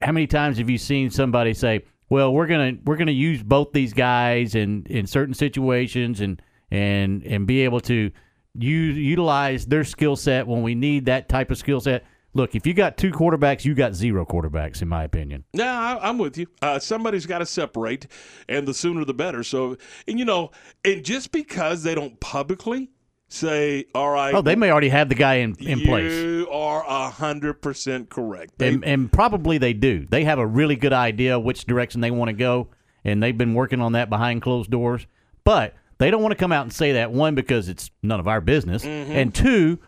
how many times have you seen somebody say, "Well, we're gonna we're gonna use both these guys in in certain situations and and and be able to use utilize their skill set when we need that type of skill set." Look, if you got two quarterbacks, you got zero quarterbacks, in my opinion. Yeah, I'm with you. Uh, somebody's got to separate, and the sooner the better. So, and you know, and just because they don't publicly say, "All right," Oh, they may already have the guy in, in place. You are a hundred percent correct. They, and, and probably they do. They have a really good idea which direction they want to go, and they've been working on that behind closed doors. But they don't want to come out and say that one because it's none of our business, Mhm. and two,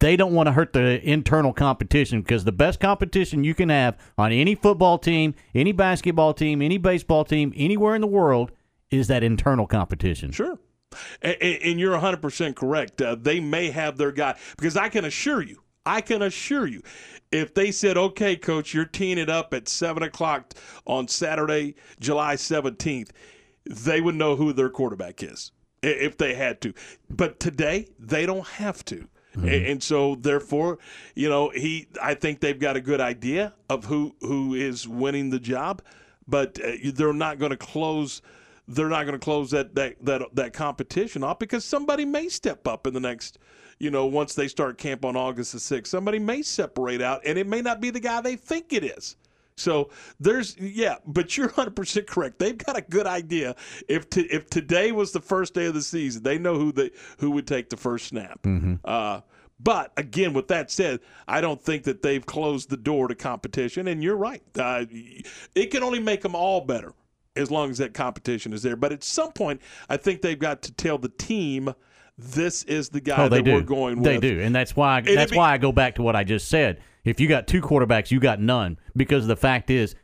they don't want to hurt the internal competition because the best competition you can have on any football team, any basketball team, any baseball team, anywhere in the world is that internal competition. Sure. And, you're 100% correct. Uh, they may have their guy because I can assure you, I can assure you, if they said, "Okay, coach, you're teeing it up at seven o'clock on Saturday, July 17th," they would know who their quarterback is if they had to. But today, they don't have to. A- And so, therefore, you know, he. I think they've got a good idea of who who is winning the job, but uh, they're not going to close. They're not going to close that, that that that competition off because somebody may step up in the next. You know, once they start camp on August the sixth, somebody may separate out, and it may not be the guy they think it is. So there's yeah, but you're 100 percent correct. They've got a good idea. If to, if today was the first day of the season, they know who they who would take the first snap. Mm-hmm. Uh, but again, with that said, I don't think that they've closed the door to competition. And you're right. Uh, it can only make them all better as long as that competition is there. But at some point, I think they've got to tell the team this is the guy Oh, they that do. we're going they with. do, and that's why it'd that's be- why I go back to what I just said. If you got two quarterbacks, you got none because the fact is,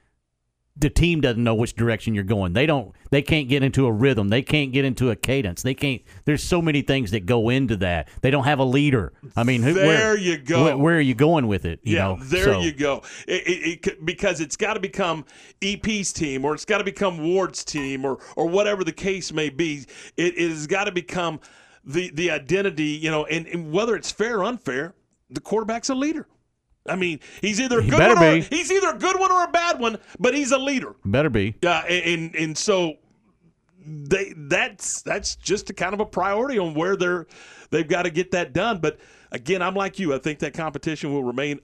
the team doesn't know which direction you're going. They don't. They can't get into a rhythm. They can't get into a cadence. They can't. There's so many things that go into that. They don't have a leader. I mean, who, There where, you go. Where, where are you going with it? You yeah, know, there So- you go. It, it, it because it's got to become EP's team, or it's got to become Ward's team, or or whatever the case may be. It, it has got to become the the identity. You know, and, and whether it's fair or unfair, the quarterback's a leader. I mean, he's either a He good one or, be. he's either a good one or a bad one, but he's a leader. Better be. Uh, and and so they that's that's just a kind of a priority on where they're they've got to get that done. But again, I'm like you. I think that competition will remain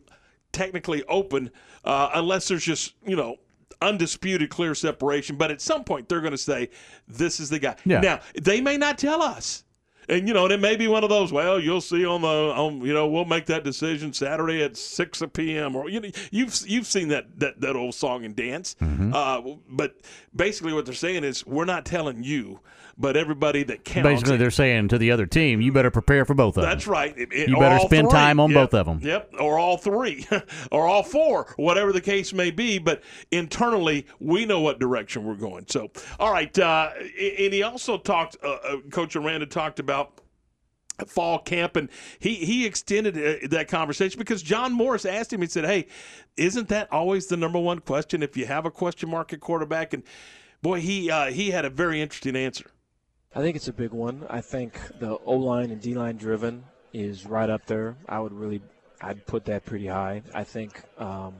technically open uh, unless there's just you know undisputed clear separation. But at some point, they're going to say this is the guy. Yeah. Now they may not tell us. And you know, and it may be one of those. Well, you'll see on the, on, you know, we'll make that decision Saturday at six p.m. Or you know, you've you've seen that that, that old song and dance. Uh, but basically, what they're saying is, we're not telling you, but everybody that counts. Basically, they're saying to the other team, you better prepare for both of them. That's right. It- it- You better spend three. time on Yep. both of them. Yep, or all three, (laughs) or all four, whatever the case may be. But internally, we know what direction we're going. So, all right. Uh, and he also talked. Uh, uh, Coach Aranda talked about fall camp and he he extended uh, that conversation because John Morris asked him he said hey isn't that always the number one question if you have a question mark at quarterback and boy he uh, he had a very interesting answer I think it's a big one. I think the O line and D line driven is right up there. I would really, I'd put that pretty high. I think, um,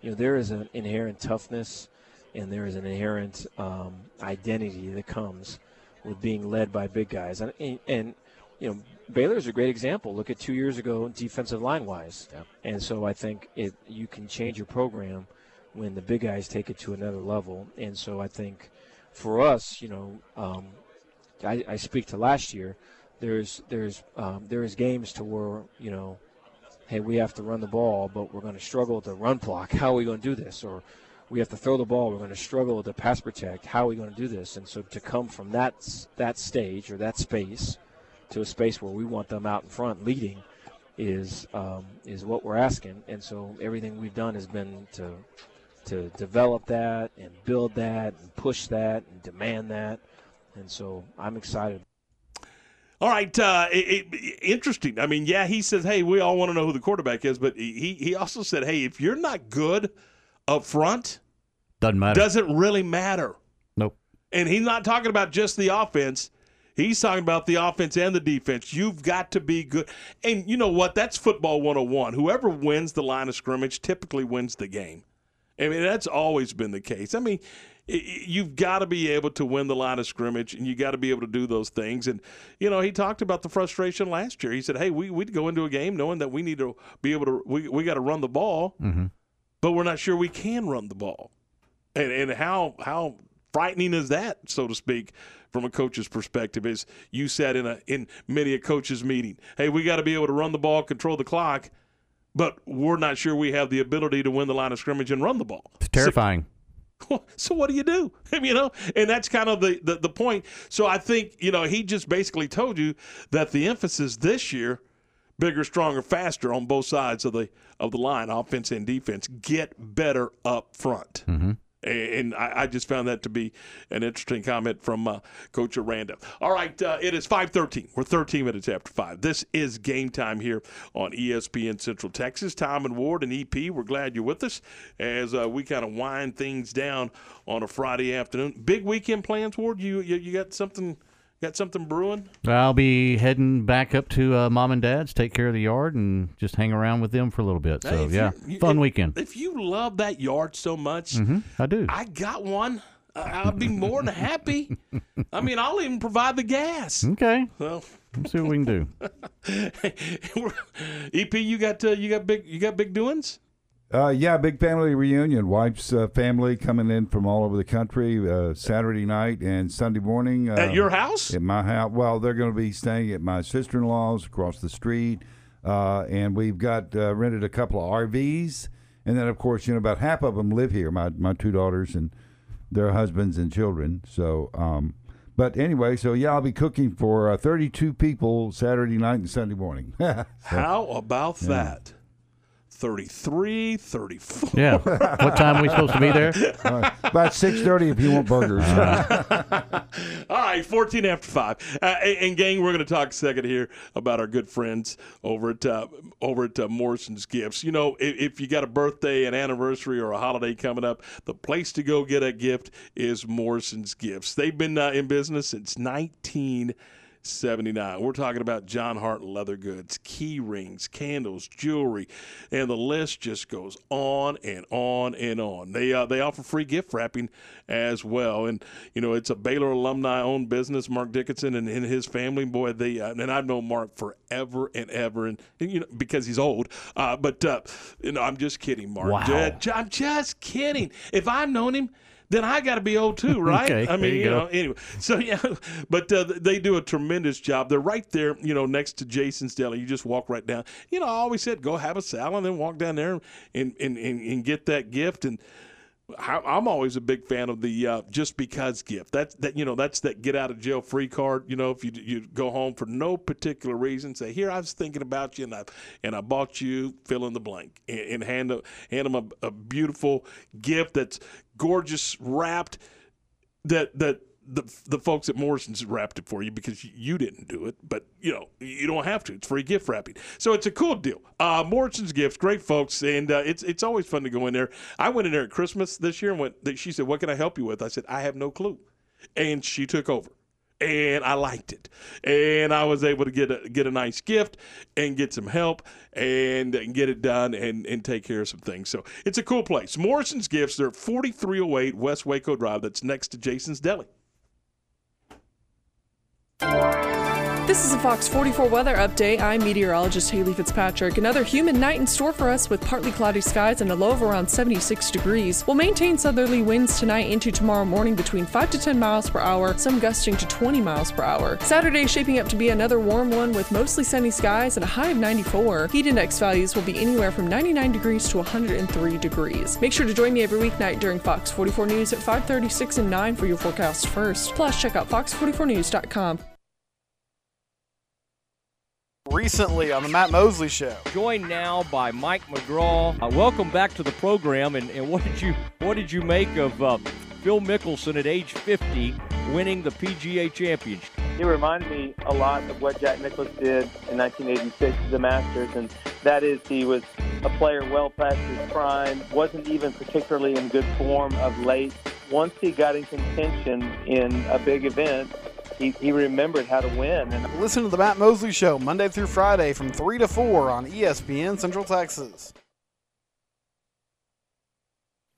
you know, there is an inherent toughness and there is an inherent um, identity that comes with being led by big guys. And, and, and you know, Baylor is a great example. Look at two years ago, defensive line wise. Yeah. And so I think it you can change your program when the big guys take it to another level. And so I think for us, you know, um, I, I speak to last year. There's there's um, there's games to where you know, hey, we have to run the ball, but we're going to struggle to run block. How are we going to do this? Or we have to throw the ball. We're going to struggle to pass protect. How are we going to do this? And so to come from that that stage or that space to a space where we want them out in front leading is um, is what we're asking. And so everything we've done has been to to develop that and build that and push that and demand that. And so I'm excited. All right, uh, it, it, interesting. I mean, yeah, he says, "Hey, we all want to know who the quarterback is," but he he also said, "Hey, if you're not good up front, doesn't matter. Doesn't really matter." Nope. And he's not talking about just the offense. He's talking about the offense and the defense. You've got to be good. And you know what? That's football 101. Whoever wins the line of scrimmage typically wins the game. I mean, that's always been the case. I mean, you've got to be able to win the line of scrimmage and you got to be able to do those things. And, you know, he talked about the frustration last year. He said, hey, we, we'd go into a game knowing that we need to be able to, we, we got to run the ball, mm-hmm. but we're not sure we can run the ball. And, and how, how frightening is that, so to speak, from a coach's perspective? Is you said in a in many a coach's meeting, hey, we got to be able to run the ball, control the clock, but we're not sure we have the ability to win the line of scrimmage and run the ball. It's terrifying. So, (laughs) so what do you do? (laughs) you know, and that's kind of the, the the point. So I think you know he just basically told you that the emphasis this year bigger, stronger, faster on both sides of the of the line, offense and defense. Get better up front. Mm-hmm. And I, just found that to be an interesting comment from uh, Coach Aranda. All right, uh, it is 5.13. We're 13 minutes after 5. This is game time here on ESPN Central Texas. Tom and Ward and EP, we're glad you're with us as uh, we kind of wind things down on a Friday afternoon. Big weekend plans, Ward? You, you, you got something – Got something brewing? I'll be heading back up to uh, mom and dad's, take care of the yard, and just hang around with them for a little bit. So hey, yeah, you, fun if, weekend. If you love that yard so much, mm-hmm, I do. I got one. I'll be more than happy. (laughs) I mean, I'll even provide the gas. Okay. Well, let's see what we can do. (laughs) EP, you got uh, you got big you got big doings. Uh, yeah, big family reunion. Wife's uh, family coming in from all over the country uh, Saturday night and Sunday morning. at your house? At my house. Well, they're going to be staying at my sister in law's across the street. Uh, and we've got uh, rented a couple of RVs. And then, of course, you know, about half of them live here my, my two daughters and their husbands and children. So, um, but anyway, so yeah, I'll be cooking for uh, 32 people Saturday night and Sunday morning. (laughs) so, How about yeah. that? 33, 34. Yeah. (laughs) What time are we supposed to be there? Uh, about 6.30 if you want burgers. All right, (laughs) 14 after 5. Uh, and, gang, we're going to talk a second here about our good friends over at uh, over at uh, Morrison's Gifts. You know, if, if, you got a birthday, an anniversary, or a holiday coming up, the place to go get a gift is Morrison's Gifts. They've been uh, in business since 19- 79. We're talking about Jon Hart leather goods, key rings, candles, jewelry, and the list just goes on and on and on. They uh, they offer free gift wrapping as well, and you know it's a Baylor alumni owned business. Mark Dickinson and, and his family, boy, they uh, and I've known Mark forever and ever, and, and you know because he's old. Uh, but uh, you know I'm just kidding, Mark. Wow. I'm just kidding. If I've known him then I got to be old too, (laughs) right? okay, I mean, you, you know, anyway. So yeah, (laughs) but uh, they do a tremendous job. They're right there, you know, next to Jason's Deli. You just walk right down. You know, I always said go have a salad, and then walk down there and and, and, and get that gift and. I'm always a big fan of the uh, just because gift. That's that you know that's that get out of jail free card. You know, if you you go home for no particular reason, say here I was thinking about you and I and I bought you fill in the blank and, and hand a, hand them a, a beautiful gift that's gorgeous wrapped that that the the folks at Morrison's wrapped it for you because you didn't do it, but you know you don't have to. It's free gift wrapping, so it's a cool deal. Uh, Morrison's Gifts, great folks, and uh, it's it's always fun to go in there. I went in there at Christmas this year and went. She said, "What can I help you with?" I said, "I have no clue," and she took over and I liked it, and I was able to get a get a nice gift and get some help and get it done and, and take care of some things. So it's a cool place. Morrison's Gifts. They're at 4308 West Waco Drive. That's next to Jason's Deli. This is a Fox 44 weather update. I'm meteorologist Haley Fitzpatrick. Another humid night in store for us with partly cloudy skies and a low of around 76 degrees. We'll maintain southerly winds tonight into tomorrow morning between 5 to 10 miles per hour, some gusting to 20 miles per hour. Saturday shaping up to be another warm one with mostly sunny skies and a high of 94. Heat index values will be anywhere from 99 degrees to 103 degrees. Make sure to join me every weeknight during Fox 44 News at 5:36 and 9 for your forecast first. Plus, check out fox44news.com recently on the Matt Mosley Show. Joined now by Mike McGraw. Uh, welcome back to the program. And, and what did you what did you make of uh, Phil Mickelson at age 50 winning the PGA Championship? He reminded me a lot of what Jack Nicklaus did in 1986 at the Masters, and that is he was a player well past his prime, wasn't even particularly in good form of late. Once he got in contention in a big event, he, he remembered how to win. And Listen to the Matt Mosley Show Monday through Friday from 3 to 4 on ESPN Central Texas.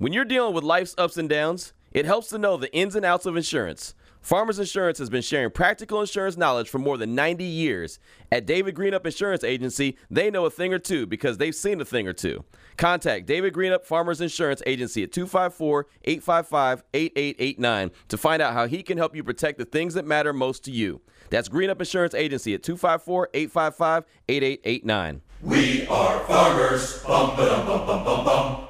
When you're dealing with life's ups and downs, it helps to know the ins and outs of insurance. Farmers Insurance has been sharing practical insurance knowledge for more than 90 years. At David Greenup Insurance Agency, they know a thing or two because they've seen a thing or two. Contact David Greenup Farmers Insurance Agency at 254 855 8889 to find out how he can help you protect the things that matter most to you. That's Greenup Insurance Agency at 254 855 8889. We are farmers. Bum, ba, bum, bum, bum.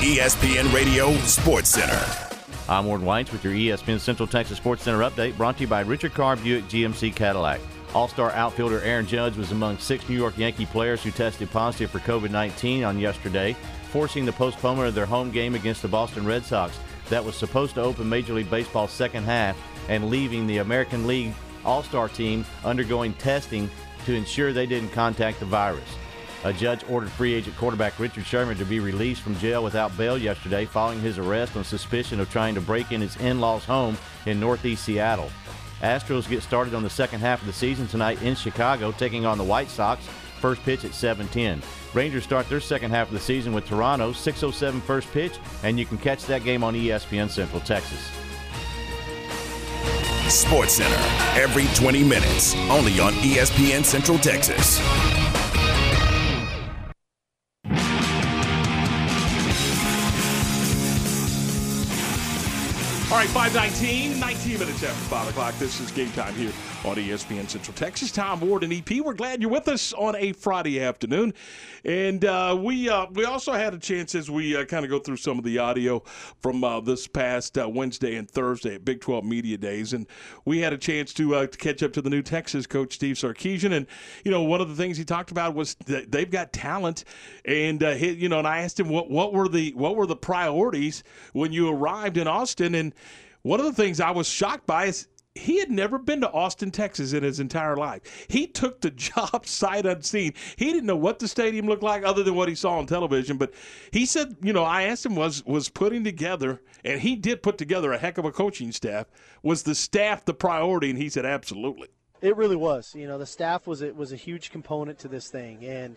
ESPN Radio Sports Center. I'm Ward Whites with your ESPN Central Texas Sports Center update brought to you by Richard Carr Buick GMC Cadillac. All star outfielder Aaron Judge was among six New York Yankee players who tested positive for COVID 19 on yesterday, forcing the postponement of their home game against the Boston Red Sox that was supposed to open Major League Baseball's second half and leaving the American League All Star team undergoing testing to ensure they didn't contact the virus. A judge ordered free agent quarterback Richard Sherman to be released from jail without bail yesterday following his arrest on suspicion of trying to break in his in law's home in northeast Seattle. Astros get started on the second half of the season tonight in Chicago, taking on the White Sox. First pitch at 7:10. Rangers start their second half of the season with Toronto, 6:07 first pitch, and you can catch that game on ESPN Central Texas. Sports Center every 20 minutes, only on ESPN Central Texas. 519, 19 minutes after 5 o'clock. This is game time here on ESPN Central Texas. Tom Ward and EP, we're glad you're with us on a Friday afternoon. And uh, we uh, we also had a chance as we uh, kind of go through some of the audio from uh, this past uh, Wednesday and Thursday at Big 12 Media Days. And we had a chance to, uh, to catch up to the new Texas coach, Steve Sarkisian. And, you know, one of the things he talked about was that they've got talent. And, he, you know, and I asked him what, what, were the, what were the priorities when you arrived in Austin. And one of the things I was shocked by is he had never been to Austin, Texas in his entire life. He took the (laughs) job sight unseen. He didn't know what the stadium looked like other than what he saw on television. But he said, you know, I asked him was was putting together, and he did put together a heck of a coaching staff. Was the staff the priority? And he said, absolutely. It really was. You know, the staff was it was a huge component to this thing, and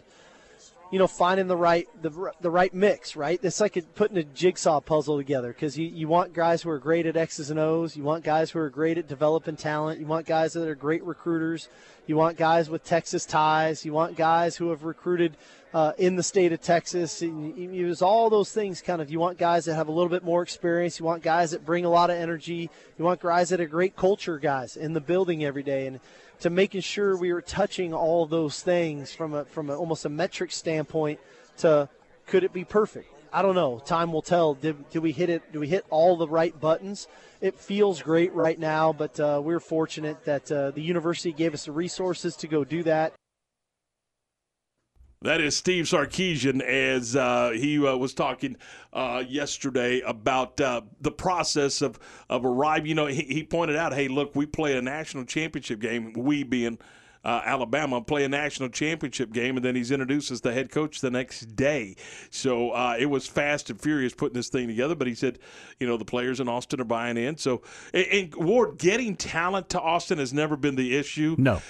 you know, finding the right the, the right mix, right? It's like putting a jigsaw puzzle together because you, you want guys who are great at X's and O's, you want guys who are great at developing talent, you want guys that are great recruiters, you want guys with Texas ties, you want guys who have recruited uh, in the state of Texas. And you use all those things kind of. You want guys that have a little bit more experience. You want guys that bring a lot of energy. You want guys that are great culture guys in the building every day. And to making sure we were touching all those things from a from a, almost a metric standpoint to could it be perfect? I don't know. Time will tell. Did, did we hit it do we hit all the right buttons? It feels great right now but uh, we're fortunate that uh, the university gave us the resources to go do that that is Steve Sarkisian as uh, he uh, was talking uh, yesterday about uh, the process of, of arriving. You know, he, he, pointed out, hey, look, we play a national championship game, we being uh, Alabama, play a national championship game, and then he's introduced as the head coach the next day. So uh, it was fast and furious putting this thing together. But he said, you know, the players in Austin are buying in. So, and, and Ward, getting talent to Austin has never been the issue. No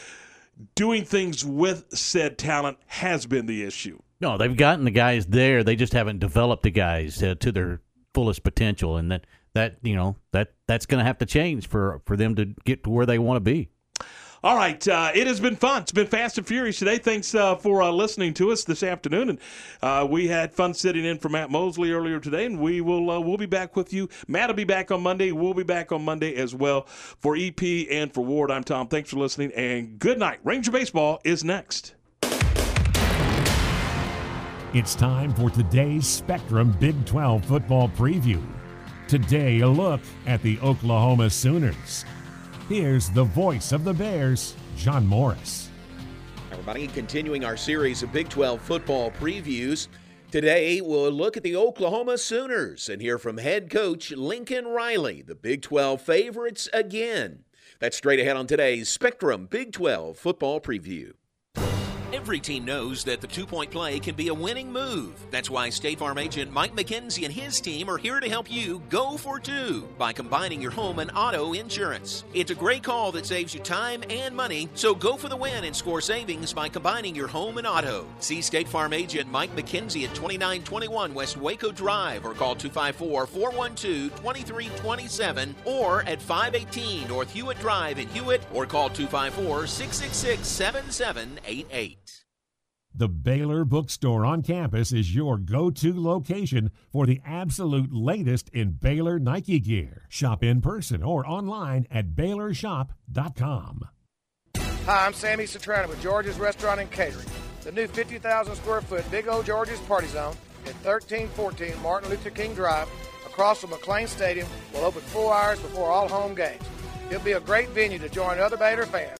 doing things with said talent has been the issue. No, they've gotten the guys there. They just haven't developed the guys uh, to their fullest potential, and that that you know that that's going to have to change for for them to get to where they want to be. All right, uh, it has been fun. It's been fast and furious today. Thanks uh, for uh, listening to us this afternoon, and uh, we had fun sitting in for Matt Mosley earlier today, and we will uh, we'll be back with you. Matt will be back on Monday. We'll be back on Monday as well for EP and for Ward. I'm Tom. Thanks for listening, and good night. Ranger baseball is next. It's time for today's Spectrum Big 12 football preview. Today, a look at the Oklahoma Sooners. Here's the voice of the Bears, John Morris. Everybody, continuing our series of Big 12 football previews. Today, we'll look at the Oklahoma Sooners and hear from head coach Lincoln Riley, the Big 12 favorites again. That's straight ahead on today's Spectrum Big 12 football preview. Every team knows that the two point play can be a winning move. That's why State Farm agent Mike McKenzie and his team are here to help you go for two by combining your home and auto insurance. It's a great call that saves you time and money, so go for the win and score savings by combining your home and auto. See State Farm agent Mike McKenzie at 2921 West Waco Drive or call 254 412 2327 or at 518 North Hewitt Drive in Hewitt or call 254 666 7788. The Baylor Bookstore on campus is your go to location for the absolute latest in Baylor Nike gear. Shop in person or online at BaylorShop.com. Hi, I'm Sammy Citrano with George's Restaurant and Catering. The new 50,000 square foot Big O George's Party Zone at 1314 Martin Luther King Drive across from McLane Stadium will open four hours before all home games. It'll be a great venue to join other Baylor fans